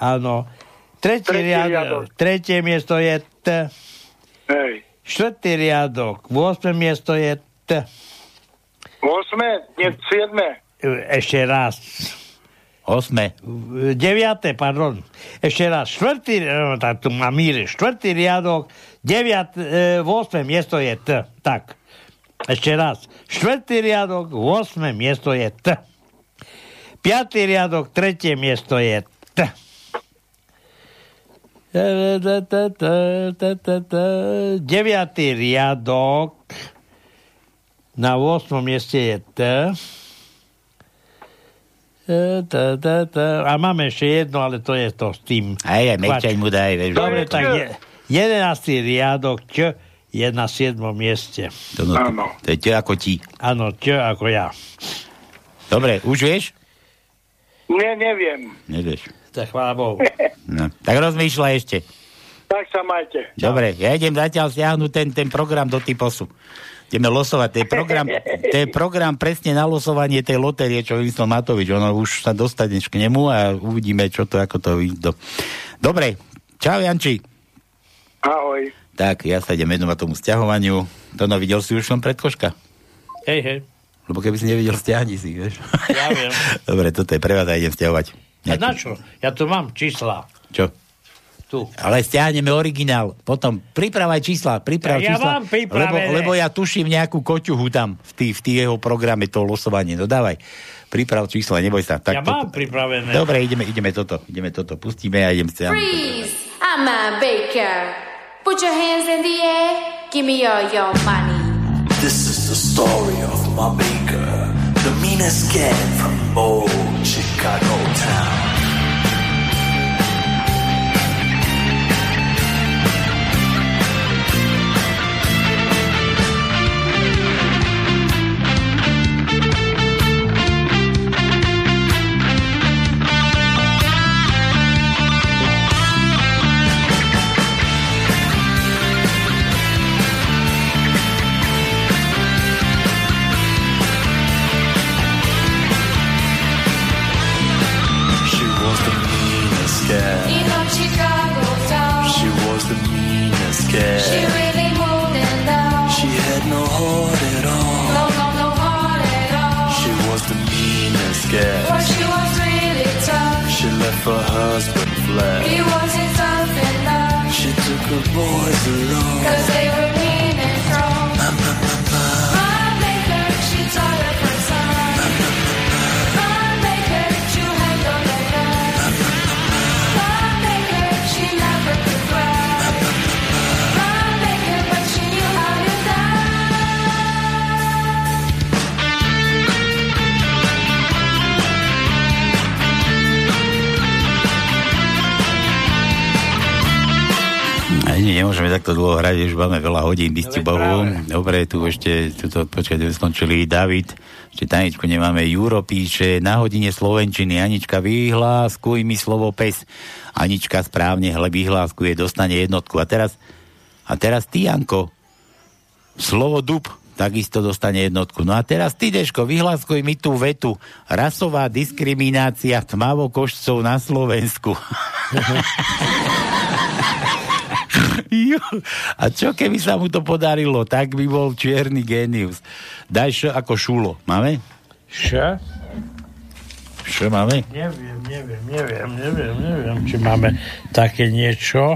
Áno. Tretí, Tretí riadok, riadok. tretie miesto je T. Hej. Štvrtý riadok, 8. miesto je T. 8. Nie, 7. Ešte raz. Osme. Deviate, pardon. Ešte raz. Štvrtý, tak tu má míre. Štvrtý riadok, deviat, e, 8. miesto je T. Tak. Ešte raz. Štvrtý riadok, 8. miesto je T. Piatý riadok, tretie miesto je T. Deviatý riadok na 8. mieste je T. A máme ešte jedno, ale to je to s tým. Aj, aj, mekčaň mu daj, vieš. Dobre, tak je, jedenáctý riadok Č je na 7. mieste. To, no, to, to je T ako ti. Áno, Č ako ja. Dobre, už vieš? Nie, neviem. Nevieš. Tak chvála Bohu. No, tak rozmýšľaj ešte. Tak sa majte. Dobre, ja idem zatiaľ stiahnuť ten, ten program do typosu. Ideme losovať. To je program, to je program presne na losovanie tej lotérie, čo vymyslel Matovič. Ono už sa dostaneš k nemu a uvidíme, čo to, ako to vyjde. Dobre, čau Janči. Ahoj. Tak, ja sa idem venovať tomu stiahovaniu. Tono, videl si už som predkoška? Hej, hej. Lebo keby si nevidel, stiahni si, vieš. Ja viem. Dobre, toto je pre vás a idem stiahovať. A na čo? Ja tu mám čísla. Čo? Tu. Ale stiahneme originál. Potom pripravaj čísla, priprav Ja čísla. mám pripravené. lebo, lebo ja tuším nejakú koťuhu tam v tý, v tý jeho programe, to losovanie. No dávaj, priprav čísla, neboj sa. ja mám pripravené. Dobre, ideme, ideme toto, ideme toto, pustíme a idem stiahnuť. Freeze! I'm a baker. Put your hands in the air. Give me all your money. This is the story of my maker, the meanest cat from old Chicago town. Meanest. She really moved and down. She had no heart at all. No, no, no heart at all. She was the meanest cat. But she was really tough. She left her husband flat. He wasn't tough enough. She took her boys along. Cause they were nemôžeme takto dlho hrať, už máme veľa hodín, ste Bohu. Dobre, tu ešte, tuto, počkaj, tu skončili David, ešte Taničku nemáme, Juro píše, na hodine Slovenčiny, Anička, vyhláskuj mi slovo pes. Anička správne, hle, vyhláskuje, dostane jednotku. A teraz, a teraz ty, Janko, slovo dub, takisto dostane jednotku. No a teraz ty, Deško, vyhláskuj mi tú vetu. Rasová diskriminácia tmavokošcov na Slovensku. A čo keby sa mu to podarilo? Tak by bol čierny genius. Daj š ako šulo. Máme? Š? Š máme? Neviem, neviem, neviem, neviem, neviem, či máme také niečo.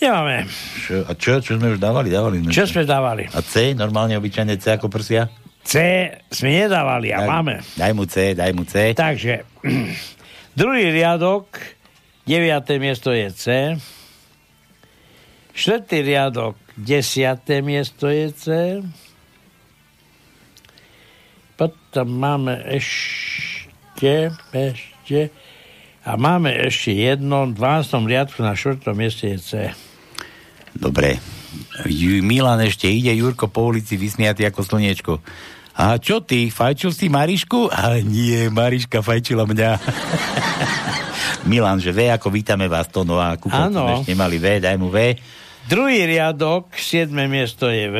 Nemáme. Š, a čo? Čo sme už dávali? Dávali sme Čo sme dávali? A C? Normálne obyčajne C ako prsia? C sme nedávali a Daj- máme. Daj mu C, daj mu C. Takže, druhý riadok, deviaté miesto je C. Štvrtý riadok, desiaté miesto je C. Potom máme ešte, ešte, a máme ešte jedno, v 12. riadku na štvrtom mieste je C. Dobre. Milan ešte ide, Jurko po ulici vysmiatý ako slniečko. A čo ty, fajčil si Marišku? A nie, Mariška fajčila mňa. Milan, že V ako vítame vás to, no a kúkol ešte nemali V, daj mu V. Druhý riadok, siedme miesto je V.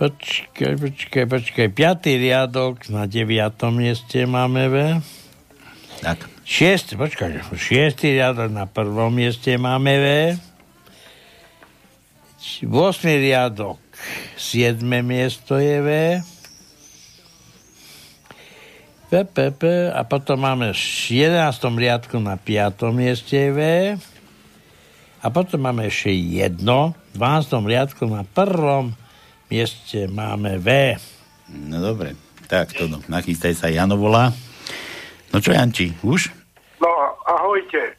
Počkaj, počkaj, počkaj. Piatý riadok, na deviatom mieste máme V. Tak. Šiestý, počkaj, šiestý riadok, na prvom mieste máme V. Vosmý riadok, siedme miesto je V. P, P, P, a potom máme v 11. riadku na 5. mieste V. A potom máme ešte jedno, v 12. riadku na prvom mieste máme V. No dobre, tak to no, nachystaj sa, Jano volá. No čo, Janči, už? No, ahojte.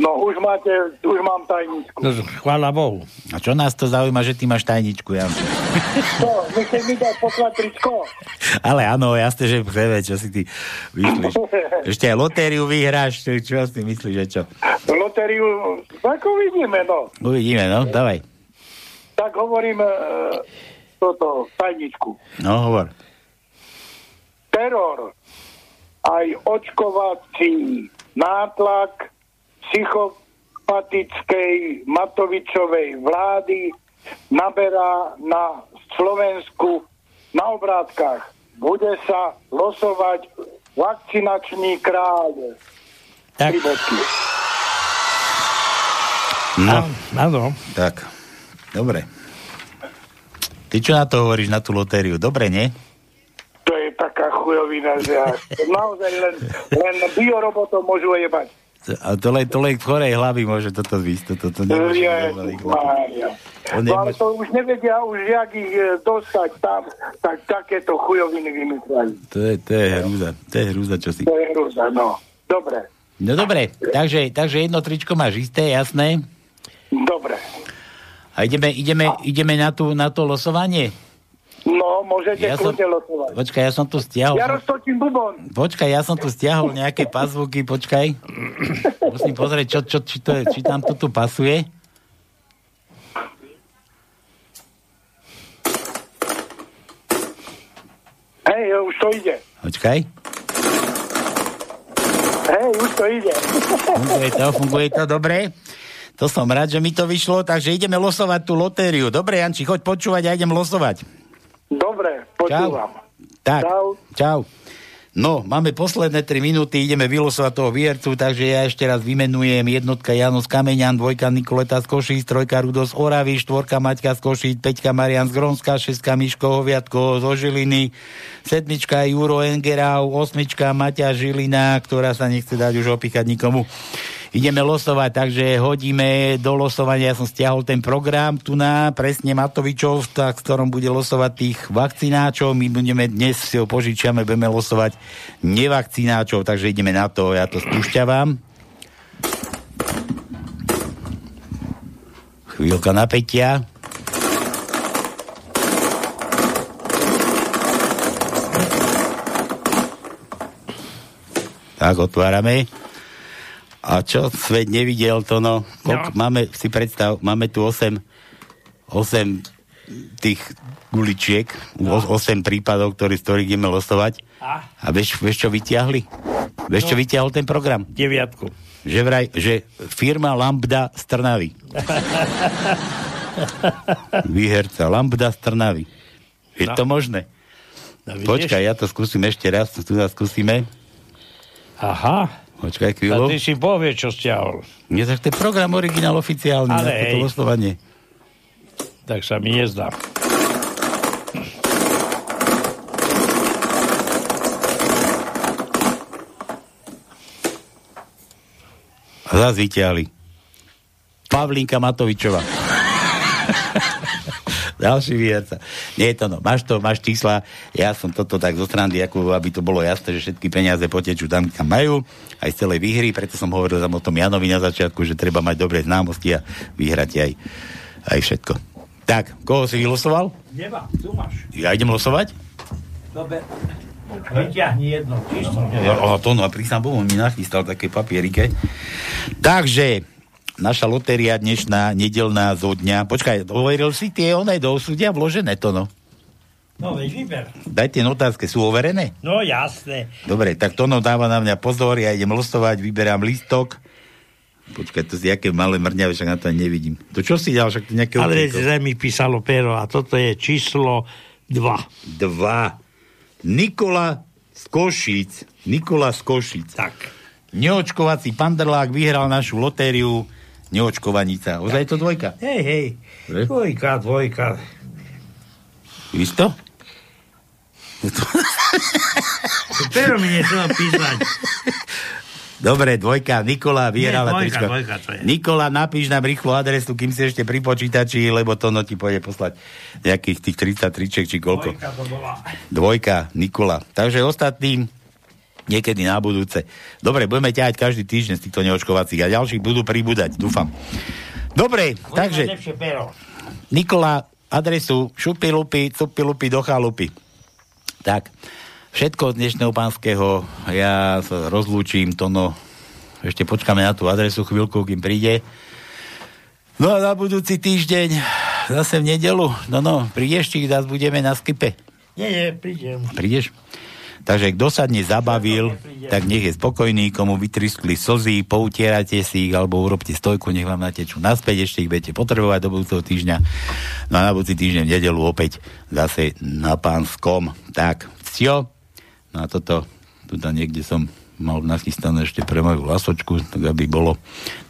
No, už máte, už mám tajničku. No, chvála Bohu. A čo nás to zaujíma, že ty máš tajničku, Janči? No, nechcem mi dať poslať tričko. Ale áno, jasne, že chce, čo si ty vyšliš. Ešte aj lotériu vyhráš, čo, čo si myslíš, že čo? Lotériu, tak uvidíme, no. Uvidíme, no, dávaj. Tak hovorím e, toto, tajničku. No, hovor. Teror, aj očkovací nátlak psychopatickej Matovičovej vlády naberá na Slovensku na obrátkach. Bude sa losovať vakcinačný kráľ. Tak. No. Áno. Tak, dobre. Ty čo na to hovoríš, na tú lotériu? Dobre, nie? To je taká chujovina, že ja, naozaj len, len biorobotom môžu jebať. A to len, to len v chorej hlavy môže toto výsť. Toto, to nemôže Mária. On No ale nemôže- to už nevedia, už jak ich e, dostať tam, tak takéto chujoviny vymysleli. To je, to je hrúza. To je hrúza, čo si. To je hrúza, no. Dobre, No dobre, takže, takže jedno tričko máš isté, jasné? dobre. A ideme, ideme, ideme na, tú, na to losovanie? No, môžete Ja som- losovať. Počkaj, ja som tu stiahol. Ja roztočím bubon. Počkaj, ja som tu stiahol nejaké pazvuky, počkaj. Musím pozrieť, čo, čo, či, to je, či tam tu pasuje. Hej, už to ide. Počkaj. Hej, už to ide. Funguje to, funguje to, dobre. To som rád, že mi to vyšlo, takže ideme losovať tú lotériu. Dobre, Janči, choď počúvať, ja idem losovať. Počúvam. Tak, čau. čau. No, máme posledné 3 minúty, ideme vylosovať toho výhercu, takže ja ešte raz vymenujem jednotka Janus Kameňan, dvojka Nikoleta z Košíc, trojka Rudo z Oravy, štvorka Maťka z Košíc, peťka Marian z Grónska, šestka Miško Hoviatko zo Žiliny, sedmička Juro Engerau, osmička Maťa Žilina, ktorá sa nechce dať už opíchať nikomu. Ideme losovať, takže hodíme do losovania, ja som stiahol ten program tu na presne Matovičov, tak, s ktorom bude losovať tých vakcináčov. My budeme dnes si ho požičiame, budeme losovať nevakcináčov, takže ideme na to, ja to spúšťavam. Chvíľka napätia. Tak, otvárame. A čo svet nevidel to, no. Koľko, Máme, si predstav, máme tu 8, 8 tých guličiek, no. 8 prípadov, ktorý, z ktorých ideme losovať. A? A vieš, vieš čo vyťahli? Vieš, čo No. vyťahol ten program? Deviatku. Že vraj, že firma Lambda z Trnavy. Výherca Lambda z Trnavy. Je No. to možné? No, vidíš? Počkaj, ja to skúsim ešte raz, tu nás skúsime. Aha. Počkaj A chvíľu. ty si povie, čo stiahol. Nie, tak to je program originál oficiálny Ale na toto losovanie. Tak sa mi nezdá. A zase vyťahli. Pavlínka Matovičová. Ďalší výherca. Nie je to no. Máš to, máš čísla. Ja som toto tak zo strany, ako aby to bolo jasné, že všetky peniaze potečú tam, kam majú. Aj z celej výhry, preto som hovoril tam o tom Janovi na začiatku, že treba mať dobré známosti a vyhrať aj, aj všetko. Tak, koho si vylosoval? Nemá, tu máš. Ja idem losovať? Dobre. Vyťahni jedno číslo. Ja, to no, a prísam Bohu, mi nachystal také papierike. Takže, naša lotéria dnešná, nedelná zo dňa. Počkaj, hovoril si tie oné do súdia vložené to, no. No, veď vyber. Daj tie otázky, sú overené? No, jasné. Dobre, tak to no dáva na mňa pozor, ja idem losovať, vyberám lístok. Počkaj, to je aké malé mrňavé, však na to nevidím. To čo si dal, však to nejaké Ale okienko. zemi písalo pero a toto je číslo 2. Dva. Nikola z Košíc. Nikola z Košíc. Tak. Neočkovací panderlák vyhral našu lotériu Neočkovaníca. Ozaj je to dvojka? Hej, hej. Dobre. Dvojka, dvojka. Isto? Pero mi nechcel písať. Dobre, dvojka, Nikola vyhrala Nie, dvojka, dvojka to je. Nikola, napíš nám rýchlo adresu, kým si ešte pri počítači, lebo to no ti pôjde poslať nejakých tých 30 triček, či koľko. Dvojka to bola. Dvojka, Nikola. Takže ostatným niekedy na budúce. Dobre, budeme ťahať každý týždeň z týchto neočkovacích a ďalších budú pribúdať, dúfam. Dobre, takže Lepšie pero. Nikola, adresu šupilupy, cupilupy do chalupy. Tak, všetko z dnešného pánskeho, ja sa rozlúčim, to no, ešte počkáme na tú adresu chvíľku, kým príde. No a na budúci týždeň, zase v nedelu, no no, prídeš, či zase budeme na skipe. Nie, nie, prídem. Prídeš? Takže kto sa dnes zabavil, tak nech je spokojný, komu vytriskli slzy, poutierajte si ich, alebo urobte stojku, nech vám natečú naspäť, ešte ich budete potrebovať do budúceho týždňa. No a na budúci týždeň v nedelu opäť zase na pánskom. Tak, cio. No a toto, tuto niekde som mal nachystané ešte pre moju lasočku, tak aby bolo.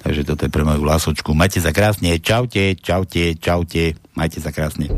Takže toto je pre moju lasočku. Majte sa krásne, čaute, čaute, čaute, majte sa krásne.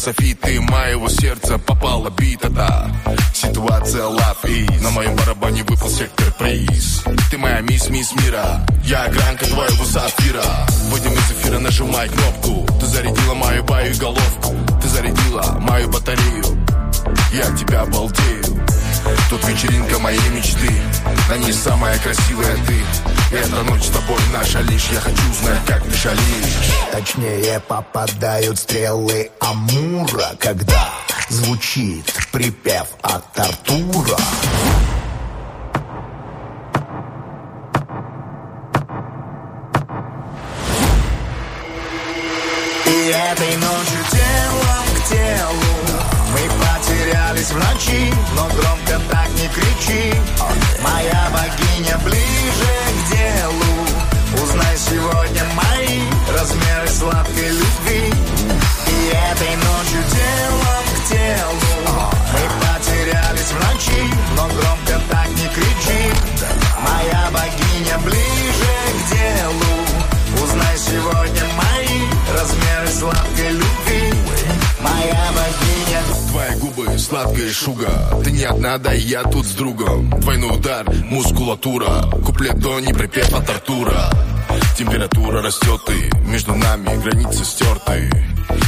Красиво светишь, Софи Ты моего сердца попала бита-то Ситуация love is На моем барабане выпал сектор приз. Ты моя мисс, мисс мира. Я гранка твоего сапфира. Выйдем из эфира, нажимай кнопку. Ты зарядила мою баю головку Ты зарядила мою батарею. Я тебя балдею Тут вечеринка моей мечты. На ней самая красивая ты эта ночь с тобой наша лишь Я хочу знать, как ты шалишь Точнее попадают стрелы Амура, когда звучит припев от Артура. И этой ночью телом к телу. Мы потерялись в ночи Но громко так не кричи. Моя богиня Узнай сегодня мои размеры сладкой любви. И этой ночью телом к телу. Мы потерялись в ночи Но громко так не кричи. Моя богиня ближе к делу. Узнай сегодня мои размеры сладкой любви. Губы, сладкая шуга. Ты не одна, да я тут с другом. Двойной удар, мускулатура. Куплет до не припев от Артура Температура растет и между нами границы стерты.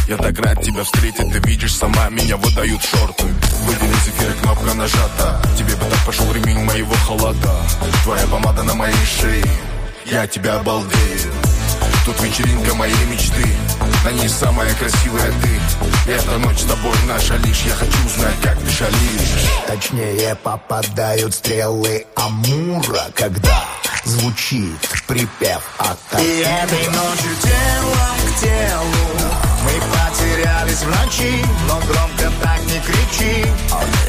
Я так рад тебя встретить, ты видишь сама Меня выдают шорты. Выдели из эфира, кнопка нажата. Тебе бы так пошел ремень моего халата. Твоя помада на моей шее. Я тебя обалдею Тут вечеринка моей мечты. На ней самая красивая ты. Эта ночь с тобой наша лишь. Я хочу узнать, как ты шалишь. Точнее попадают стрелы Амура, когда звучит припев от И этой ночью телом к телу. Мы потерялись в ночи Но громко так не кричи.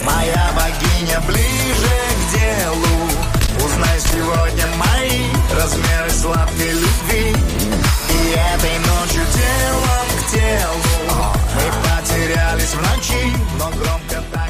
Моя богиня ближе к делу. Узнай сегодня мои размеры сладкой любви этой ночью телом к телу. Мы потерялись в ночи, но громко так.